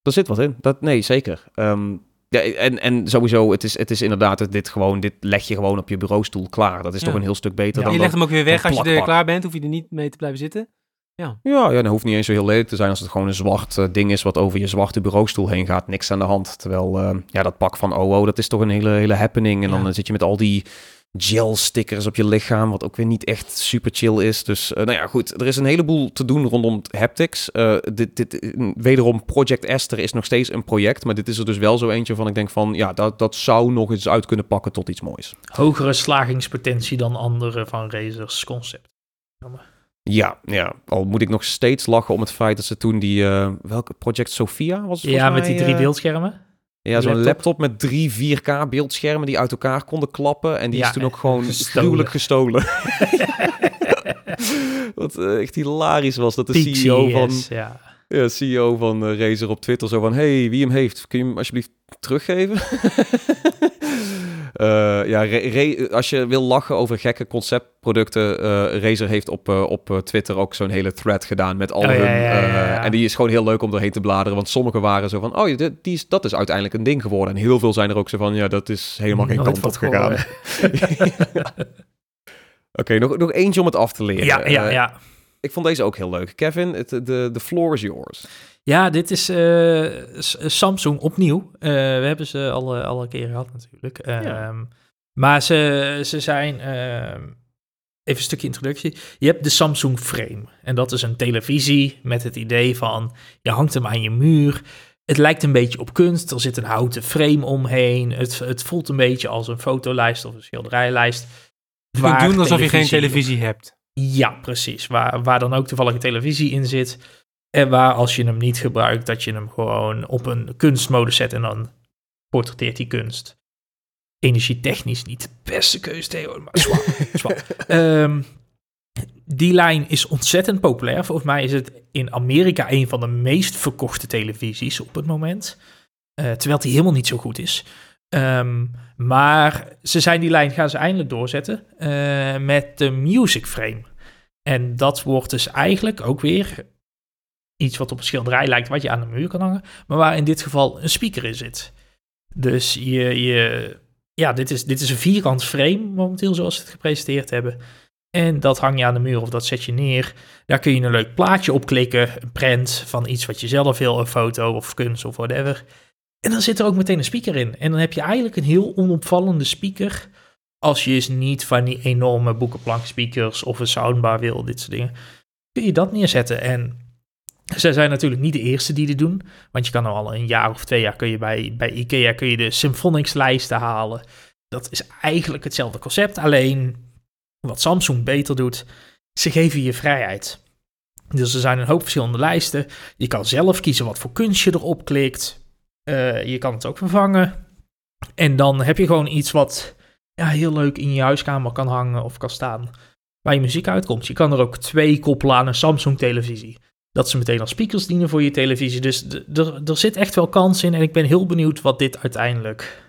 Er zit wat in. Dat, nee, zeker. Ehm, ja, en, en sowieso, het is, het is inderdaad dit gewoon, dit leg je gewoon op je bureaustoel klaar. Dat is Ja. toch een heel stuk beter Ja, dan je legt hem ook weer weg als je er klaar bent, hoef je er niet mee te blijven zitten. Ja, ja, dat hoeft niet eens zo heel lelijk te zijn als het gewoon een zwart eh, ding is wat over je zwarte bureaustoel heen gaat. Niks aan de hand. Terwijl, eh, ja, dat pak van OO, dat is toch een hele, hele happening. En dan Ja. eh, zit je met al die gel stickers op je lichaam, wat ook weer niet echt super chill is. Dus, eh, nou ja, goed. Er is een heleboel te doen rondom haptics. Eh, dit, dit, eh, wederom, Project Esther is nog steeds een project, maar dit is er dus wel zo eentje van ik denk van, ja, dat, dat zou nog eens uit kunnen pakken tot iets moois. hogere slagingspotentie dan andere van Razer's concept. Ja, ja, al moet ik nog steeds lachen om het feit dat ze toen die, welke Project Sophia was het Ja, met die drie beeldschermen. Ja, zo'n laptop. laptop. met drie 4K beeldschermen die uit elkaar konden klappen. En die Ja, is toen ook gewoon gruwelijk gestolen. Wat eh, echt hilarisch was dat de CEO van, ja. ja, CEO van eh, Razer op Twitter zo van... Hey, wie hem heeft, kun je hem alsjeblieft teruggeven? Eh, ja, als je wil lachen over gekke conceptproducten... eh Razer heeft op, eh, op Twitter ook zo'n hele thread gedaan met al Oh, hun... ja, ja, ja. en die is gewoon heel leuk om doorheen te bladeren. Want sommige waren zo van... Oh, dit, die is, dat is uiteindelijk een ding geworden. En heel veel zijn er ook zo van... Ja, dat is helemaal geen Nooit kant op gegaan. Oké, nog, nog eentje om het af te leren. Ja, ja, ja. ik vond deze ook heel leuk. Kevin, het- de de floor is yours. Ja, dit is eh, S- Samsung opnieuw. Eh, we hebben ze al, eh, al een keer gehad natuurlijk. Ehm, Maar ze, ze zijn... ehm, even een stukje introductie. Je hebt de Samsung Frame. En dat is een televisie met het idee van... Je hangt hem aan je muur. Het lijkt een beetje op kunst. Er zit een houten frame omheen. Het, het voelt een beetje als een fotolijst of een schilderijlijst. Je kunt doen alsof je geen televisie- televisie hebt. ja, precies. Waar, waar dan ook toevallig een televisie in zit. En waar als je hem niet gebruikt, dat je hem gewoon op een kunstmodus zet en dan portretteert die kunst. Energietechnisch niet de beste keuze, Theo, maar zwaar. zwaar. Ehm, die lijn is ontzettend populair. Volgens mij is het in Amerika een van de meest verkochte televisies op het moment. Eh, terwijl die helemaal niet zo goed is. Ehm, maar ze zijn die lijn, gaan ze eindelijk doorzetten eh, met de Music Frame. En dat wordt dus eigenlijk ook weer iets wat op een schilderij lijkt, wat je aan de muur kan hangen, maar waar in dit geval een speaker in zit. Dus je, je ja, dit is, dit is een vierkant frame momenteel, zoals ze het gepresenteerd hebben. En dat hang je aan de muur of dat zet je neer. Daar kun je een leuk plaatje op klikken, een print van iets wat je zelf wil, een foto of kunst of whatever. En dan zit er ook meteen een speaker in. En dan heb je eigenlijk een heel onopvallende speaker. Als je eens niet van die enorme boekenplank speakers of een soundbar wil, dit soort dingen. Kun je dat neerzetten. En zij zijn natuurlijk niet de eerste die dit doen. Want je kan al een jaar of twee jaar kun je bij, bij IKEA kun je de Symphonics lijsten halen. Dat is eigenlijk hetzelfde concept. Alleen wat Samsung beter doet, ze geven je vrijheid. Dus er zijn een hoop verschillende lijsten. Je kan zelf kiezen wat voor kunst je erop klikt. Eh, je kan het ook vervangen. En dan heb je gewoon iets wat ja, heel leuk in je huiskamer kan hangen of kan staan. Waar je muziek uitkomt. Je kan er ook twee koppelen aan een Samsung televisie. Dat ze meteen als speakers dienen voor je televisie. Dus er- er zit echt wel kans in. En ik ben heel benieuwd wat dit uiteindelijk...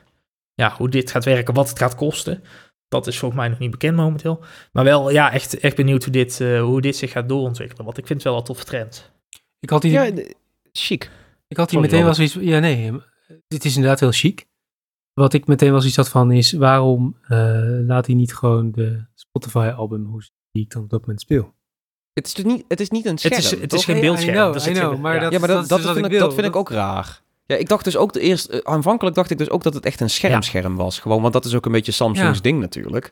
Ja, hoe dit gaat werken, wat het gaat kosten. Dat is volgens mij nog niet bekend momenteel. Maar wel, ja, echt, echt benieuwd hoe dit, eh, hoe dit zich gaat doorontwikkelen. Want ik vind het wel een toffe trend. Ik had hier, Ja, chic. ik had hier Sorry, meteen wel zoiets... Ja, nee, dit is inderdaad heel chic. Wat ik meteen wel zoiets had van is... Waarom eh, laat hij niet gewoon de Spotify-album die ik dan op dat moment speel? Het is, dus niet, het is niet een Het scherm, is, het is geen beeldscherm. I know, I zit know, geen- maar ja. dat- Ja, maar dat, dat, vind, ik dat vind ook raar. Ja, ik dacht dus ook de eerst, eh, aanvankelijk dacht ik dus ook dat het echt een schermscherm was. Gewoon, want dat is ook een beetje Samsung's Ja. ding natuurlijk.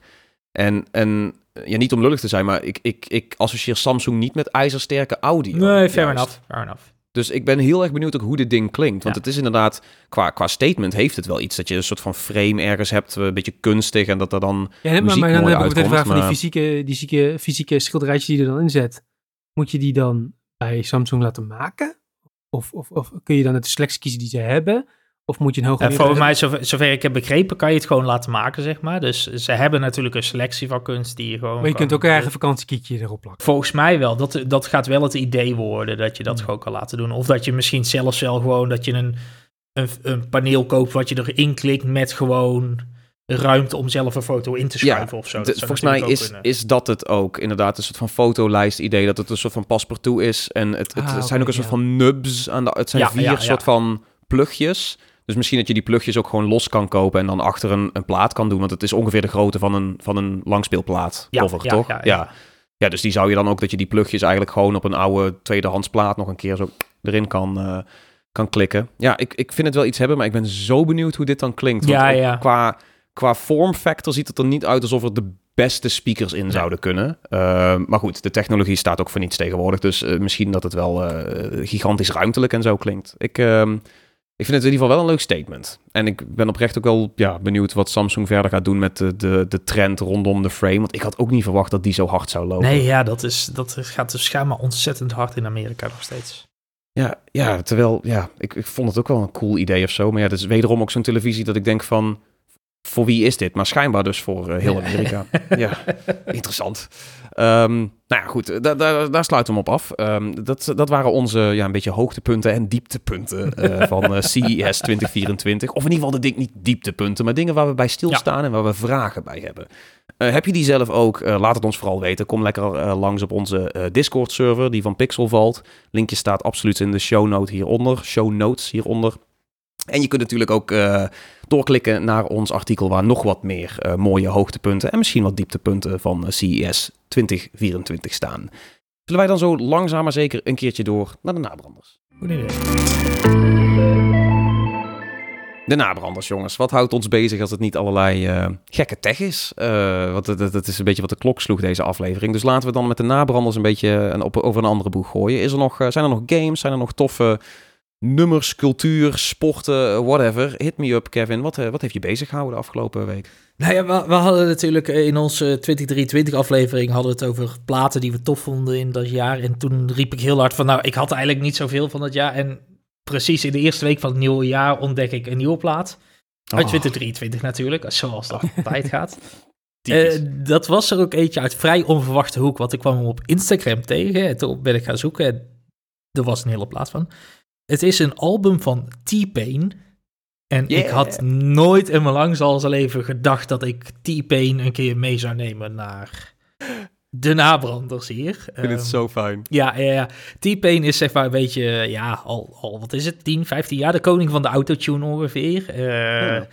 En, en eh, ja, niet om lullig te zijn, maar ik, ik, ik associeer Samsung niet met ijzersterke audio. Nee, fair juist. enough. Fair enough. Dus ik ben heel erg benieuwd ook hoe dit ding klinkt. Want Ja. het is inderdaad, qua, qua statement heeft het wel iets. Dat je een soort van frame ergens hebt, eh, een beetje kunstig. En dat er dan... Ja, maar, muziek maar dan mooi heb ik vraag van die fysieke, die fysieke, fysieke schilderijtjes die je er dan inzet. Moet je die dan bij Samsung laten maken? Of, of, of kun je dan uit de selectie kiezen die ze hebben? Of moet je een hoger... Volgens mij, zover, zover, ik heb begrepen, kan je het gewoon laten maken, zeg maar. Dus ze hebben natuurlijk een selectie van kunst die je gewoon... Maar je kunt ook een eigen vakantiekietje erop plakken. Volgens mij wel. Dat, dat gaat wel het idee worden, dat je dat gewoon kan laten doen. Of dat je misschien zelfs wel gewoon, dat je een, een, een paneel koopt wat je erin klikt met gewoon ruimte om zelf een foto in te schrijven ja, of zo. volgens mij is, is dat het ook. Inderdaad, een soort van fotolijst idee. Dat het een soort van paspartout is. En het, het, Ah, zijn ook een soort ja. van nubs. Aan de, het zijn Ja, vier ja, ja. soort van plugjes. Dus misschien dat je die plugjes ook gewoon los kan kopen... en dan achter een, een plaat kan doen. Want het is ongeveer de grootte van een, van een langspeelplaat Ja, cover, ja, toch? ja, ja. Ja, dus die zou je dan ook... dat je die plugjes eigenlijk gewoon op een oude tweedehands plaat... nog een keer zo erin kan, eh, kan klikken. Ja, ik, ik vind het wel iets hebben... maar ik ben zo benieuwd hoe dit dan klinkt. Want Ja, ja. Qua, qua form factor ziet het er niet uit... alsof er de beste speakers in zouden kunnen. Uh, maar goed, de technologie staat ook voor niets tegenwoordig. Dus uh, misschien dat het wel uh, gigantisch ruimtelijk en zo klinkt. Ik, uh, ik vind het in ieder geval wel een leuk statement. En ik ben oprecht ook wel ja, benieuwd wat Samsung verder gaat doen met de, de, de trend rondom de frame. Want ik had ook niet verwacht dat die zo hard zou lopen. Nee, ja, dat, is, dat gaat dus schijnbaar ontzettend hard in Amerika nog steeds. Ja, ja terwijl, ja, ik, ik vond het ook wel een cool idee of zo. Maar ja, dat is wederom ook zo'n televisie dat ik denk van voor wie is dit? Maar schijnbaar dus voor uh, heel Amerika. ja, interessant. Um, nou ja, goed, da da daar sluiten we hem op af. Um, dat, dat waren onze ja, een beetje hoogtepunten en dieptepunten uh, van uh, CES 2024. Of in ieder geval de ding, niet dieptepunten, maar dingen waar we bij stilstaan ja. en waar we vragen bij hebben. Heb je die zelf ook? laat het ons vooral weten. Kom lekker langs op onze Discord-server, die van Pixel valt. Linkje staat absoluut in de show note hieronder. Show notes hieronder. En je kunt natuurlijk ook uh, doorklikken naar ons artikel waar nog wat meer uh, mooie hoogtepunten en misschien wat dieptepunten van uh, CES 2024 staan. Zullen wij dan zo langzaam maar zeker een keertje door naar de nabranders? Goed idee. De nabranders, jongens. Wat houdt ons bezig als het niet allerlei uh, gekke tech is? Uh, want dat, dat is een beetje wat de klok sloeg, deze aflevering. Dus laten we dan met de nabranders een beetje een, op, over een andere boeg gooien. Is er nog, zijn er nog games? Zijn er nog toffe nummers, cultuur, sporten, whatever. Hit me up, Kevin. Wat, uh, wat heeft je bezig gehouden de afgelopen week? Nou ja, we, we, hadden natuurlijk in onze 2023 aflevering hadden we het over platen die we tof vonden in dat jaar. En toen riep ik heel hard van, nou, ik had eigenlijk niet zoveel van dat jaar. En precies in de eerste week van het nieuwe jaar ontdek ik een nieuwe plaat. Uit Oh. 2023 natuurlijk, zoals dat altijd gaat. Uh, dat was er ook eentje uit vrij onverwachte hoek, want ik kwam hem op Instagram tegen. En toen ben ik gaan zoeken en er was een hele plaat van. Het is een album van T-Pain. En Yeah. ik had nooit in mijn langzaamse leven gedacht dat ik T-Pain een keer mee zou nemen naar de nabranders hier. Ik vind het zo fijn. Ja, ja, ja. T-Pain is zeg maar een beetje, ja, al, al wat is het, 10, 15 jaar de koning van de autotune ongeveer. Uh, Ja.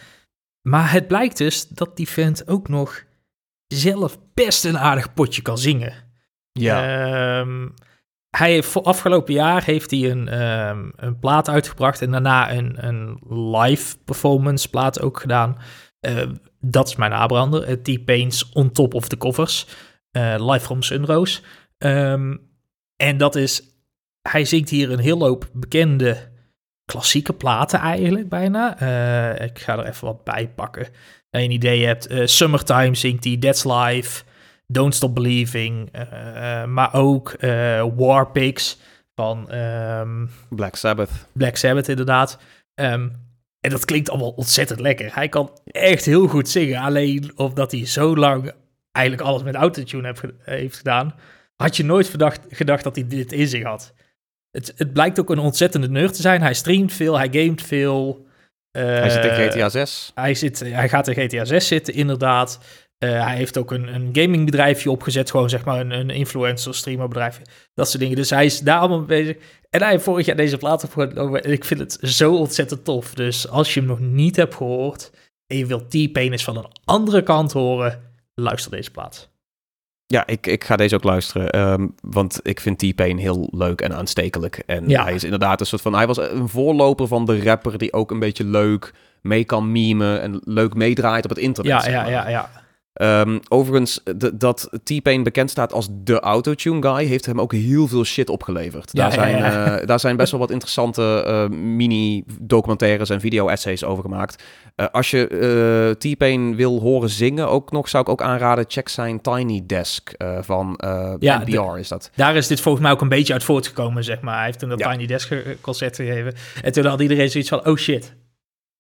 Maar het blijkt dus dat die vent ook nog zelf best een aardig potje kan zingen. Ja. Ehm, hij heeft afgelopen jaar heeft hij een, ehm, een plaat uitgebracht en daarna een, een live performance plaat ook gedaan. Eh, dat is mijn nabrander. Uh, T-Pain's On Top of the Covers. eh, live from Sunrose. Ehm, en dat is... Hij zingt hier een heel hoop bekende klassieke platen eigenlijk bijna. Eh, ik ga er even wat bij pakken. Dat je een idee hebt. eh, Summertime zingt hij, That's Life... Don't Stop Believing, uh, maar ook uh, War Pigs van um, Black Sabbath. Black Sabbath inderdaad. Um, en dat klinkt allemaal ontzettend lekker. Hij kan echt heel goed zingen, alleen omdat hij zo lang eigenlijk alles met autotune heeft, heeft gedaan, had je nooit verdacht, gedacht dat hij dit in zich had. Het, het blijkt ook een ontzettende nerd te zijn. Hij streamt veel, hij gamet veel. Uh, hij zit in GTA 6. Hij, zit, hij gaat in GTA 6 zitten, inderdaad. Uh, hij heeft ook een, een gamingbedrijfje opgezet, gewoon zeg maar een, een influencer, streamerbedrijf, dat soort dingen. Dus hij is daar allemaal mee bezig. En hij heeft vorig jaar deze plaat opgenomen en ik vind het zo ontzettend tof. Dus als je hem nog niet hebt gehoord en je wilt T-Pain eens van een andere kant horen, luister deze plaat. Ja, ik, ik ga deze ook luisteren, um, want ik vind T-Pain heel leuk en aanstekelijk. En Ja. hij is inderdaad een soort van, hij was een voorloper van de rapper die ook een beetje leuk mee kan memen en leuk meedraait op het internet. Ja, zeg ja, maar. ja, ja. Ehm, overigens, d- dat T-Pain bekend staat als de autotune guy, heeft hem ook heel veel shit opgeleverd. Ja, daar, ja, zijn, eh, daar zijn best wel wat interessante eh, mini-documentaires en video-essays over gemaakt. Eh, als je eh, T-Pain wil horen zingen, ook nog, zou ik ook aanraden, check zijn Tiny Desk eh, van eh Ja, NPR is dat. Daar is dit volgens mij ook een beetje uit voortgekomen, zeg maar. Hij heeft toen dat. Tiny Desk concert gegeven. En toen had iedereen zoiets van, oh shit,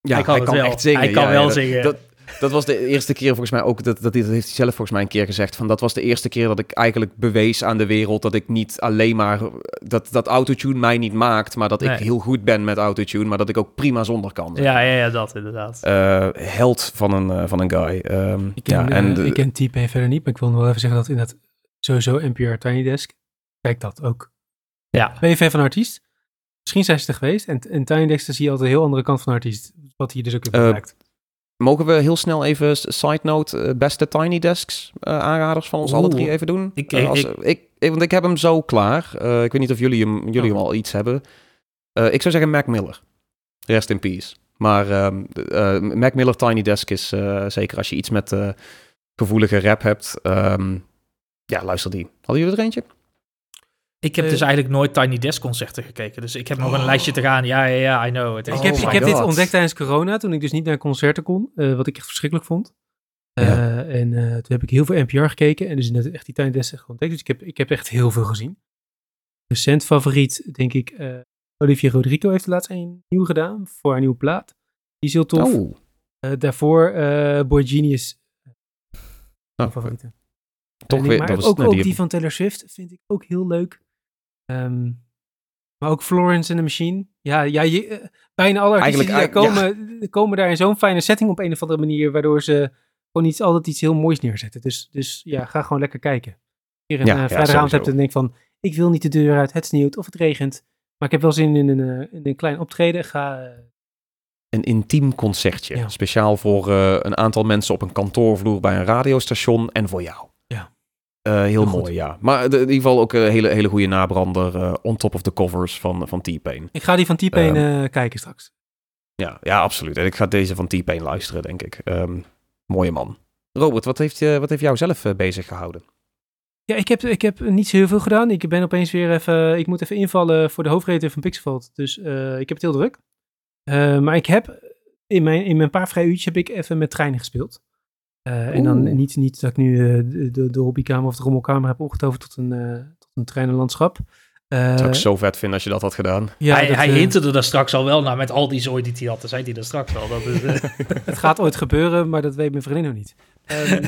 Ja, hij kan wel. echt zingen. Hij kan Ja, wel ja, dat- zingen. Dat, dat was de eerste keer volgens mij ook, dat, dat, dat heeft hij zelf volgens mij een keer gezegd, van dat was de eerste keer dat ik eigenlijk bewees aan de wereld dat ik niet alleen maar, dat, dat autotune mij niet maakt, maar dat ik heel goed ben met autotune, maar dat ik ook prima zonder kan. ja, ja, ja, dat inderdaad. Eh, held van een, eh, van een guy. Ehm, Ik ken, ja, eh, en de- ik ken T-Pain verder niet, maar ik wil nog wel even zeggen dat inderdaad sowieso NPR Tiny Desk, kijk dat ook. Ja, Ben je fan van artiest? Misschien zijn ze er geweest. En in Tiny Desk dan zie je altijd een heel andere kant van een artiest. Wat hier dus ook Eh, blijkt. Mogen we heel snel even, side note, eh, beste Tiny Desks eh, aanraders van ons alle Oeh. drie even doen? Ik- Eh, als- ik, ik- want ik heb hem zo klaar. Ik weet niet of jullie hem, jullie Oh. hem al iets hebben. Ik zou zeggen Mac Miller. Rest in peace. Maar ehm, eh, Mac Miller Tiny Desk is zeker als je iets met gevoelige rap hebt. ehm, ja, luister die. Hadden jullie er eentje? Ik heb Eh, dus eigenlijk nooit Tiny Desk concerten gekeken. Dus ik heb nog een Oh. lijstje te gaan. Ja, ja, ja, I know. Is ik oh heb, my ik heb dit ontdekt tijdens corona, toen ik dus niet naar concerten kon. eh, wat ik echt verschrikkelijk vond. Eh, Ja. En eh, toen heb ik heel veel NPR gekeken. En dus net echt die Tiny Desk echt ontdekt. Dus ik heb, ik heb echt heel veel gezien. Recent favoriet, denk ik, eh Olivia Rodrigo heeft laatst een nieuw gedaan. Voor haar nieuwe plaat. Die is heel tof. Oh, Eh, daarvoor eh Boy Genius. nou, favorieten. toch weer. Maar Dat was, ook, nou, ook die- die van Taylor Swift vind ik ook heel leuk. Ehm, maar ook Florence and the Machine. Ja, ja je, eh, bijna alle artiesten die daar Eigenlijk, komen, komen daar in zo'n fijne setting op een of andere manier, waardoor ze gewoon iets, altijd iets heel moois neerzetten. Dus, dus ja, ga gewoon lekker kijken. Hier een Ja, eh, ja, vrijdagavond hebt en denk van, ik wil niet de deur uit, het sneeuwt of het regent. Maar ik heb wel zin in een, eh, in een klein optreden. Ga, eh, Een intiem concertje. Speciaal voor eh, een aantal mensen op een kantoorvloer bij een radiostation en voor jou. Eh, heel mooi, ja. Maar de- in ieder geval ook een hele, hele goede nabrander eh, on top of the covers van, van T-Pain. ik ga die van T-Pain Ehm, eh, kijken straks. Ja, ja, absoluut. En ik ga deze van T-Pain luisteren, denk ik. Ehm, mooie man. Robert, wat heeft, je, wat heeft jou zelf eh, bezig gehouden? Ja, ik heb, ik heb niet zo heel veel gedaan. Ik ben opeens weer even... Ik moet even invallen voor de hoofdreden van Pixelveld. Dus eh, ik heb het heel druk. Eh, maar ik heb... In mijn, in mijn paar vrije uurtjes heb ik even met treinen gespeeld. Eh, en dan niet, niet dat ik nu eh, de, de, hobbykamer of de rommelkamer heb omgetoverd tot een, eh, tot een treinenlandschap. Eh, Zou ik zo vet vinden als je dat had gedaan. ja, hij dat, hij hinterde er straks al wel naar met al die zooi die hij had. Dat zei hij er straks wel. Dat is, eh, Het gaat ooit gebeuren, maar dat weet mijn vriendin nog niet. Ehm,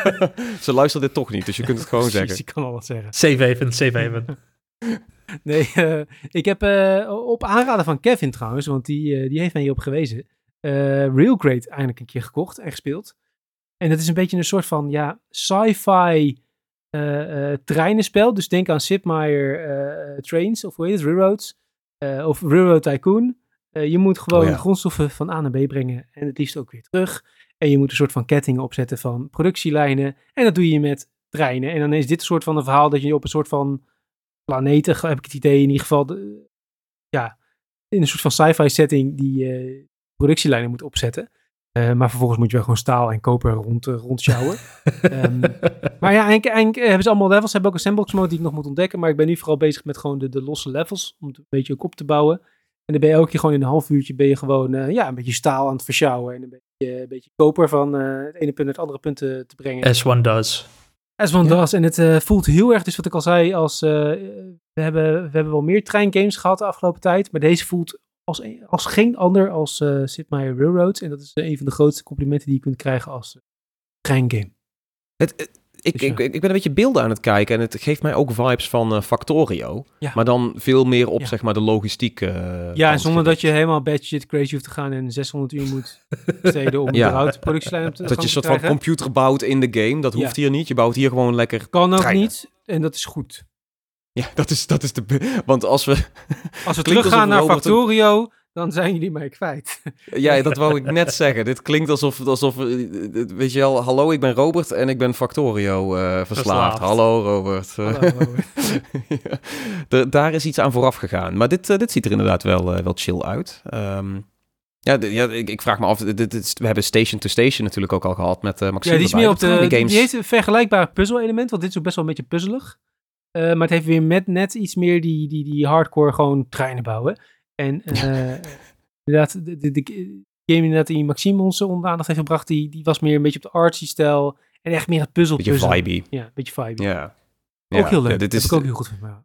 Ze luistert dit toch niet, dus je kunt het gewoon precies, zeggen. Ik kan al wat zeggen. save even, save even. Nee, eh, ik heb eh, op aanraden van Kevin trouwens, want die, eh, die heeft mij hierop gewezen, eh Real Great eindelijk een keer gekocht en gespeeld. En dat is een beetje een soort van, ja, sci-fi eh, eh, treinenspel. Dus denk aan Sid Meier eh, Trains, of hoe heet het, Railroads, of Railroad Tycoon. Je moet gewoon Oh ja. grondstoffen van A naar B brengen en het liefst ook weer terug. En je moet een soort van kettingen opzetten van productielijnen. En dat doe je met treinen. En dan is dit een soort van een verhaal dat je op een soort van planeten, heb ik het idee in ieder geval, de- ja, in een soort van sci-fi setting die productielijnen moet opzetten. Eh, maar vervolgens moet je wel gewoon staal en koper rond, uh, rondsjouwen. Ehm, maar ja, eigenlijk, eigenlijk hebben ze allemaal levels. Ze hebben ook een sandbox mode die ik nog moet ontdekken. Maar ik ben nu vooral bezig met gewoon de, de losse levels. Om het een beetje ook op te bouwen. En dan ben je elke keer gewoon in een half uurtje ben je gewoon eh, ja, een beetje staal aan het versjouwen. En een beetje, een beetje koper van eh, het ene punt naar het andere punt te, te brengen. As one does. As one Ja. does. En het eh, voelt heel erg, dus wat ik al zei, als, eh, we, hebben, we hebben wel meer treingames gehad de afgelopen tijd. Maar deze voelt als, een- als geen ander als eh Sid Meier Railroads. En dat is eh, een van de grootste complimenten die je kunt krijgen als uh, treingame. Het, het- ik, Dus ik, ik ben een beetje beelden aan het kijken en het geeft mij ook vibes van eh, Factorio. Ja. Maar dan veel meer op Ja. zeg maar de logistiek. eh, Ja, en zonder dat je helemaal badshit crazy hoeft te gaan en 600 uur moet besteden om Ja. überhaupt productielijn op te Dat je een soort van computer bouwt in de game. Dat hoeft hier niet. Je bouwt hier gewoon lekker. Kan ook treinen. niet en dat is goed. Ja, dat is, dat is de. Want als we. Als we teruggaan naar Robert Factorio, dan zijn jullie mij kwijt. Ja, dat wou ik net zeggen. Dit klinkt alsof. alsof eh, weet je wel, hallo, ik ben Robert en ik ben Factorio eh, verslaafd. Verslaafd. Hallo, Robert. Hallo, Robert. Ja. Er- daar is iets aan vooraf gegaan. Maar dit, eh, dit ziet er inderdaad wel, wel chill uit. Ehm, Ja, ja ik, ik vraag me af, dit, dit is- we hebben Station to Station natuurlijk ook al gehad met Maxime Ja, die is meer op de. Die heeft een vergelijkbaar puzzel-element, want dit is ook best wel een beetje puzzelig. Eh, maar het heeft weer met net iets meer die, die, die hardcore gewoon treinen bouwen. En eh, inderdaad, de, de, de game inderdaad die Maxime ons onder aandacht heeft gebracht, die, die was meer een beetje op de artsy-stijl. En echt meer het puzzel Beetje vibey. Ja, een beetje vibe. Ja. Ook Ja, heel leuk. Ja, dit dat is, ik ook heel goed van.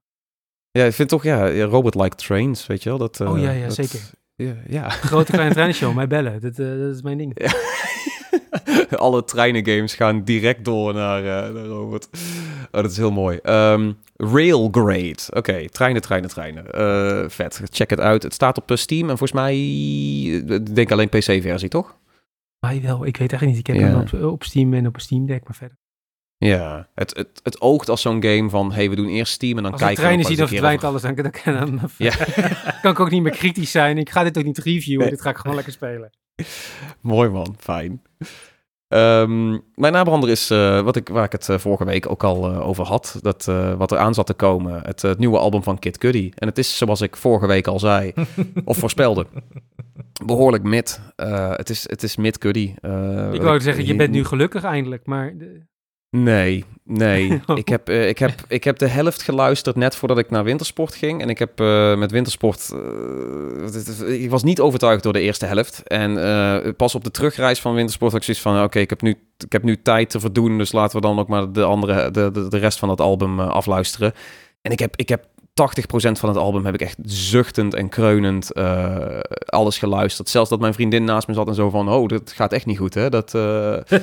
ja, ik vind toch, ja, ja, Robot-like trains, weet je wel. Dat, eh, Oh, ja, ja, dat- zeker. Ja, ja. Grote kleine treinenshow, mij bellen. Dat, eh, dat is mijn ding. Alle treinengames gaan direct door naar, naar Robot. Oh, dat is heel mooi. Ehm Railgrade. Oké, treinen, treinen, treinen. Eh, vet. Check het uit. Het staat op eh, Steam en volgens mij, ik denk alleen PC-versie, toch? Mij wel. Ik weet eigenlijk niet. Ik heb Ja. hem op, op Steam en op een Steam Deck, maar verder. Ja. Het, het, het oogt als zo'n game van, hey, we doen eerst Steam en dan Als kijken we treinen nog zie, wel dan eens een verdwijnt alles. Dan, dan, Ja. kan ik ook niet meer kritisch zijn. Ik ga dit ook niet reviewen. Nee. Dit ga ik gewoon lekker spelen. Mooi man, fijn. Ehm, mijn nabrander is eh, wat ik, waar ik het eh, vorige week ook al eh, over had. Dat, wat er aan zat te komen. Het, het nieuwe album van Kid Cudi. En het is, zoals ik vorige week al zei, of voorspelde, behoorlijk mid. Het, is, het is mid Cudi. Ik wou zeggen, je bent nu gelukkig eindelijk. Maar de- Nee, nee. Ik, heb, eh, ik, heb, ik heb de helft geluisterd net voordat ik naar wintersport ging. En ik heb eh, met wintersport... eh, ik was niet overtuigd door de eerste helft. En pas op de terugreis van wintersport had ik zoiets van... Oké, ik, heb nu, ik heb nu tijd te verdoen. Dus laten we dan ook maar de, andere, de, de, de rest van het album afluisteren. En ik heb, ik heb 80% van het album heb ik echt zuchtend en kreunend eh, alles geluisterd. Zelfs dat mijn vriendin naast me zat en zo van... Oh, dat gaat echt niet goed, hè? Dat... eh,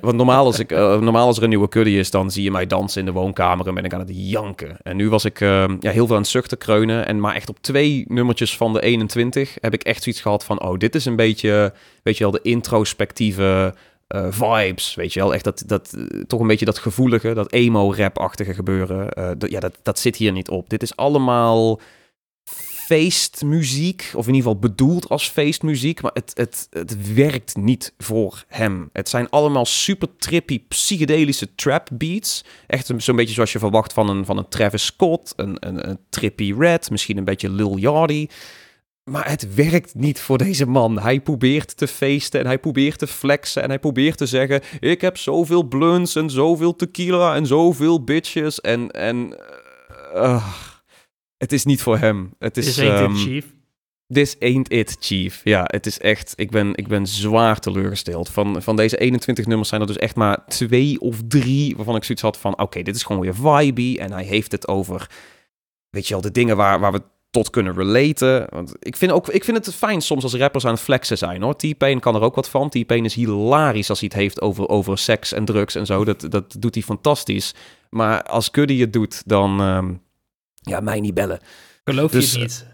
want normaal als, ik, eh, normaal als er een nieuwe kudde is, dan zie je mij dansen in de woonkamer en ben ik aan het janken. En nu was ik ja, heel veel aan het zuchten, kreunen. En maar echt op twee nummertjes van de 21 heb ik echt zoiets gehad van... Oh, dit is een beetje, weet je wel, de introspectieve eh, vibes. Weet je wel, echt dat, dat, eh, toch een beetje dat gevoelige, dat emo-rap-achtige gebeuren. eh, ja, dat, dat zit hier niet op. Dit is allemaal feestmuziek, of in ieder geval bedoeld als feestmuziek, maar het, het, het werkt niet voor hem. Het zijn allemaal super trippy, psychedelische trap beats. Echt zo'n beetje zoals je verwacht van een, van een Travis Scott, een, een, een Trippy Red, misschien een beetje Lil Yachty. Maar het werkt niet voor deze man. Hij probeert te feesten en hij probeert te flexen en hij probeert te zeggen... ik heb zoveel blunts en zoveel tequila en zoveel bitches en... en eh, het is niet voor hem. Het is, Is ain't ehm, it, chief? This ain't it, chief. Ja, het is echt... Ik ben, ik ben zwaar teleurgesteld. Van, van deze 21 nummers zijn er dus echt maar twee of drie... waarvan ik zoiets had van... Oké, dit is gewoon weer vibey. En hij heeft het over... Weet je wel, de dingen waar, waar we tot kunnen relaten. Want ik vind, ook, ik vind het fijn soms als rappers aan het flexen zijn, hoor. T-Pain kan er ook wat van. T-Pain is hilarisch als hij het heeft over, over seks en drugs en zo. Dat, dat doet hij fantastisch. Maar als Cuddy het doet, dan... ehm, ja, mij niet bellen. Geloof dus, je het niet?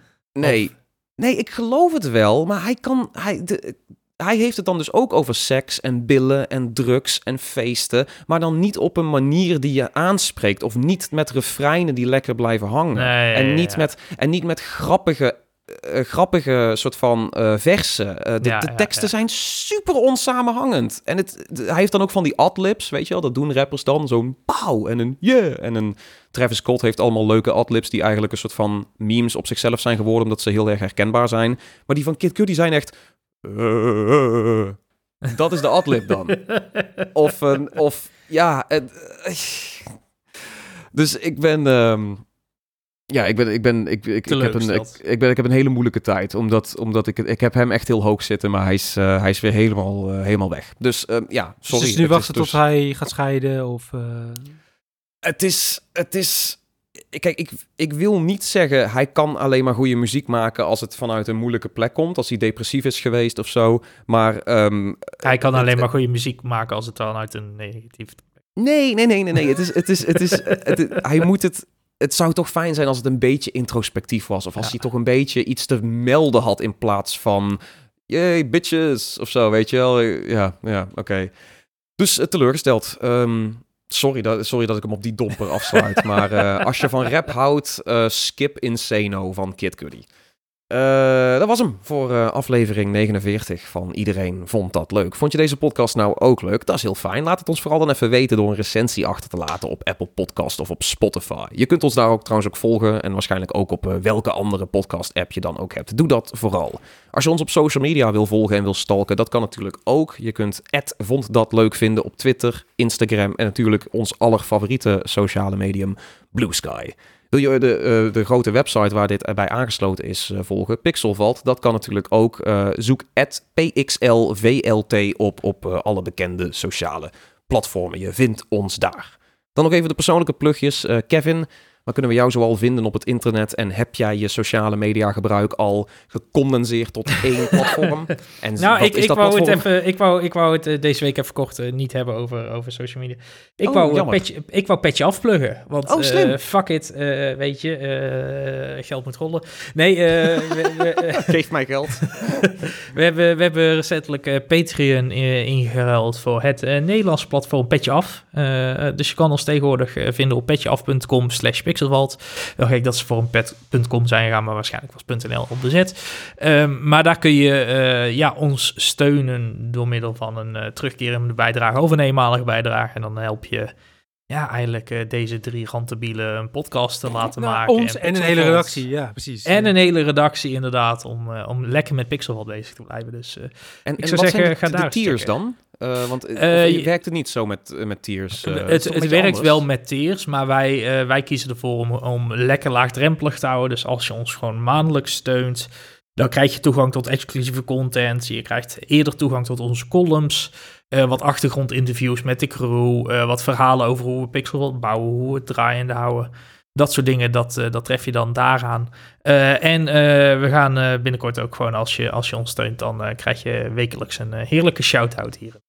Nee, nee, ik geloof het wel, maar hij kan. Hij, de, hij heeft het dan dus ook over seks en billen en drugs en feesten, maar dan niet op een manier die je aanspreekt of niet met refreinen die lekker blijven hangen. Nee, en, niet ja. met, en niet met grappige. eh, grappige soort van eh, versen. Eh, de Ja, de ja, teksten ja. zijn super onsamenhangend. En het, de- hij heeft dan ook van die adlibs, weet je wel. Dat doen rappers dan. Zo'n pauw en een yeah. En een Travis Scott heeft allemaal leuke adlibs... die eigenlijk een soort van memes op zichzelf zijn geworden... omdat ze heel erg herkenbaar zijn. Maar die van Kid Cudi zijn echt... dat is de adlib dan. Of, een, of ja... het- dus ik ben... ehm, ja, ik ben, ik ben, ik, ik, ik, heb een, ik, ben, ik heb een hele moeilijke tijd, omdat, omdat ik, ik heb hem echt heel hoog zitten, maar hij is, eh, hij is weer helemaal, eh, helemaal weg. Dus ehm, ja, sorry. dus nu wachten is dus- tot hij gaat scheiden of... eh, Het is, het is, kijk, ik, ik wil niet zeggen, hij kan alleen maar goede muziek maken als het vanuit een moeilijke plek komt, als hij depressief is geweest of zo, maar ehm, Hij kan het- alleen maar goede muziek maken als het dan uit een negatief... Nee, nee, nee, nee, nee. Het is, het is, het is, het is- hij moet het. Het zou toch fijn zijn als het een beetje introspectief was. Of als Ja. hij toch een beetje iets te melden had in plaats van. Yay, bitches. Of zo, weet je wel. Ja, ja, oké. Dus eh, teleurgesteld. Ehm, sorry, dat, sorry dat ik hem op die domper afsluit. maar eh, als je van rap houdt, eh, skip Insano van Kid Cudi. Eh, dat was hem voor eh, aflevering 49 van Iedereen Vond Dat Leuk. Vond je deze podcast nou ook leuk? Dat is heel fijn. Laat het ons vooral dan even weten door een recensie achter te laten op Apple Podcast of op Spotify. Je kunt ons daar ook trouwens ook volgen en waarschijnlijk ook op eh, welke andere podcast app je dan ook hebt. Doe dat vooral. Als je ons op social media wil volgen en wil stalken, dat kan natuurlijk ook. Je kunt Vond Dat Leuk vinden op Twitter, Instagram en natuurlijk ons allerfavoriete sociale medium Blue Sky. Wil je de, uh, de grote website waar dit bij aangesloten is uh, volgen, Pixelvalt, dat kan natuurlijk ook. Uh, zoek PXLVLT op op alle bekende sociale platformen. Je vindt ons daar. Dan nog even de persoonlijke plugjes. Kevin, Waar kunnen we jou zoal vinden op het internet? En heb jij je sociale media gebruik al gecondenseerd tot één platform? En nou, ik, ik, wou het even, ik, wou, ik wou het uh, deze week even kort uh, niet hebben over, over social media. Ik, oh, wou, uh, petje, ik wou petje afpluggen. Want oh, slim. fuck it, weet je, geld moet rollen. Nee, we, we, geef mij geld. we, hebben, we hebben recentelijk Patreon ingeruild voor het Nederlandse platform Petje Af. Dus je kan ons tegenwoordig vinden op petjeaf.com slash Pixelwald. Gek dat ze voor een pet.com zijn gaan, maar waarschijnlijk was .nl op de zet. Um, maar daar kun je ja, ons steunen door middel van een terugkerende bijdrage of een eenmalige bijdrage. En dan help je ja, eigenlijk uh, deze drie rantebielen een podcast te laten nou, maken. Ons en, en een hele redactie, ja, precies. En een hele redactie inderdaad, om, uh, om lekker met Pixelwald bezig te blijven. Dus uh, en, ik zou zeggen, ga de, daar de tiers dan? Uh, want uh, je werkt het niet zo met, met tiers. Uh, het het werkt anders. wel met tiers, maar wij, wij kiezen ervoor om, om lekker laagdrempelig te houden. Dus als je ons gewoon maandelijks steunt, dan krijg je toegang tot exclusieve content. Je krijgt eerder toegang tot onze columns. Wat achtergrondinterviews met de crew. wat verhalen over hoe we Pixel bouwen, hoe we het draaiende houden. Dat soort dingen, dat, uh, dat tref je dan daaraan. Uh, en uh, we gaan binnenkort ook gewoon, als je, als je ons steunt, dan krijg je wekelijks een heerlijke shout-out hier.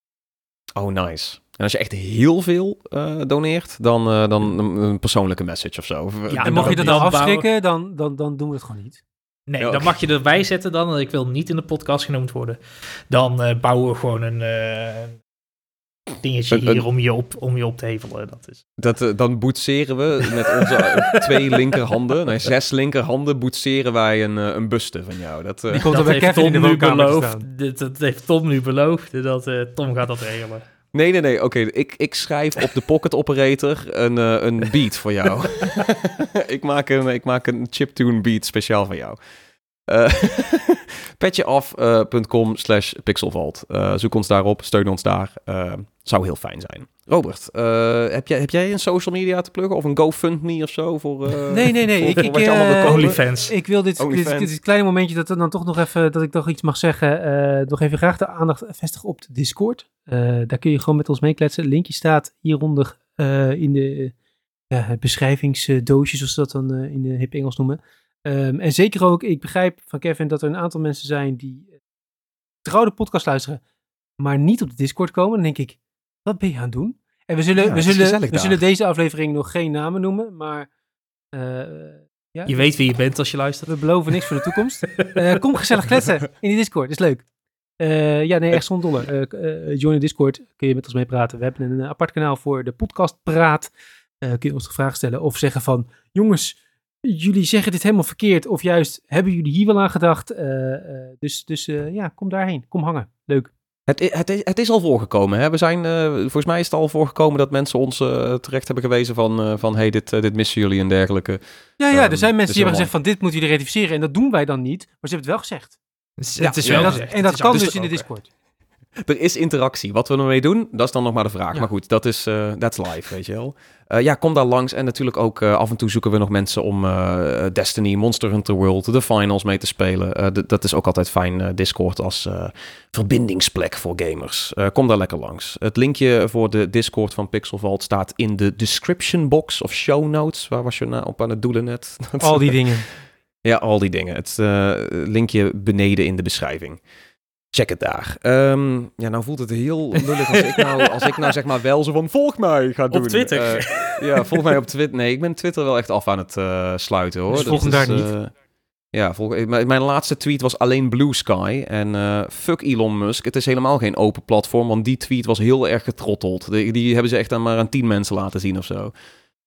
Oh, nice. En als je echt heel veel uh, doneert, dan, uh, dan een persoonlijke message of zo. Ja, en mocht je dat dan afschrikken, dan, dan, dan doen we het gewoon niet. Nee, dan mag je erbij zetten dan. Ik wil niet in de podcast genoemd worden. Dan uh, bouwen we gewoon een dingetje hier om je, op, om je op te hevelen. Dat is. Dat, dan boetseren we met onze twee linkerhanden, nee, zes linkerhanden, boetseren wij een, een buste van jou. Dat, Die komt dat heeft Tom nu beloofd. Dat, dat, heeft Tom nu beloofd. Dat, Tom gaat dat regelen. Nee, nee, nee. Oké, ik, ik schrijf op de Pocket Operator een, uh, een beat voor jou. ik, maak een, ik maak een chiptune beat speciaal voor jou. Uh, Petjeaf.com slash pixelvault. Uh, zoek ons daarop, steun ons daar. Zou heel fijn zijn. Robert, heb, jij, heb jij een social media te pluggen of een GoFundMe of zo? Voor, nee, nee, nee. Voor, ik, voor ik, wat je allemaal OnlyFans. Ik wil dit, dit, dit, kleine momentje dat, dan toch nog even, dat ik toch iets mag zeggen. nog even graag de aandacht vestigen op de Discord. Uh, daar kun je gewoon met ons meekletsen. Linkje staat hieronder uh, in de uh, beschrijvingsdoosje, zoals ze dat dan in de hip Engels noemen. Um, en zeker ook, ik begrijp van Kevin dat er een aantal mensen zijn die trouw de podcast luisteren, maar niet op de Discord komen. Dan denk ik, wat ben je aan het doen? En we zullen, ja, we zullen, we zullen deze aflevering nog geen namen noemen, maar... ja, je weet wie je bent als je luistert. We beloven niks voor de toekomst. kom gezellig kletsen in die Discord, is leuk. Uh, ja, nee, echt zonder dolle. Uh, uh, join de Discord, kun je met ons mee praten. We hebben een apart kanaal voor de podcast Praat. kun je ons de vraag stellen of zeggen van... Jongens, jullie zeggen dit helemaal verkeerd. Of juist, hebben jullie hier wel aan gedacht? dus dus ja, kom daarheen. Kom hangen. Leuk. Het, het, is, het is al voorgekomen. Hè? We zijn, volgens mij is het al voorgekomen dat mensen ons terecht hebben gewezen van, van hey, dit, dit missen jullie en dergelijke. Ja, ja, er zijn um, mensen die hebben gezegd van dit moeten jullie rectificeren. En dat doen wij dan niet. Maar ze hebben het wel gezegd. Ja, het is wel en dat, en dat kan dus, dus in de Discord. Er is interactie. Wat we ermee doen, dat is dan nog maar de vraag. Ja. Maar goed, dat is uh, that's live, weet je wel. Uh, ja, kom daar langs. En natuurlijk ook uh, af en toe zoeken we nog mensen om Destiny, Monster Hunter World, de finals mee te spelen. dat is ook altijd fijn, Discord als verbindingsplek voor gamers. kom daar lekker langs. Het linkje voor de Discord van Pixel Vault staat in de description box of show notes. Waar was je nou op aan het doelen net? Al die dingen. Ja, al die dingen. Het linkje beneden in de beschrijving. Check het daar. Um, ja, nou voelt het heel lullig als ik nou, als ik nou zeg maar wel zo van volg mij ga doen. Op Twitter? Uh, ja, volg mij op Twitter. Nee, ik ben Twitter wel echt af aan het uh, sluiten hoor. Dus volg daar niet? Ja, volg, mijn laatste tweet was alleen Blue Sky. En fuck Elon Musk. Het is helemaal geen open platform, want die tweet was heel erg getrotteld. Die, die hebben ze echt aan maar aan tien mensen laten zien of zo.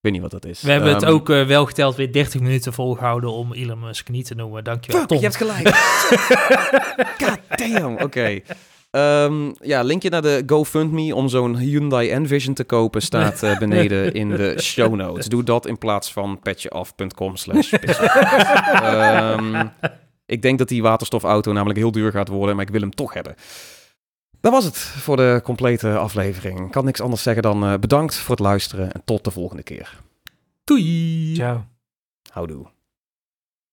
Weet niet wat dat is. We hebben het Ehm, ook eh, wel geteld weer 30 minuten volgehouden om Elon Musk niet te noemen. Dankjewel, Fuck, Tom. je hebt gelijk. God damn, oké. Ehm, ja, linkje naar de GoFundMe om zo'n Hyundai Envision te kopen staat eh, beneden in de show notes. Doe dat in plaats van petjeaf.com slash. Ehm, Ik denk dat die waterstofauto namelijk heel duur gaat worden, maar ik wil hem toch hebben. Dat was het voor de complete aflevering. Ik kan niks anders zeggen dan eh, bedankt voor het luisteren en tot de volgende keer. Doei! Ciao. Houdoe.